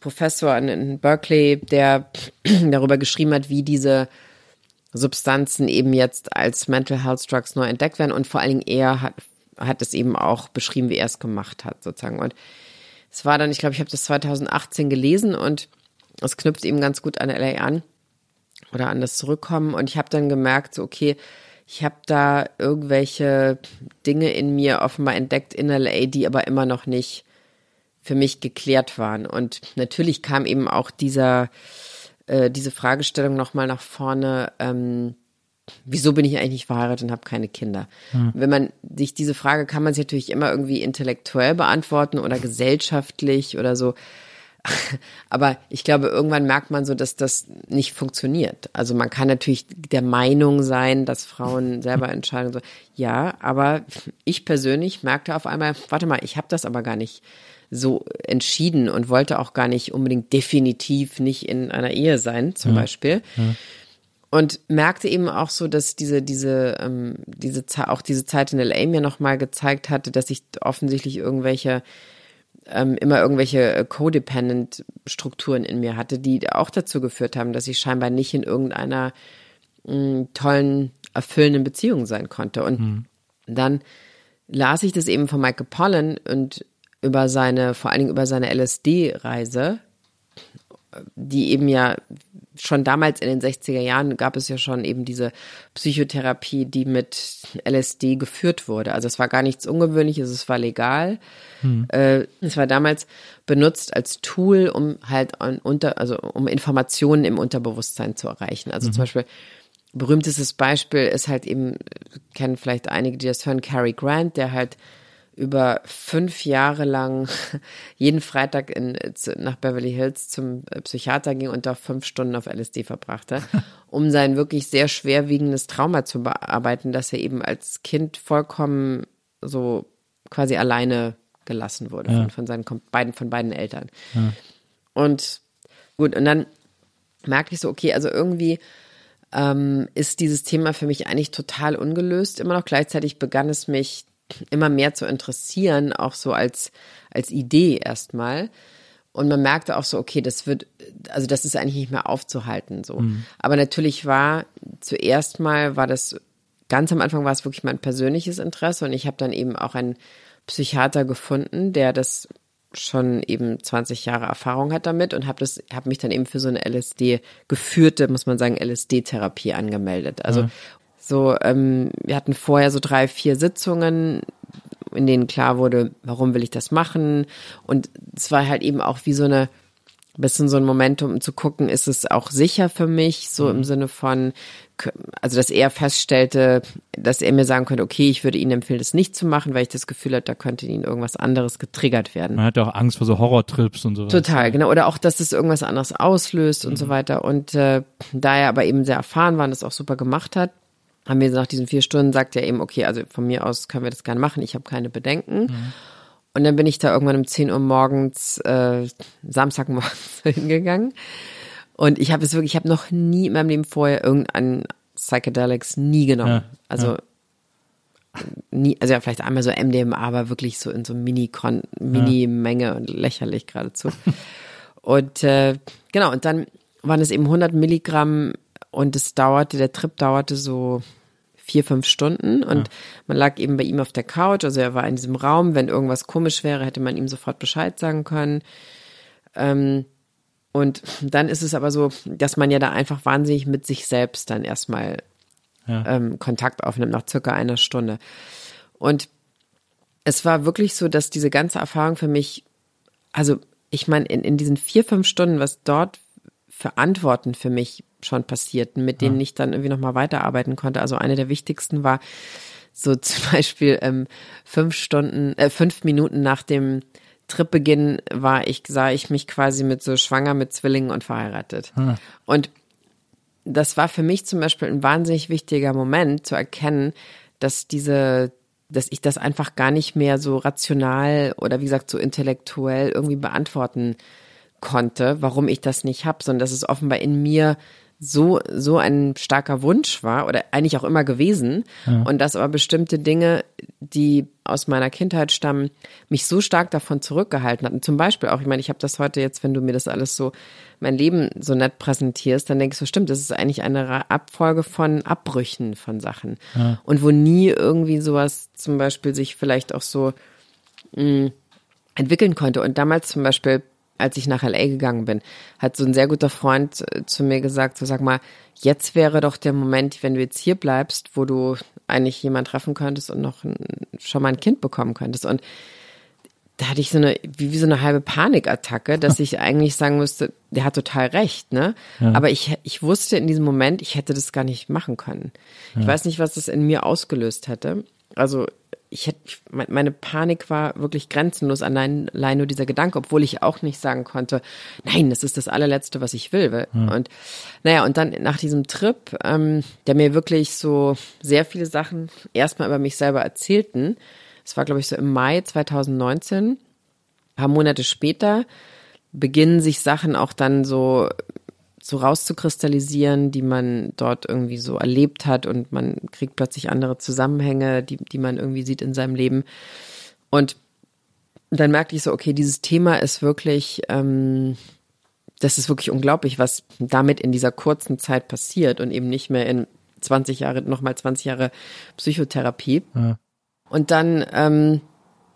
Professor in, in Berkeley, der darüber geschrieben hat, wie diese Substanzen eben jetzt als Mental Health Drugs neu entdeckt werden und vor allen Dingen er hat, hat es eben auch beschrieben, wie er es gemacht hat sozusagen. Und es war dann, ich glaube, ich habe das 2018 gelesen und es knüpft eben ganz gut an LA an oder an das Zurückkommen und ich habe dann gemerkt, so okay, ich habe da irgendwelche Dinge in mir offenbar entdeckt in LA, die aber immer noch nicht für mich geklärt waren. Und natürlich kam eben auch dieser, äh, diese Fragestellung nochmal nach vorne, ähm, wieso bin ich eigentlich nicht verheiratet und habe keine Kinder? Hm. Wenn man sich diese Frage kann man sich natürlich immer irgendwie intellektuell beantworten oder gesellschaftlich oder so. Aber ich glaube, irgendwann merkt man so, dass das nicht funktioniert. Also man kann natürlich der Meinung sein, dass Frauen selber entscheiden. So. Ja, aber ich persönlich merkte auf einmal, warte mal, ich habe das aber gar nicht so entschieden und wollte auch gar nicht unbedingt definitiv nicht in einer Ehe sein, zum ja. Beispiel. Ja. Und merkte eben auch so, dass diese, diese, ähm, diese, auch diese Zeit in LA mir nochmal gezeigt hatte, dass ich offensichtlich irgendwelche ähm, immer irgendwelche äh, Codependent-Strukturen in mir hatte, die auch dazu geführt haben, dass ich scheinbar nicht in irgendeiner mh, mm, tollen, erfüllenden Beziehung sein konnte. Und mhm. dann las ich das eben von Michael Pollan und über seine, vor allen Dingen über seine LSD-Reise, die eben ja schon damals in den 60er Jahren gab es ja schon eben diese Psychotherapie, die mit LSD geführt wurde. Also es war gar nichts Ungewöhnliches, es war legal. Hm. Äh, es war damals benutzt als Tool, um halt unter, also um Informationen im Unterbewusstsein zu erreichen. Also mhm. zum Beispiel berühmtestes Beispiel ist halt eben, kennen vielleicht einige, die das hören, Cary Grant, der halt über fünf Jahre lang jeden Freitag in, nach Beverly Hills zum äh, Psychiater ging und da fünf Stunden auf LSD verbrachte, um sein wirklich sehr schwerwiegendes Trauma zu bearbeiten, dass er eben als Kind vollkommen so quasi alleine gelassen wurde ja. von, von, seinen beiden, von beiden Eltern. Ja. Und gut, und dann merkte ich so, okay, also irgendwie ähm, ist dieses Thema für mich eigentlich total ungelöst. Immer noch gleichzeitig begann es mich immer mehr zu interessieren, auch so als, als Idee erstmal. Und man merkte auch so, okay, das wird, also das ist eigentlich nicht mehr aufzuhalten, so. Mhm. Aber natürlich war zuerst mal, war das, ganz am Anfang war es wirklich mein persönliches Interesse und ich habe dann eben auch einen Psychiater gefunden, der das schon eben 20 Jahre Erfahrung hat damit und habe das habe mich dann eben für so eine LSD geführte, muss man sagen, LSD Therapie angemeldet. Also ja. So, ähm, wir hatten vorher so drei, vier Sitzungen, in denen klar wurde, warum will ich das machen? Und es war halt eben auch wie so eine bisschen so ein Momentum, um zu gucken, ist es auch sicher für mich, so mhm. im Sinne von, also dass er feststellte, dass er mir sagen könnte, okay, ich würde Ihnen empfehlen, das nicht zu machen, weil ich das Gefühl hatte, da könnte Ihnen irgendwas anderes getriggert werden. Man hat ja auch Angst vor so Horrortrips und so weiter. Total, genau. Oder auch, dass das irgendwas anderes auslöst mhm. und so mhm. weiter. Und äh, da er aber eben sehr erfahren war und das auch super gemacht hat, haben wir nach diesen vier Stunden sagt er eben, okay, also von mir aus können wir das gerne machen, ich habe keine Bedenken. Mhm. Und dann bin ich da irgendwann um 10 Uhr morgens, äh, Samstagmorgens hingegangen. Und ich habe es wirklich, ich habe noch nie in meinem Leben vorher irgendeinen Psychedelics nie genommen. Ja, also ja. nie, also ja, vielleicht einmal so MDMA, aber wirklich so in so Mini-Menge Mini und lächerlich geradezu. und äh, genau, und dann waren es eben 100 Milligramm und es dauerte, der Trip dauerte so vier, fünf Stunden und ja. man lag eben bei ihm auf der Couch, also er war in diesem Raum, wenn irgendwas komisch wäre, hätte man ihm sofort Bescheid sagen können. Ähm, und dann ist es aber so, dass man ja da einfach wahnsinnig mit sich selbst dann erstmal ja. ähm, Kontakt aufnimmt, nach circa einer Stunde. Und es war wirklich so, dass diese ganze Erfahrung für mich, also ich meine, in, in diesen vier, fünf Stunden, was dort für Antworten für mich schon passierten, mit denen ja. ich dann irgendwie nochmal weiterarbeiten konnte. Also eine der wichtigsten war so zum Beispiel ähm, fünf Stunden, äh, fünf Minuten nach dem Tripbeginn war ich, sah ich mich quasi mit so schwanger mit Zwillingen und verheiratet. Ja. Und das war für mich zum Beispiel ein wahnsinnig wichtiger Moment zu erkennen, dass diese, dass ich das einfach gar nicht mehr so rational oder wie gesagt so intellektuell irgendwie beantworten konnte, warum ich das nicht habe, sondern dass es offenbar in mir so, so ein starker Wunsch war oder eigentlich auch immer gewesen ja. und dass aber bestimmte Dinge, die aus meiner Kindheit stammen, mich so stark davon zurückgehalten hatten. Zum Beispiel auch, ich meine, ich habe das heute jetzt, wenn du mir das alles so, mein Leben so nett präsentierst, dann denke ich so, stimmt, das ist eigentlich eine Abfolge von Abbrüchen von Sachen. Ja. Und wo nie irgendwie sowas zum Beispiel sich vielleicht auch so mh, mm, entwickeln konnte. Und damals zum Beispiel als ich nach LA gegangen bin, hat so ein sehr guter Freund äh, zu mir gesagt, so sag mal, jetzt wäre doch der Moment, wenn du jetzt hier bleibst, wo du eigentlich jemand treffen könntest und noch ein, schon mal ein Kind bekommen könntest. Und da hatte ich so eine, wie, wie so eine halbe Panikattacke, dass ich eigentlich sagen musste, der hat total recht, ne? Ja. Aber ich, ich wusste in diesem Moment, ich hätte das gar nicht machen können. Ja. Ich weiß nicht, was das in mir ausgelöst hätte. Also ich hätte, meine Panik war wirklich grenzenlos allein, allein nur dieser Gedanke, obwohl ich auch nicht sagen konnte, nein, das ist das allerletzte, was ich will. Hm. Und naja, und dann nach diesem Trip, ähm, der mir wirklich so sehr viele Sachen erstmal über mich selber erzählten, es war, glaube ich, so im Mai 2019, ein paar Monate später, beginnen sich Sachen auch dann so so rauszukristallisieren, die man dort irgendwie so erlebt hat und man kriegt plötzlich andere Zusammenhänge, die, die man irgendwie sieht in seinem Leben. Und dann merkte ich so, okay, dieses Thema ist wirklich, ähm, das ist wirklich unglaublich, was damit in dieser kurzen Zeit passiert und eben nicht mehr in 20 Jahre, nochmal 20 Jahre Psychotherapie. Ja. Und dann ähm,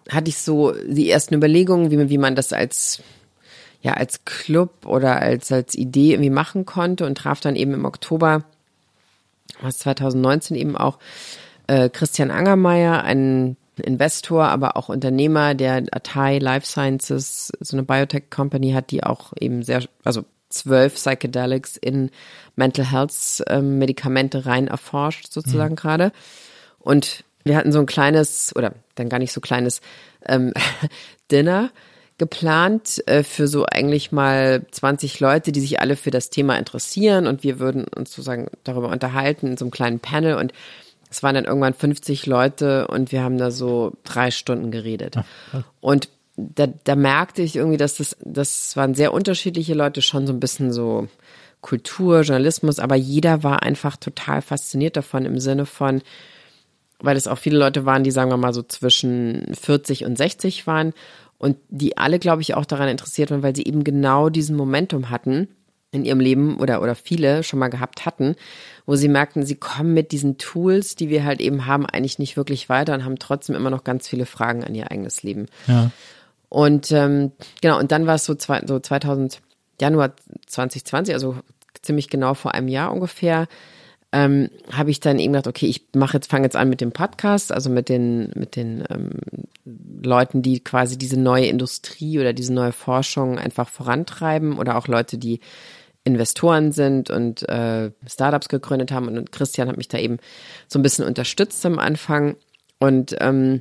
hatte ich so die ersten Überlegungen, wie, wie man das als ja als Club oder als als Idee irgendwie machen konnte und traf dann eben im Oktober was 2019 eben auch äh, Christian Angermeier, ein Investor, aber auch Unternehmer, der Atai Life Sciences, so eine Biotech Company hat, die auch eben sehr, also zwölf Psychedelics in Mental Health ähm, Medikamente rein erforscht sozusagen mhm. gerade. Und wir hatten so ein kleines oder dann gar nicht so kleines ähm, Dinner geplant äh, für so eigentlich mal 20 Leute, die sich alle für das Thema interessieren. Und wir würden uns sozusagen darüber unterhalten in so einem kleinen Panel. Und es waren dann irgendwann 50 Leute und wir haben da so drei Stunden geredet. Und da, da merkte ich irgendwie, dass das, das waren sehr unterschiedliche Leute, schon so ein bisschen so Kultur, Journalismus, aber jeder war einfach total fasziniert davon im Sinne von, weil es auch viele Leute waren, die sagen wir mal so zwischen 40 und 60 waren und die alle, glaube ich, auch daran interessiert waren, weil sie eben genau diesen Momentum hatten in ihrem Leben oder, oder viele schon mal gehabt hatten, wo sie merkten, sie kommen mit diesen Tools, die wir halt eben haben, eigentlich nicht wirklich weiter und haben trotzdem immer noch ganz viele Fragen an ihr eigenes Leben. Ja. Und ähm, genau, und dann war es so, zwei, so 2000, Januar 2020, also ziemlich genau vor einem Jahr ungefähr, ähm, habe ich dann eben gedacht, okay, ich mache jetzt, fange jetzt an mit dem Podcast, also mit den, mit den ähm, Leuten, die quasi diese neue Industrie oder diese neue Forschung einfach vorantreiben oder auch Leute, die Investoren sind und äh, Startups gegründet haben. Und Christian hat mich da eben so ein bisschen unterstützt am Anfang. Und ähm,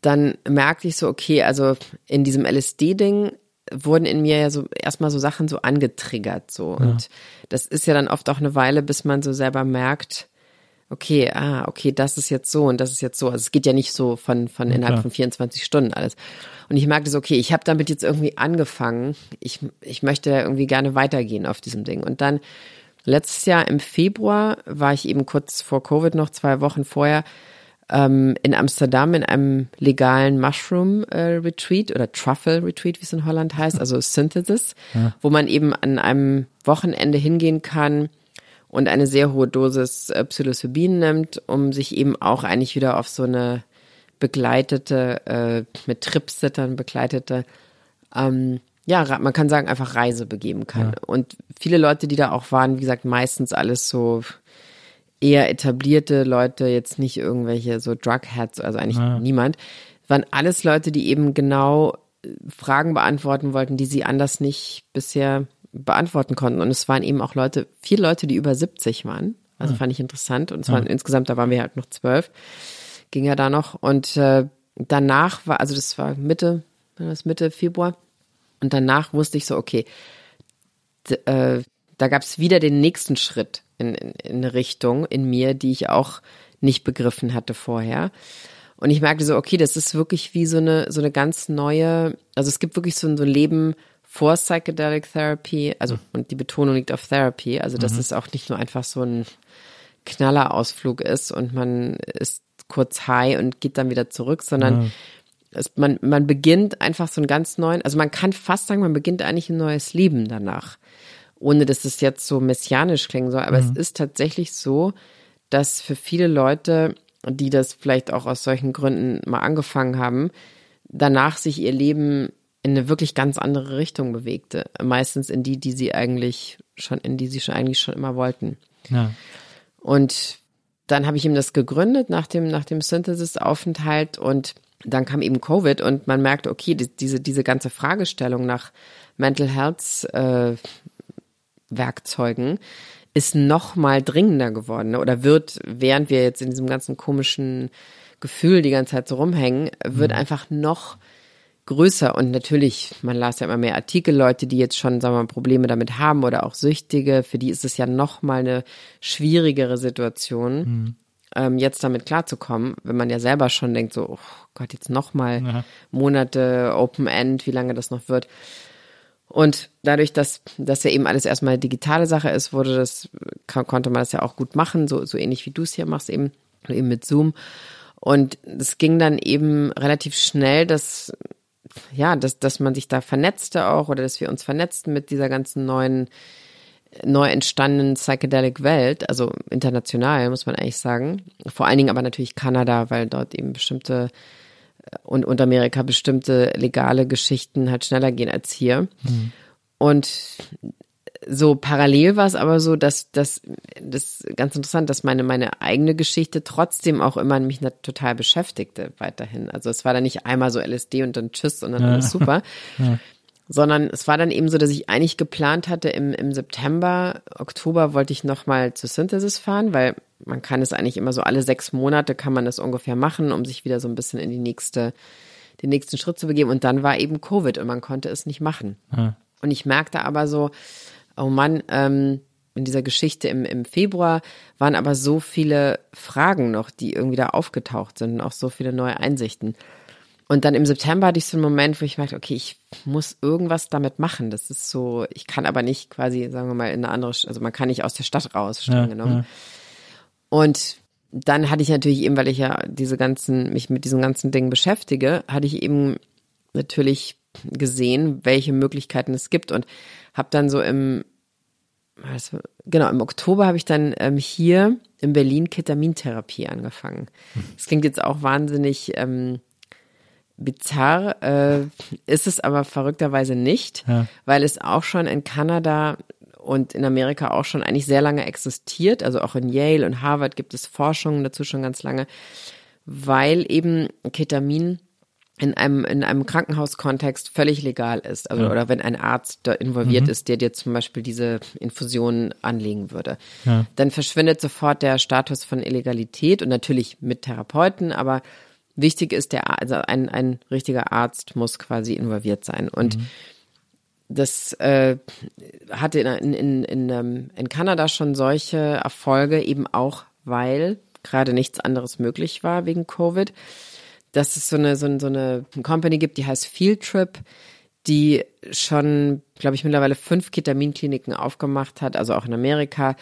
dann merkte ich so, okay, also in diesem LSD-Ding wurden in mir ja so erstmal so Sachen so angetriggert so ja. und das ist ja dann oft auch eine Weile, bis man so selber merkt, okay, ah, okay, das ist jetzt so und das ist jetzt so. Also es geht ja nicht so von von innerhalb ja, von 24 Stunden alles. Und ich merkte so, okay, ich habe damit jetzt irgendwie angefangen. Ich ich möchte irgendwie gerne weitergehen auf diesem Ding und dann letztes Jahr im Februar war ich eben kurz vor Covid noch zwei Wochen vorher ähm, in Amsterdam in einem legalen Mushroom äh, Retreat oder Truffle Retreat, wie es in Holland heißt, also Synthesis, ja. wo man eben an einem Wochenende hingehen kann und eine sehr hohe Dosis äh, Psilocybin nimmt, um sich eben auch eigentlich wieder auf so eine begleitete, äh, mit Tripsittern begleitete, ähm, ja, man kann sagen, einfach Reise begeben kann. Ja. Und viele Leute, die da auch waren, wie gesagt, meistens alles so eher etablierte Leute, jetzt nicht irgendwelche so Drugheads, also eigentlich ja. niemand, waren alles Leute, die eben genau äh, Fragen beantworten wollten, die sie anders nicht bisher beantworten konnten. Und es waren eben auch Leute, vier Leute, die über 70 waren. Also ja. fand ich interessant. Und zwar ja. insgesamt, da waren wir halt noch zwölf. Ging ja da noch. Und äh, danach war, also das war Mitte, das Mitte Februar. Und danach wusste ich so, okay, äh, da gab es wieder den nächsten Schritt in, in, in eine Richtung in mir, die ich auch nicht begriffen hatte vorher. Und ich merkte so, okay, das ist wirklich wie so eine, so eine ganz neue, also es gibt wirklich so ein, so ein Leben vor Psychedelic Therapy, also mhm. und die Betonung liegt auf Therapy, also dass mhm. es auch nicht nur einfach so ein Knallerausflug ist und man ist kurz high und geht dann wieder zurück, sondern mhm. es, man, man beginnt einfach so einen ganz neuen, also man kann fast sagen, man beginnt eigentlich ein neues Leben danach ohne dass es jetzt so messianisch klingen soll, aber mhm. es ist tatsächlich so, dass für viele Leute, die das vielleicht auch aus solchen Gründen mal angefangen haben, danach sich ihr Leben in eine wirklich ganz andere Richtung bewegte. Meistens in die, die sie eigentlich schon, in die sie schon eigentlich schon immer wollten. Ja. Und dann habe ich ihm das gegründet nach dem, nach dem Synthesis-Aufenthalt und dann kam eben Covid und man merkte, okay, diese, diese ganze Fragestellung nach Mental Health äh, Werkzeugen ist noch mal dringender geworden oder wird, während wir jetzt in diesem ganzen komischen Gefühl die ganze Zeit so rumhängen, wird einfach noch größer und natürlich, man las ja immer mehr Artikel, Leute, die jetzt schon, sagen wir mal, Probleme damit haben oder auch Süchtige, für die ist es ja noch mal eine schwierigere Situation, mhm. ähm, jetzt damit klarzukommen, wenn man ja selber schon denkt, so, oh Gott, jetzt noch mal ja. Monate Open End, wie lange das noch wird. Und dadurch, dass das ja eben alles erstmal digitale Sache ist, wurde das, konnte man das ja auch gut machen, so, so ähnlich wie du es hier machst, eben, eben mit Zoom. Und es ging dann eben relativ schnell, dass ja, dass, dass man sich da vernetzte auch oder dass wir uns vernetzten mit dieser ganzen neuen, neu entstandenen Psychedelic Welt, also international, muss man eigentlich sagen. Vor allen Dingen aber natürlich Kanada, weil dort eben bestimmte und, und Amerika bestimmte legale Geschichten halt schneller gehen als hier. Mhm. Und so parallel war es aber so, dass das das ganz interessant, dass meine meine eigene Geschichte trotzdem auch immer mich total beschäftigte weiterhin. Also es war dann nicht einmal so LSD und dann Tschüss und dann ja. alles super, ja. sondern es war dann eben so, dass ich eigentlich geplant hatte im im September, Oktober wollte ich noch mal zur Synthesis fahren, weil man kann es eigentlich immer so alle sechs Monate kann man das ungefähr machen, um sich wieder so ein bisschen in die nächste den nächsten Schritt zu begeben. Und dann war eben Covid und man konnte es nicht machen. Ja. Und ich merkte aber so, oh Mann, ähm, in dieser Geschichte im, im Februar waren aber so viele Fragen noch, die irgendwie da aufgetaucht sind und auch so viele neue Einsichten. Und dann im September hatte ich so einen Moment, wo ich merkte, okay, ich muss irgendwas damit machen. Das ist so, ich kann aber nicht quasi, sagen wir mal, in eine andere, also man kann nicht aus der Stadt raus, streng ja, genommen. Ja. Und dann hatte ich natürlich eben, weil ich ja diese ganzen, mich mit diesen ganzen Dingen beschäftige, hatte ich eben natürlich gesehen, welche Möglichkeiten es gibt und habe dann so im also, genau im Oktober habe ich dann ähm, hier in Berlin Ketamintherapie angefangen. Das klingt jetzt auch wahnsinnig ähm, bizarr, äh, ist es aber verrückterweise nicht, ja. weil es auch schon in Kanada und in Amerika auch schon eigentlich sehr lange existiert. Also auch in Yale und Harvard gibt es Forschungen dazu schon ganz lange, weil eben Ketamin in einem, in einem Krankenhauskontext völlig legal ist. Also, ja. oder wenn ein Arzt da involviert mhm. ist, der dir zum Beispiel diese Infusion anlegen würde. Ja. Dann verschwindet sofort der Status von Illegalität und natürlich mit Therapeuten, aber wichtig ist der, also ein, ein richtiger Arzt muss quasi involviert sein. Und mhm. Das äh, hatte in, in, in, ähm, in Kanada schon solche Erfolge, eben auch weil gerade nichts anderes möglich war wegen Covid dass es so eine, so, eine, so eine Company gibt, die heißt Field Trip, die schon, glaube ich, mittlerweile fünf Ketaminkliniken aufgemacht hat, also auch in Amerika,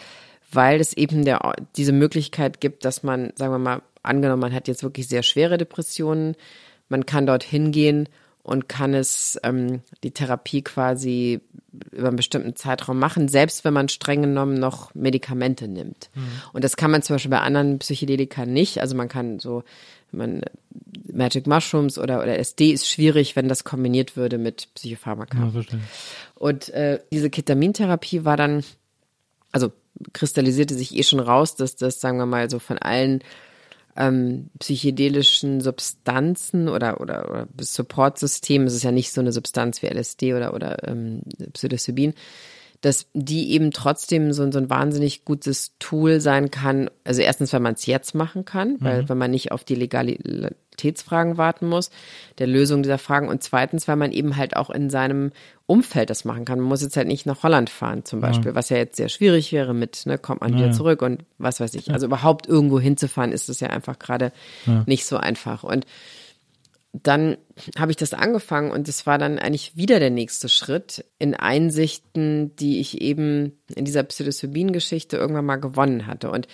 weil es eben der, diese Möglichkeit gibt, dass man, sagen wir mal, angenommen, man hat jetzt wirklich sehr schwere Depressionen, man kann dort hingehen und kann es ähm, die Therapie quasi über einen bestimmten Zeitraum machen, selbst wenn man streng genommen noch Medikamente nimmt. Mhm. Und das kann man zum Beispiel bei anderen Psychedelika nicht. Also man kann so man Magic Mushrooms oder, oder SD ist schwierig, wenn das kombiniert würde mit Psychopharmaka. Ja, und äh, diese Ketamintherapie war dann, also kristallisierte sich eh schon raus, dass das, sagen wir mal, so von allen ähm, psychedelischen Substanzen oder, oder, oder Supportsystemen, es ist ja nicht so eine Substanz wie LSD oder, oder ähm, Psilocybin, dass die eben trotzdem so, so ein wahnsinnig gutes Tool sein kann. Also erstens, weil man es jetzt machen kann, weil mhm. wenn man nicht auf die Legalitätsfragen warten muss, der Lösung dieser Fragen. Und zweitens, weil man eben halt auch in seinem Umfeld das machen kann. Man muss jetzt halt nicht nach Holland fahren zum Beispiel, ja. was ja jetzt sehr schwierig wäre mit, ne, kommt man ja. wieder zurück und was weiß ich. Also überhaupt irgendwo hinzufahren, ist es ja einfach gerade ja. nicht so einfach. Und dann habe ich das angefangen und es war dann eigentlich wieder der nächste Schritt in Einsichten, die ich eben in dieser Psilocybin-Geschichte irgendwann mal gewonnen hatte. Und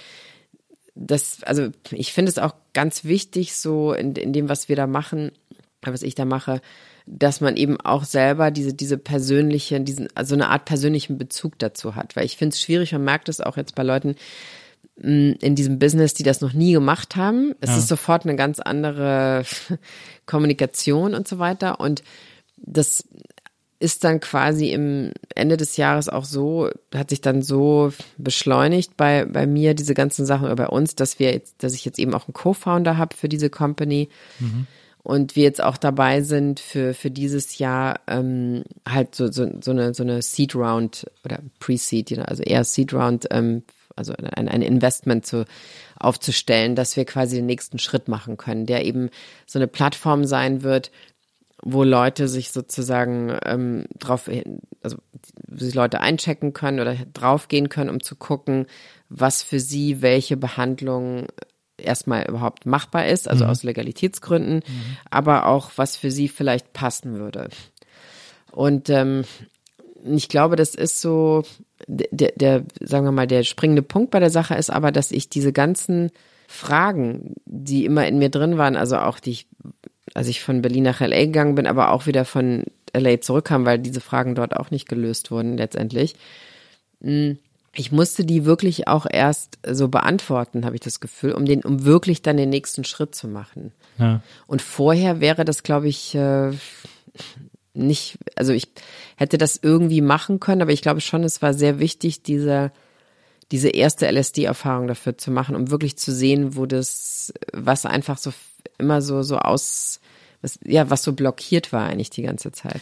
das, also ich finde es auch ganz wichtig, so in, in dem, was wir da machen, was ich da mache, dass man eben auch selber diese, diese persönliche, diesen, also eine Art persönlichen Bezug dazu hat. Weil ich finde es schwierig, man merkt es auch jetzt bei Leuten, in diesem Business, die das noch nie gemacht haben. Es ja. ist sofort eine ganz andere Kommunikation und so weiter. Und das ist dann quasi im Ende des Jahres auch so, hat sich dann so beschleunigt bei, bei mir, diese ganzen Sachen oder bei uns, dass wir jetzt, dass ich jetzt eben auch einen Co-Founder habe für diese Company. Mhm. Und wir jetzt auch dabei sind für, für dieses Jahr ähm, halt so, so, so eine, so eine Seed Round oder Pre-Seed, also eher Seed Round ähm, also ein, ein Investment zu, aufzustellen, dass wir quasi den nächsten Schritt machen können, der eben so eine Plattform sein wird, wo Leute sich sozusagen ähm, drauf, also sich Leute einchecken können oder draufgehen können, um zu gucken, was für sie welche Behandlung erstmal überhaupt machbar ist, also mhm. aus Legalitätsgründen, mhm. aber auch was für sie vielleicht passen würde. Und ähm, ich glaube, das ist so der, der, sagen wir mal, der springende Punkt bei der Sache ist aber, dass ich diese ganzen Fragen, die immer in mir drin waren, also auch die ich, als ich von Berlin nach LA gegangen bin, aber auch wieder von LA zurückkam, weil diese Fragen dort auch nicht gelöst wurden letztendlich. Hm, ich musste die wirklich auch erst so beantworten, habe ich das Gefühl, um den, um wirklich dann den nächsten Schritt zu machen. Ja. Und vorher wäre das, glaube ich, äh, nicht, also ich hätte das irgendwie machen können, aber ich glaube schon, es war sehr wichtig, diese, diese erste LSD-Erfahrung dafür zu machen, um wirklich zu sehen, wo das, was einfach so immer so, so aus, was, ja, was so blockiert war eigentlich die ganze Zeit.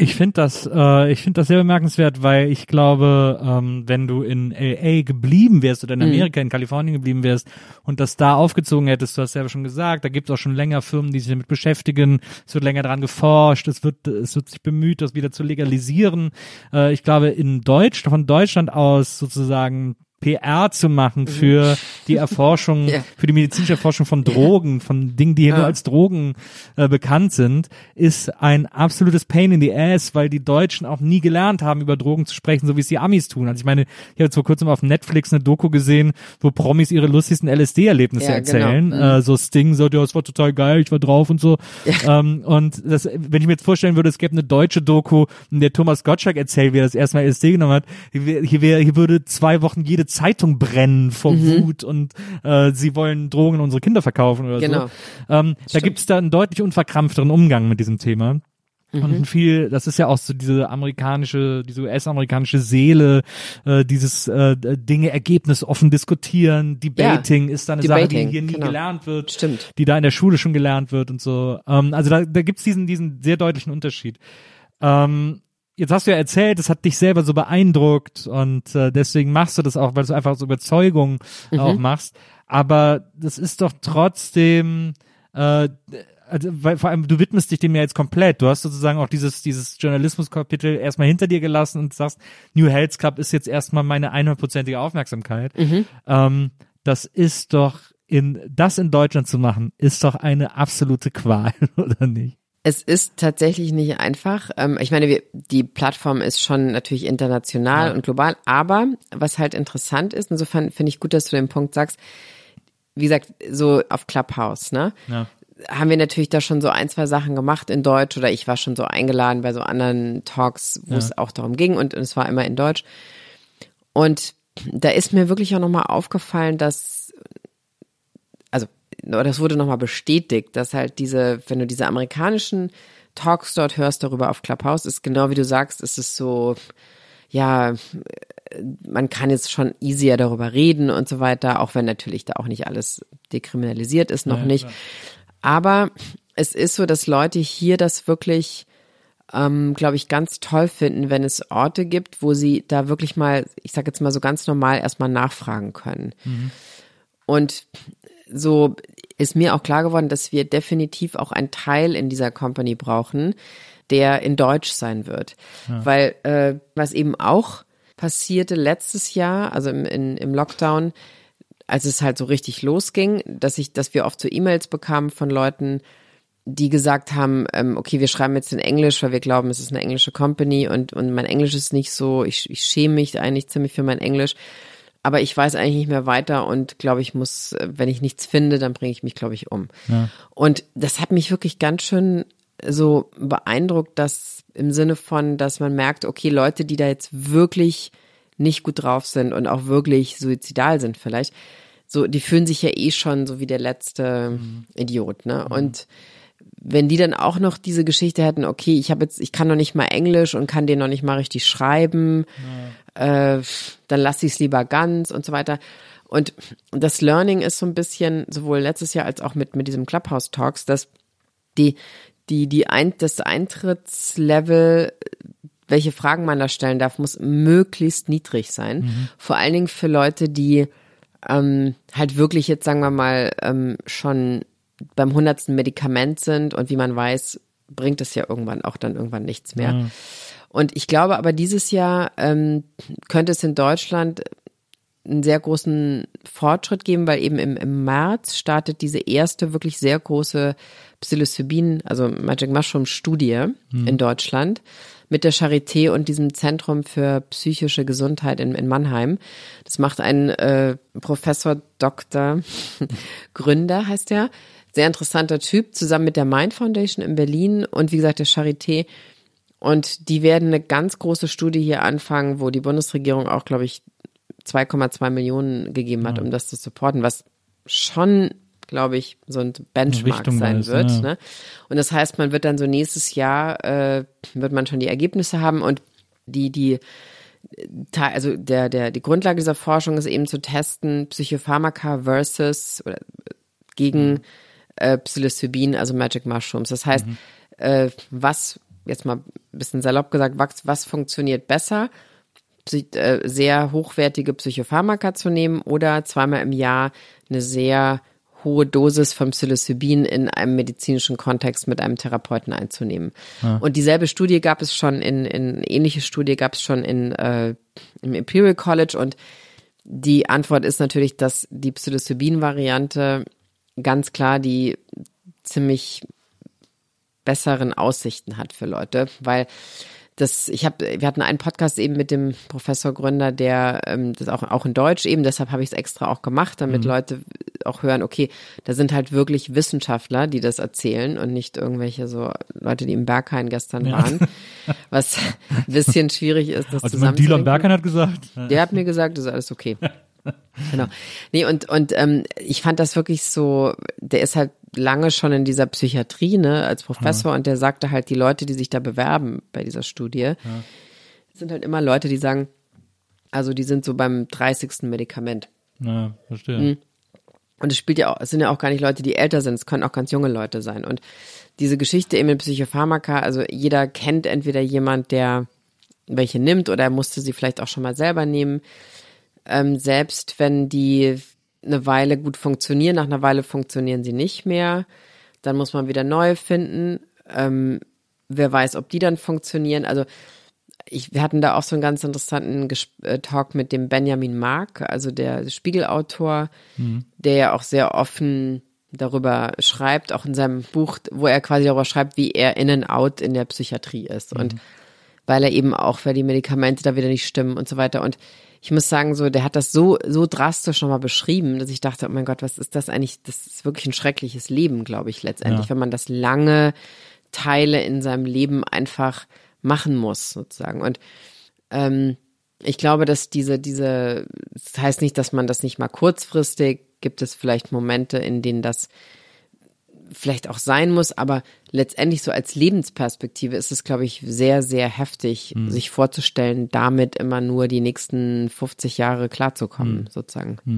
Ich finde das, äh, ich finde das sehr bemerkenswert, weil ich glaube, ähm, wenn du in LA geblieben wärst oder in mhm. Amerika, mhm. in Kalifornien geblieben wärst und das da aufgezogen hättest, du hast selber schon gesagt, da gibt es auch schon länger Firmen, die sich damit beschäftigen, es wird länger daran geforscht, es wird, es wird sich bemüht, das wieder zu legalisieren. Äh, ich glaube, in Deutsch, von Deutschland aus sozusagen PR zu machen mhm. für die Erforschung, ja. für die medizinische Erforschung von Drogen, von Dingen, die hier ja. nur als Drogen äh, bekannt sind, ist ein absolutes Pain in the Ass, weil die Deutschen auch nie gelernt haben, über Drogen zu sprechen, so wie es die Amis tun. Also ich meine, ich habe jetzt vor kurzem auf Netflix eine Doku gesehen, wo Promis ihre lustigsten LSD-Erlebnisse ja, genau. erzählen. Genau. Mhm. Äh, so Sting so, ja, es war total geil, ich war drauf und so. Ähm, und das, wenn ich mir jetzt vorstellen würde, es gäbe eine deutsche Doku, in der Thomas Gottschalk erzählt, wie er das erstmal LSD genommen hat, hier, hier, hier würde zwei Wochen jede Zeitung brennen vor mhm. Wut und äh, sie wollen Drogen an unsere Kinder verkaufen oder genau. so. Ähm, da gibt es da einen deutlich unverkrampfteren Umgang mit diesem Thema. Mhm. Und viel, das ist ja auch so diese amerikanische, diese US-amerikanische Seele, äh, dieses äh, Dinge ergebnisoffen diskutieren, Debating ja, ist da eine Debating, Sache, die hier nie genau. gelernt wird, Stimmt. die da in der Schule schon gelernt wird und so. Ähm, also da, da gibt's diesen, diesen sehr deutlichen Unterschied. Ähm, jetzt hast du ja erzählt, es hat dich selber so beeindruckt und äh, deswegen machst du das auch, weil du einfach so Überzeugung mhm. auch machst. Aber das ist doch trotzdem, äh, also, weil vor allem du widmest dich dem ja jetzt komplett. Du hast sozusagen auch dieses dieses Journalismuskapitel erstmal hinter dir gelassen und sagst, New Health Club ist jetzt erstmal meine 100%ige Aufmerksamkeit. Mhm. Ähm, das ist doch in das in Deutschland zu machen, ist doch eine absolute Qual, oder nicht? Es ist tatsächlich nicht einfach. Ähm, ich meine, wir, die Plattform ist schon natürlich international ja. und global, aber was halt interessant ist, insofern finde ich gut, dass du den Punkt sagst, wie gesagt, so auf Clubhouse, ne? Ja. Haben wir natürlich da schon so ein, zwei Sachen gemacht in Deutsch oder ich war schon so eingeladen bei so anderen Talks, wo ja. es auch darum ging und, und es war immer in Deutsch. Und da ist mir wirklich auch nochmal aufgefallen, dass das wurde nochmal bestätigt, dass halt diese, wenn du diese amerikanischen Talks dort hörst darüber auf Clubhouse, ist genau wie du sagst, ist es so, ja, man kann jetzt schon easier darüber reden und so weiter, auch wenn natürlich da auch nicht alles dekriminalisiert ist, noch ja, nicht. Klar. Aber es ist so, dass Leute hier das wirklich, ähm, glaube ich, ganz toll finden, wenn es Orte gibt, wo sie da wirklich mal, ich sage jetzt mal so ganz normal erstmal nachfragen können. Mhm. Und so ist mir auch klar geworden, dass wir definitiv auch einen Teil in dieser Company brauchen, der in Deutsch sein wird. Ja. Weil äh, was eben auch passierte letztes Jahr, also im, in, im Lockdown, als es halt so richtig losging, dass ich, dass wir oft so E-Mails bekamen von Leuten, die gesagt haben, ähm, okay, wir schreiben jetzt in Englisch, weil wir glauben, es ist eine englische Company und, und mein Englisch ist nicht so, ich, ich schäme mich eigentlich ziemlich für mein Englisch aber ich weiß eigentlich nicht mehr weiter und glaube ich muss, wenn ich nichts finde, dann bringe ich mich, glaube ich, um. Ja. Und das hat mich wirklich ganz schön so beeindruckt, dass im Sinne von, dass man merkt, okay, Leute, die da jetzt wirklich nicht gut drauf sind und auch wirklich suizidal sind vielleicht, so, die fühlen sich ja eh schon so wie der letzte mhm. Idiot, ne? Mhm. Und wenn die dann auch noch diese Geschichte hätten, okay, ich habe jetzt, ich kann noch nicht mal Englisch und kann den noch nicht mal richtig schreiben, ja. äh, dann lasse ich es lieber ganz und so weiter. Und das Learning ist so ein bisschen, sowohl letztes Jahr als auch mit, mit diesem Clubhouse Talks, dass die, die, die ein, das Eintrittslevel welche Fragen man da stellen darf, muss möglichst niedrig sein. Mhm. Vor allen Dingen für Leute, die ähm, halt wirklich jetzt, sagen wir mal, ähm, schon beim hundertsten Medikament sind und wie man weiß, bringt es ja irgendwann auch dann irgendwann nichts mehr. Ja. Und ich glaube aber dieses Jahr ähm, könnte es in Deutschland einen sehr großen Fortschritt geben, weil eben im, im März startet diese erste wirklich sehr große Psilocybin, also Magic Mushroom Studie in Deutschland mit der Charité und diesem Zentrum für psychische Gesundheit in, in Mannheim. Das macht ein äh, Professor Dr. Gründer, heißt er. Sehr interessanter Typ, zusammen mit der Mind Foundation in Berlin und wie gesagt der Charité. Und die werden eine ganz große Studie hier anfangen, wo die Bundesregierung auch, glaube ich, 2,2 Millionen gegeben hat, um das zu supporten, was schon, glaube ich, so ein Benchmark Richtung sein ist, wird. ja. Ne? Und das heißt, man wird dann so nächstes Jahr, äh, wird man schon die Ergebnisse haben und die, die, also der, der, die Grundlage dieser Forschung ist eben zu testen, Psychopharmaka versus oder gegen äh, Psilocybin, also Magic Mushrooms. Das heißt, äh, was, jetzt mal ein bisschen salopp gesagt, was, was funktioniert besser? Äh, sehr hochwertige Psychopharmaka zu nehmen oder zweimal im Jahr eine sehr hohe Dosis von Psilocybin in einem medizinischen Kontext mit einem Therapeuten einzunehmen. Und dieselbe Studie gab es schon in, in ähnliche Studie gab es schon in äh, im Imperial College und die Antwort ist natürlich, dass die Psilocybin-Variante ganz klar die ziemlich besseren Aussichten hat für Leute, weil das, ich habe, wir hatten einen Podcast eben mit dem Professor Gründer, der ähm, das auch auch in Deutsch eben, deshalb habe ich es extra auch gemacht, damit Leute auch hören, okay, da sind halt wirklich Wissenschaftler, die das erzählen und nicht irgendwelche so Leute, die im Berghain gestern waren, was ein bisschen schwierig ist, das Also mein zusammenzubringen. Berkan hat gesagt, Der hat mir gesagt, das ist alles okay. Genau. Nee, und, und ähm, ich fand das wirklich so, der ist halt lange schon in dieser Psychiatrie, ne, als Professor, und der sagte halt, die Leute, die sich da bewerben bei dieser Studie, sind halt immer Leute, die sagen, also die sind so beim 30. Medikament. ja, verstehe. Mhm. Und es spielt ja auch, es sind ja auch gar nicht Leute, die älter sind, es können auch ganz junge Leute sein. Und diese Geschichte eben mit Psychopharmaka, also jeder kennt entweder jemand, der welche nimmt oder er musste sie vielleicht auch schon mal selber nehmen. Ähm, selbst wenn die eine Weile gut funktionieren, nach einer Weile funktionieren sie nicht mehr, dann muss man wieder neue finden. Ähm, wer weiß, ob die dann funktionieren. Also ich, wir hatten da auch so einen ganz interessanten Ges äh, Talk mit dem Benjamin Mark, also der Spiegelautor, der ja auch sehr offen darüber schreibt, auch in seinem Buch, wo er quasi darüber schreibt, wie er in and out in der Psychiatrie ist. Und weil er eben auch, weil die Medikamente da wieder nicht stimmen und so weiter. Und ich muss sagen, so, der hat das so, so drastisch nochmal beschrieben, dass ich dachte, oh mein Gott, was ist das eigentlich? Das ist wirklich ein schreckliches Leben, glaube ich, letztendlich, Ja. wenn man das lange Teile in seinem Leben einfach machen muss, sozusagen. Und ähm, ich glaube, dass diese, diese, das heißt nicht, dass man das nicht mal kurzfristig, gibt es vielleicht Momente, in denen das vielleicht auch sein muss, aber letztendlich so als Lebensperspektive ist es, glaube ich, sehr, sehr heftig, sich vorzustellen, damit immer nur die nächsten 50 Jahre klarzukommen, sozusagen. Ja,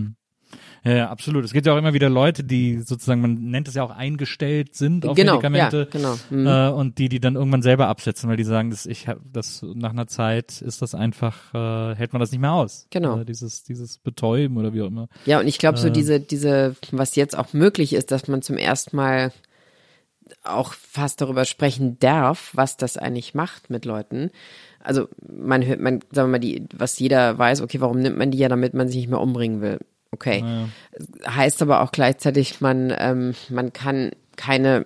ja, absolut. Es gibt ja auch immer wieder Leute, die sozusagen, man nennt es ja auch eingestellt sind auf Genau, Medikamente. ja, genau. Mhm. Äh, und die, die dann irgendwann selber absetzen, weil die sagen, dass ich hab, das nach einer Zeit ist das einfach, äh, hält man das nicht mehr aus. Genau. Äh, dieses, dieses Betäuben oder wie auch immer. Ja, und ich glaube, so Äh. diese, diese, was jetzt auch möglich ist, dass man zum ersten Mal auch fast darüber sprechen darf, was das eigentlich macht mit Leuten. Also man hört, man, sagen wir mal, die, was jeder weiß, okay, warum nimmt man die ja, damit man sich nicht mehr umbringen will. Okay. Heißt aber auch gleichzeitig, man, ähm, man kann keine,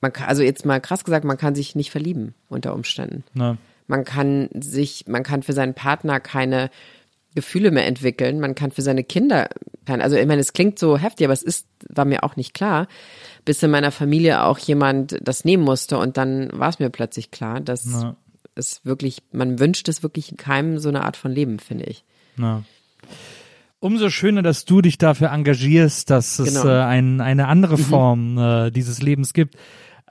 man kann, also jetzt mal krass gesagt, man kann sich nicht verlieben unter Umständen. Na, Man kann sich, man kann für seinen Partner keine Gefühle mehr entwickeln. Man kann für seine Kinder also ich meine, es klingt so heftig, aber es ist, war mir auch nicht klar, bis in meiner Familie auch jemand das nehmen musste und dann war es mir plötzlich klar, dass na, es wirklich, man wünscht es wirklich keinem so eine Art von Leben, finde ich. na. Umso schöner, dass du dich dafür engagierst, dass es Genau. äh, ein, eine andere Form äh, dieses Lebens gibt.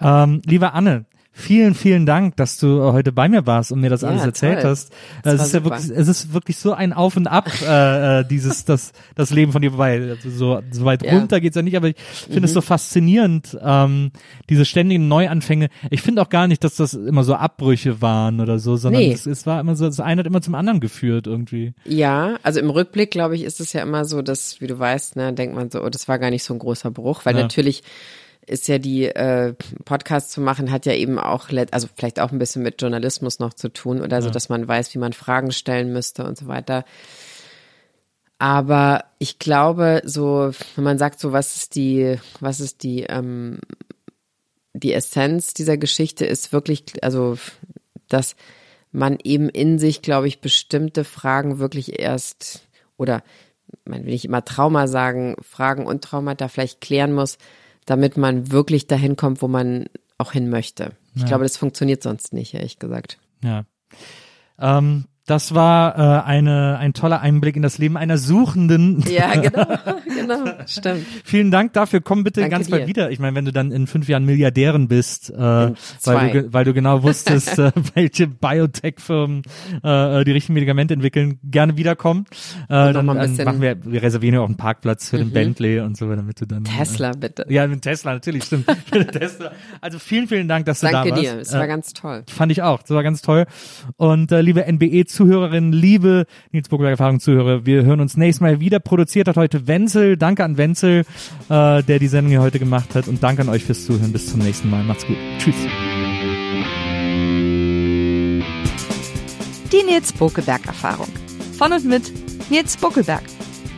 Ähm, liebe Anne, Vielen, vielen Dank, dass du heute bei mir warst und mir das Ja, alles erzählt toll. hast. Das es war ist ja super. wirklich, es ist wirklich so ein Auf und Ab, äh, äh, dieses, das, das Leben von dir vorbei. Also so, so weit Ja. Mhm. runter geht's ja nicht, aber ich finde es so faszinierend, ähm, diese ständigen Neuanfänge. Ich finde auch gar nicht, dass das immer so Abbrüche waren oder so, sondern Nee. es, es war immer so, das eine hat immer zum anderen geführt irgendwie. Ja, also im Rückblick, glaube ich, ist es ja immer so, dass, wie du weißt, ne, denkt man so, oh, das war gar nicht so ein großer Bruch, weil Ja. natürlich ist ja die äh, Podcast zu machen, hat ja eben auch, also vielleicht auch ein bisschen mit Journalismus noch zu tun oder so, dass man weiß, wie man Fragen stellen müsste und so weiter. Aber ich glaube, so, wenn man sagt, so, was ist die, was ist die, ähm, die Essenz dieser Geschichte ist wirklich, also, dass man eben in sich, glaube ich, bestimmte Fragen wirklich erst oder man will nicht immer Trauma sagen, Fragen und Traumata vielleicht klären muss, damit man wirklich dahin kommt, wo man auch hin möchte. Ich glaube, das funktioniert sonst nicht, ehrlich gesagt. Ja. Ähm, das war äh, eine, ein toller Einblick in das Leben einer Suchenden. Ja, genau, genau, stimmt. Vielen Dank dafür. Komm bitte Danke ganz bald dir. wieder. Ich meine, wenn du dann in fünf Jahren Milliardärin bist, äh, weil, du, weil du genau wusstest, äh, welche Biotech-Firmen äh, die richtigen Medikamente entwickeln, gerne wiederkommen. Äh, dann, dann machen wir, wir reservieren ja auch einen Parkplatz für den Bentley und so, damit du dann Tesla, bitte. Äh, ja, mit Tesla natürlich, stimmt. Tesla. Also vielen, vielen Dank, dass du Danke da warst. dir, es war Äh, ganz toll. Fand ich auch. Das war ganz toll. Und äh, liebe NBE-Zuhörerinnen, liebe Nils Burgberg Erfahrungszuhörer, wir hören uns nächstes Mal wieder. Produziert hat heute Wenzel. Danke an Wenzel, äh, der die Sendung hier heute gemacht hat. Und danke an euch fürs Zuhören. Bis zum nächsten Mal. Macht's gut. Tschüss. Die Nils Bokelberg Erfahrung. Von und mit Nils Bokelberg.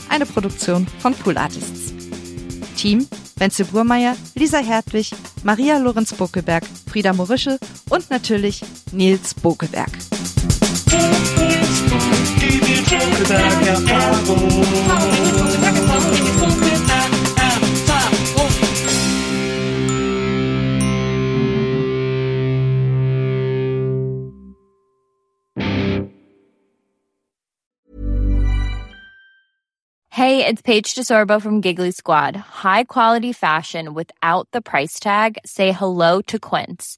Eine Produktion von Pool Artists. Team Wenzel Burmeier, Lisa Hertwig, Maria Lorenz Bokelberg, Frieda Morische und natürlich Nils Bokelberg. Hey, it's Paige DeSorbo from Giggly Squad. High quality fashion without the price tag. Say hello to Quince.